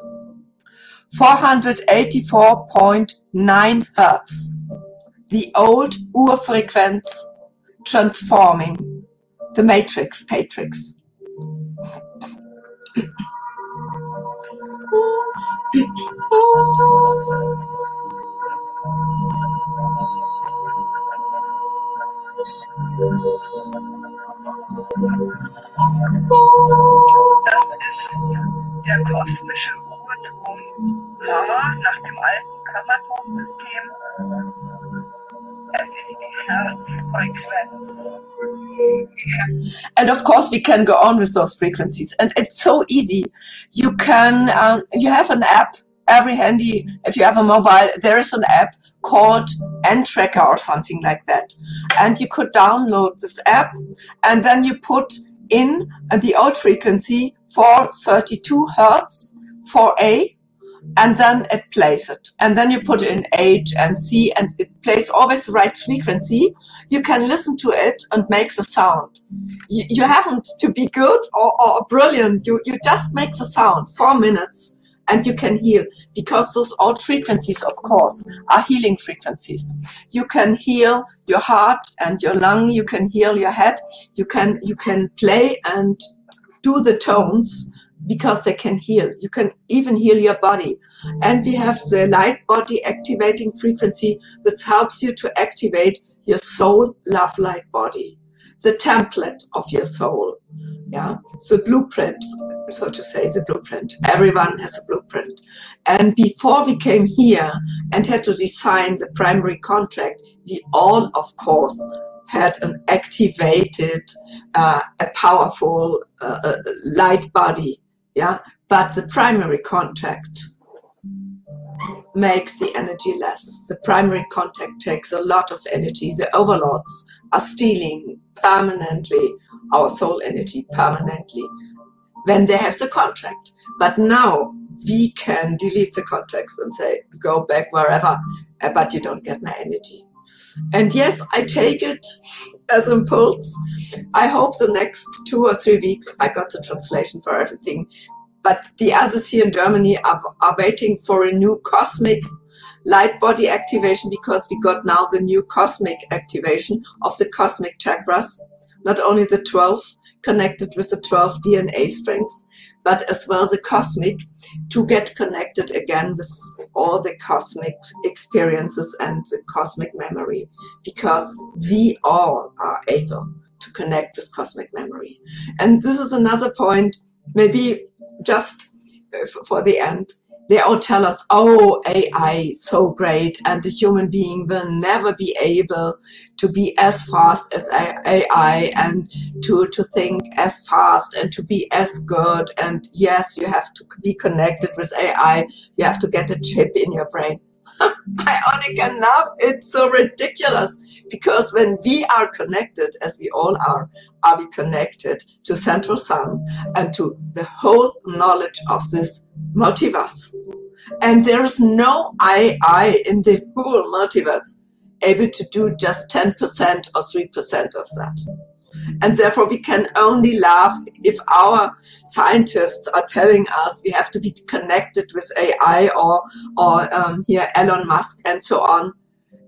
484.9 Hz, the old Urfrequenz transforming. The matrix matrix. Das ist der kosmische Rundum H nach dem alten Kammertonsystem. Es ist die Herzfrequenz. And of course, we can go on with those frequencies, and it's so easy. You can, um, you have an app. Every handy, if you have a mobile, there is an app called N-Tracker or something like that, and you could download this app, and then you put in the old frequency for 32 hertz for A, and then it plays it. And then you put in H and C, and it plays always the right frequency. You can listen to it and make the sound. You, you haven't to be good or, or brilliant. You, you just make the sound, four minutes, and you can heal because those old frequencies, of course, are healing frequencies. You can heal your heart and your lung. You can heal your head. You can you can play and do the tones because they can heal. You can even heal your body. And we have the light body activating frequency that helps you to activate your soul love light body, the template of your soul. Yeah, the blueprint, so to say, the blueprint. Everyone has a blueprint. And before we came here and had to design the primary contract, we all, of course, had an activated, uh, a powerful uh, uh light body yeah? But the primary contact makes the energy less. The primary contact takes a lot of energy. The overlords are stealing permanently our soul energy permanently when they have the contract. But now we can delete the contracts and say go back wherever but you don't get my energy. And yes i take it as impulse. I hope the next two or three weeks I got the translation for everything. But the others here in Germany are, are waiting for a new cosmic light body activation because we got now the new cosmic activation of the cosmic chakras, not only the 12 connected with the 12 DNA strings, but as well the cosmic to get connected again with all the cosmic experiences and the cosmic memory because we all are able to connect with cosmic memory. And this is another point, maybe just uh, for the end they all tell us, oh, AI so great, and the human being will never be able to be as fast as AI and to, to think as fast and to be as good. And yes, you have to be connected with AI. You have to get a chip in your brain. [laughs] Ionic enough, it's so ridiculous because when we are connected, as we all are, are we connected to Central Sun and to the whole knowledge of this multiverse. And there is no AI in the whole multiverse able to do just 10% or 3% of that. And therefore, we can only laugh if our scientists are telling us we have to be connected with AI or, or um, here Elon Musk and so on.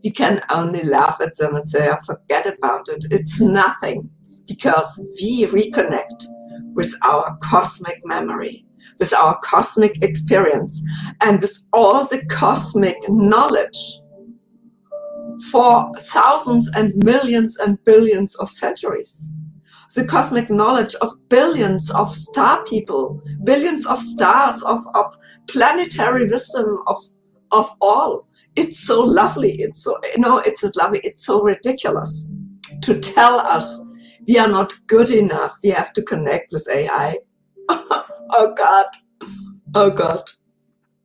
We can only laugh at them and say, oh, forget about it. It's nothing because we reconnect with our cosmic memory, with our cosmic experience, and with all the cosmic knowledge for thousands and millions and billions of centuries. The cosmic knowledge of billions of star people, billions of stars, of, of planetary wisdom of, of all. It's so lovely. It's so, no, it's so lovely. It's so ridiculous to tell us we are not good enough. We have to connect with AI. [laughs] oh God. Oh God.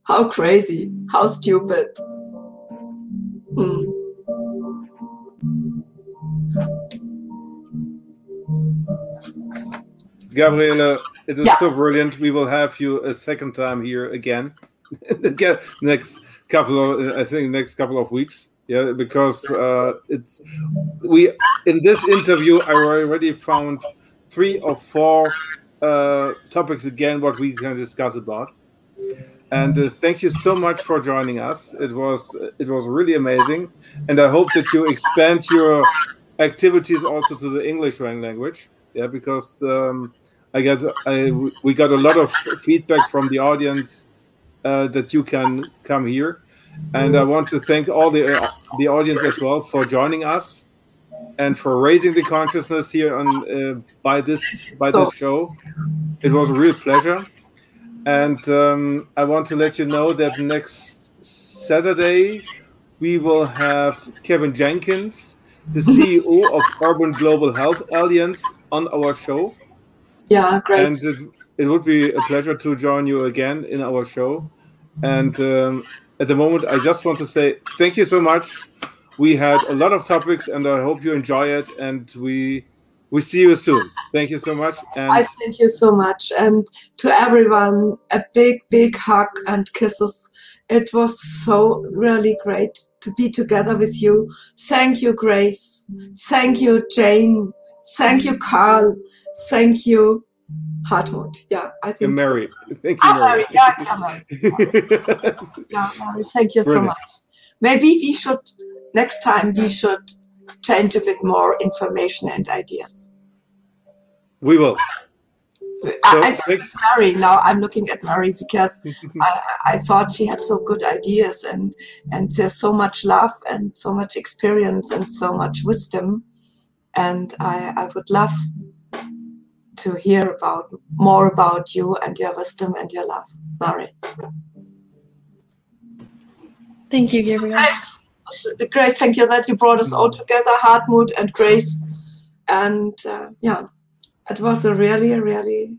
How crazy. How stupid. Gabriele, it is yeah. so brilliant. We will have you a second time here again. [laughs] next couple of, I think, next couple of weeks. Yeah, because uh, it's we in this interview I already found three or four uh, topics again what we can discuss about. And uh, thank you so much for joining us. It was it was really amazing, and I hope that you expand your activities also to the English language. Yeah, because um, I got I, we got a lot of feedback from the audience uh, that you can come here, and I want to thank all the uh, the audience as well for joining us and for raising the consciousness here on uh, by this by this show. It was a real pleasure. And um, I want to let you know that next Saturday we will have Kevin Jenkins, the CEO of Urban Global Health Alliance, on our show. Yeah, great. And it, it would be a pleasure to join you again in our show. And um, at the moment, I just want to say thank you so much. We had a lot of topics, and I hope you enjoy it. And we we see you soon. Thank you so much. And I thank you so much. And to everyone, a big, big hug and kisses. It was so really great to be together with you. Thank you, Grace. Thank you, Jane. Thank you, Carl. Thank you, Hartmut. Yeah, I think. and Mary, thank you, Ah, Mary. Yeah, yeah, Mary. [laughs] Yeah, Mary, thank you so Brilliant. much. Maybe we should, next time, we should change a bit more information and ideas. we will. I, So, I thanks. it's Mary. Now I'm looking at Mary because [laughs] I, I thought she had so good ideas and and there's so much love and so much experience and so much wisdom, and I I would love to hear about more about you and your wisdom and your love, Mary. Thank you, Gabriel. Grace, Grace, thank you that you brought us all together, Hartmut and Grace, and uh, yeah, it was a really, really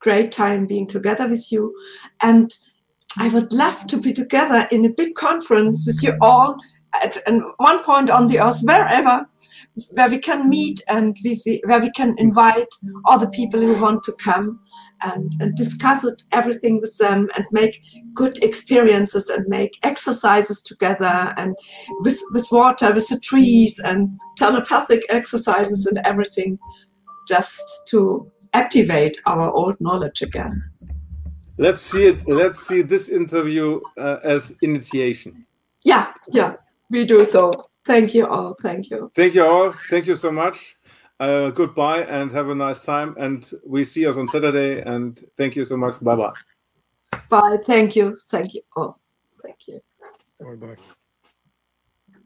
great time being together with you, and I would love to be together in a big conference with you all at one point on the earth, wherever, where we can meet and we, we- where we can invite all the people who want to come and, and discuss it, everything with them and make good experiences and make exercises together and with, with water, with the trees and telepathic exercises and everything just to activate our old knowledge again. Let's see it. Let's see this interview uh, as initiation. Yeah, yeah, we do so. Thank you all. Thank you. Thank you all. Thank you so much. Uh, goodbye and have a nice time. And we see us on Saturday. And thank you so much. Bye bye. Bye. Thank you. Thank you all. Thank you. Bye bye.